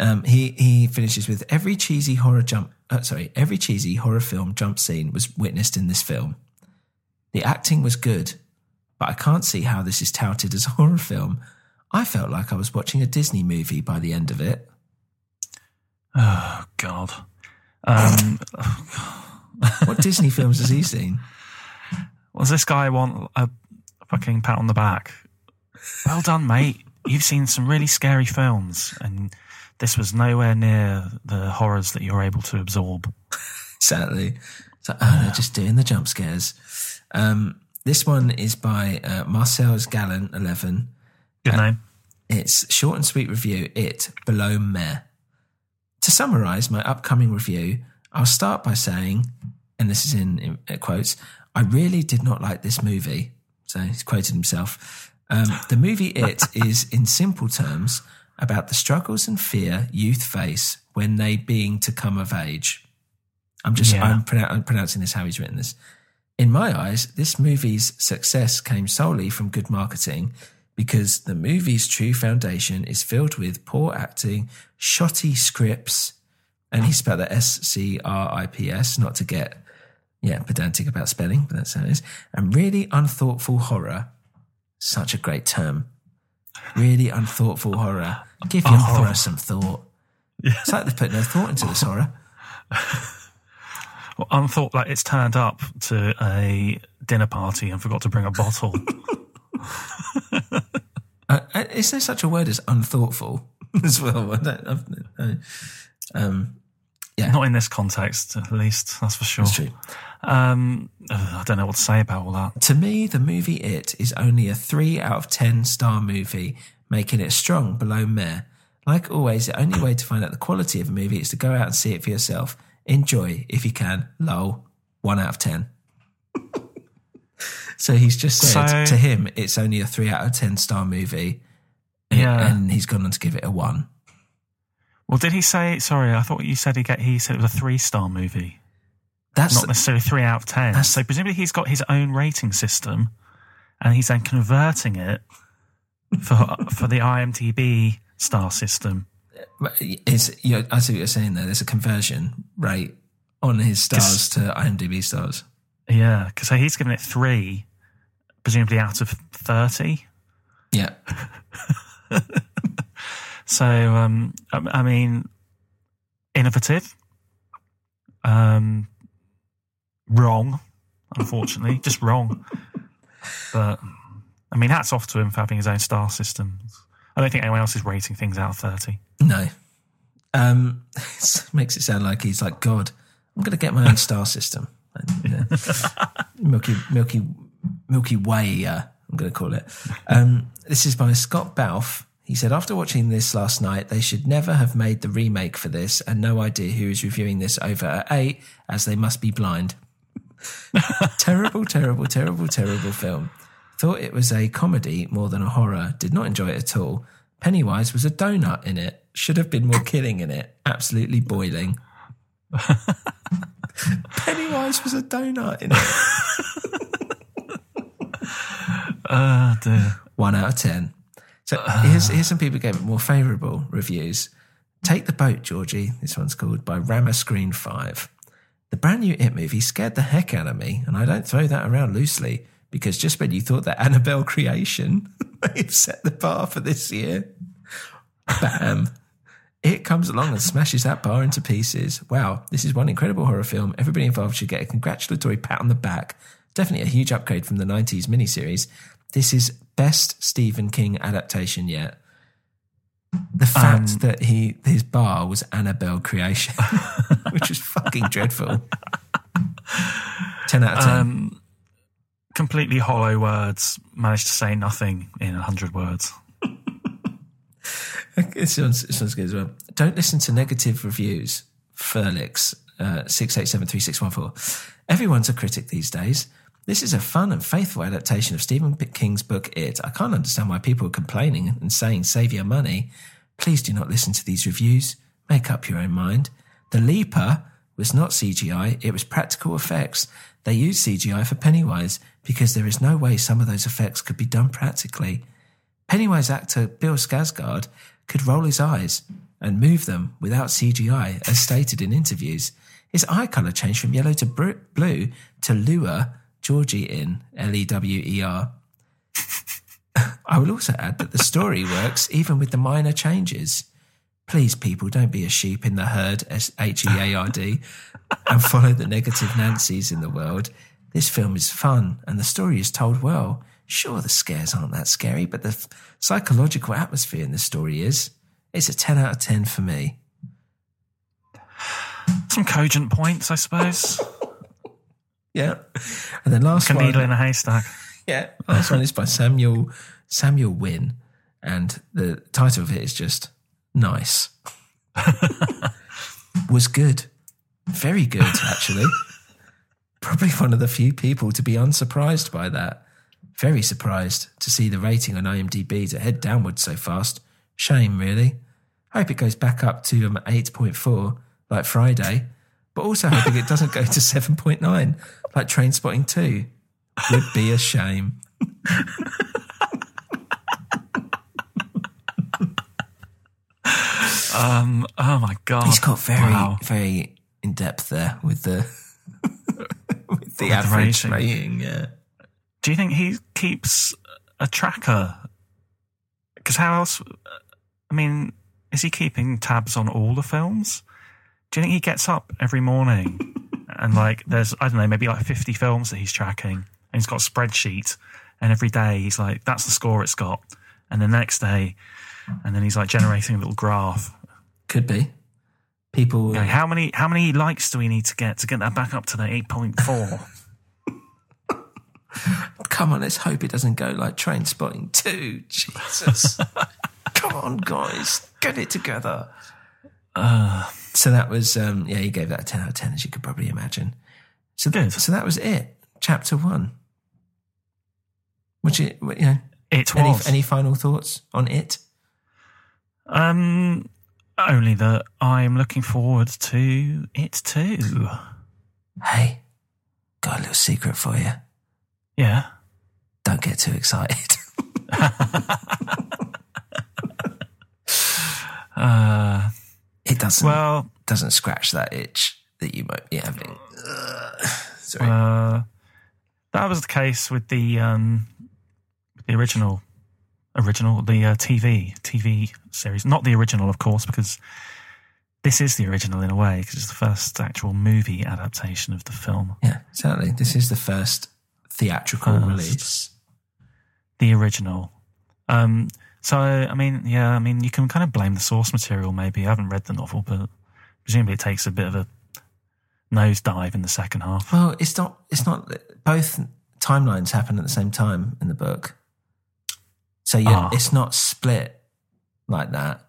Um, he he finishes with every cheesy horror jump. Uh, sorry, every cheesy horror film jump scene was witnessed in this film. The acting was good, but I can't see how this is touted as a horror film. I felt like I was watching a Disney movie by the end of it. Oh, God. Um, [LAUGHS] What Disney films has he seen? [LAUGHS] does this guy want a fucking pat on the back? Well done, mate. You've seen some really scary films, and this was nowhere near the horrors that you're able to absorb. [LAUGHS] Sadly, so oh, they're just doing the jump scares. Um, this one is by uh, Marcel's Gallant Eleven. Good name. It's short and sweet review. It below meh. To summarize my upcoming review, I'll start by saying, and this is in, in uh, quotes, I really did not like this movie. So he's quoted himself. Um, the movie It [LAUGHS] is, in simple terms, about the struggles and fear youth face when they being to come of age. I'm just Yeah. I'm, pronou- I'm pronouncing this how he's written this. In my eyes, this movie's success came solely from good marketing because the movie's true foundation is filled with poor acting, shoddy scripts, and he spelled that S C R I P S, not to get yeah pedantic about spelling, but that's how it is, and really unthoughtful horror. Such a great term. Really unthoughtful horror. [LAUGHS] Give your horror some thought. It's like they've put no thought into this horror. [LAUGHS] Well, unthought like it's turned up to a dinner party and forgot to bring a bottle. [LAUGHS] Uh, uh, is there such a word as unthoughtful as well? I don't, uh, um, yeah, Not in this context, at least. That's for sure. that's true. Um, I don't know what to say about all that. To me, the movie It is only a 3 out of 10 star movie, making it strong below meh. Like always, the only way to find out the quality of a movie is to go out and see it for yourself. Enjoy if you can. Lol. 1 out of 10. [LAUGHS] so he's just said So- to him, it's only a 3 out of 10 star movie. And, Yeah. and he's gone on to give it a 1. Well, did he say? Sorry, I thought you said he get. He said it was a three-star movie, That's not necessarily three out of ten. So presumably he's got his own rating system, and he's then converting it for [LAUGHS] for the IMDb star system. It's, you know, I see what you're saying there. There's a conversion rate on his stars to IMDb stars. Yeah, because so he's given it three, presumably out of thirty. Yeah. [LAUGHS] So, um, I I mean, innovative, um, wrong, unfortunately, just wrong. But I mean, hats off to him for having his own star system. I don't think anyone else is rating things out of thirty. No. Um, [LAUGHS] it makes it sound like he's like God. I'm going to get my own star [LAUGHS] system. And, uh, Milky Milky Milky Way. Uh, I'm going to call it. Um, this is by Scott Balfe. He said, after watching this last night, they should never have made the remake for this, and no idea who is reviewing this over at eight, as they must be blind. [LAUGHS] terrible, terrible, terrible, terrible film. Thought it was a comedy more than a horror. Did not enjoy it at all. Pennywise was a donut in it. Should have been more killing in it. Absolutely boiling. [LAUGHS] Pennywise was a donut in it. Uh, [LAUGHS] dear. One out of ten. So here's here's some people gave it more favourable reviews. Take the boat, Georgie. This one's called by Rammer Screen Five. The brand new It movie scared the heck out of me, and I don't throw that around loosely because just when you thought that Annabelle creation [LAUGHS] have set the bar for this year, bam. It comes along and smashes that bar into pieces. Wow, this is one incredible horror film. Everybody involved should get a congratulatory pat on the back. Definitely a huge upgrade from the 90s miniseries. This is best Stephen King adaptation yet. The fact Um, that he his bar was Annabelle creation, [LAUGHS] which is fucking dreadful. Ten out of ten. Um, completely hollow words. Managed to say nothing in a hundred words. [LAUGHS] One's, this one's good as well. Don't listen to negative reviews. Furlix, uh, 6873614. Everyone's a critic these days. This is a fun and faithful adaptation of Stephen King's book It. I can't understand why people are complaining and saying save your money. Please do not listen to these reviews. Make up your own mind. The Leper was not CGI, it was practical effects. They used CGI for Pennywise because there is no way some of those effects could be done practically. Pennywise actor Bill Skarsgård could roll his eyes and move them without CGI, as stated in interviews. His eye colour changed from yellow to blue to lure Georgie in L E W E R. [LAUGHS] I will also add that the story works even with the minor changes. Please, people, don't be a sheep in the herd, S H E A R D, [LAUGHS] and follow the negative Nancy's in the world. This film is fun and the story is told well. Sure, the scares aren't that scary, but the psychological atmosphere in the story is. It's a 10 out of 10 for me. Some cogent points, I suppose. Yeah. And then last a one. needle in a haystack. Yeah. Last one is by Samuel Samuel Wynn, and the title of it is just nice. [LAUGHS] Was good, very good actually. Probably one of the few people to be unsurprised by that. Very surprised to see the rating on IMDb to head downwards so fast. Shame, really. Hope it goes back up to um, 8.4 like Friday, but also hoping it doesn't go to 7.9 like Trainspotting 2. Would be a shame. Um. Oh my god. He's got very, Wow. very in depth there [LAUGHS] with the with the the average rating. rating. Yeah. Do you think he keeps a tracker? Because how else? I mean, is he keeping tabs on all the films? Do you think he gets up every morning and like there's I don't know maybe like fifty films that he's tracking and he's got a spreadsheet and every day he's like that's the score it's got and the next day and then he's like generating a little graph. Could be. People. Going, how many how many likes do we need to get to get that back up to the eight point four? [LAUGHS] Come on, let's hope it doesn't go like Trainspotting 2. Jesus. [LAUGHS] Come on, guys. Get it together. Uh, So that was, um, yeah, he gave that a 10 out of 10, as you could probably imagine. So, Good. so that was it. Chapter one. Which, it, you know, it any, was any final thoughts on it? Um, only that I'm looking forward to it too. Hey, got a little secret for you. Yeah. Don't get too excited. [LAUGHS] [LAUGHS] Uh, It doesn't well, doesn't scratch that itch that you might be having. Ugh. Sorry. uh, that was the case with the um, the original, original the uh, TV TV series. Not the original, of course, because this is the original in a way, because it's the first actual movie adaptation of the film. yeah, exactly. This is the first theatrical First. release. the original. Um, so, I mean, yeah, I mean, you can kind of blame the source material. Maybe I haven't read the novel, but presumably it takes a bit of a nosedive in the second half. Well, it's not. It's not. Both timelines happen at the same time in the book, so yeah, Ah. it's not split like that.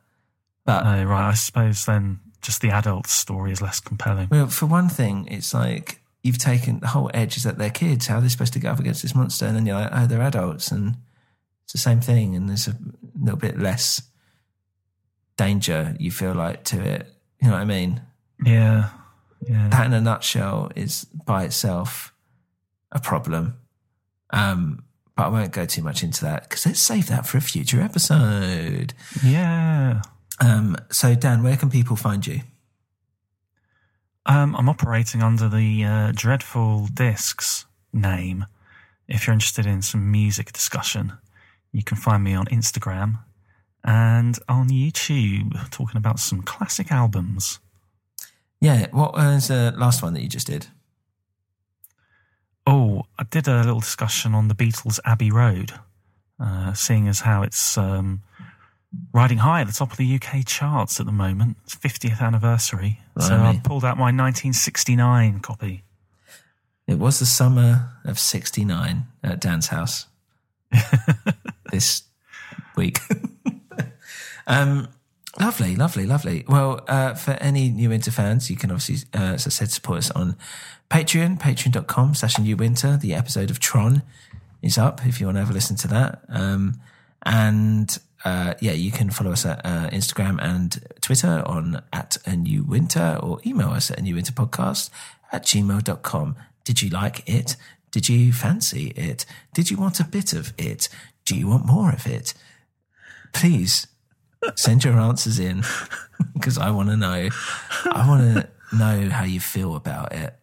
But Oh, right. I suppose then just the adult story is less compelling. well, for one thing, it's like you've taken the whole edge is that they're kids. How are they supposed to go up against this monster? And then you're like, oh, they're adults, and it's the same thing. And there's a little bit less danger you feel like to it. You know what I mean? Yeah. Yeah. that in a nutshell is by itself a problem. Um, but I won't go too much into that because let's save that for a future episode. Yeah. Um, so, Dan, where can people find you? Um, I'm operating under the uh, Dreadful Discs name. If you're interested in some music discussion, you can find me on Instagram and on YouTube talking about some classic albums. Yeah, what was the last one that you just did? Oh, I did a little discussion on the Beatles' Abbey Road, uh, seeing as how it's um, riding high at the top of the UK charts at the moment. It's 50th anniversary. So I pulled out my 1969 copy. It was the summer of 69 at Dan's house [LAUGHS] this week. [LAUGHS] um, lovely, lovely, lovely. Well, uh, for any new winter fans, you can obviously, uh, as I said, support us on Patreon, patreon.com slash new winter. The episode of Tron is up if you want to have a listen to that. Um, and uh, yeah, you can follow us at uh, Instagram and Twitter on at a new winter or email us at a new winter podcast at gmail.com. Did you like it? Did you fancy it? Did you want a bit of it? Do you want more of it? Please send your answers in [LAUGHS] because I want to know. I want to know how you feel about it.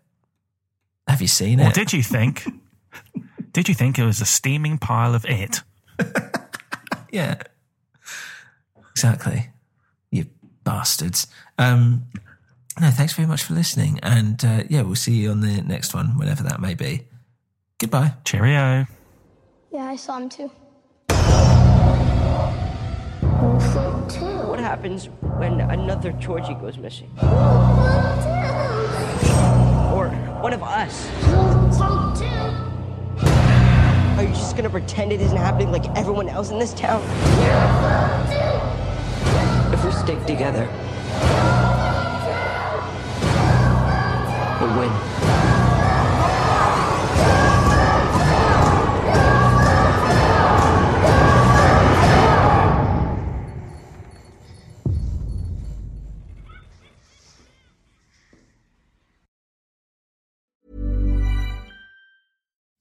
Have you seen Or it? did you think? did you think it was a steaming pile of it? [LAUGHS] Yeah. Exactly. You bastards. Um, no, thanks very much for listening. And uh, yeah, we'll see you on the next one, whenever that may be. Goodbye. Cheerio. Yeah, I saw him too. What happens when another Georgie goes missing? Or one of us? Are you just gonna pretend it isn't happening like everyone else in this town? If we stick together, we'll win.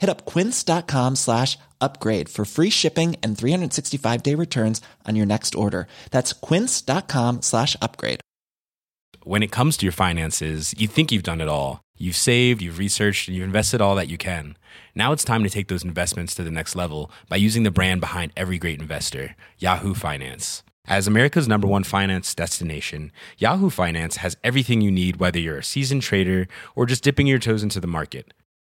Hit up quince.com slash upgrade for free shipping and 365 day returns on your next order. That's quince.com slash upgrade. When it comes to your finances, you think you've done it all. You've saved, you've researched, and you've invested all that you can. Now it's time to take those investments to the next level by using the brand behind every great investor, Yahoo Finance. As America's number one finance destination, Yahoo Finance has everything you need, whether you're a seasoned trader or just dipping your toes into the market.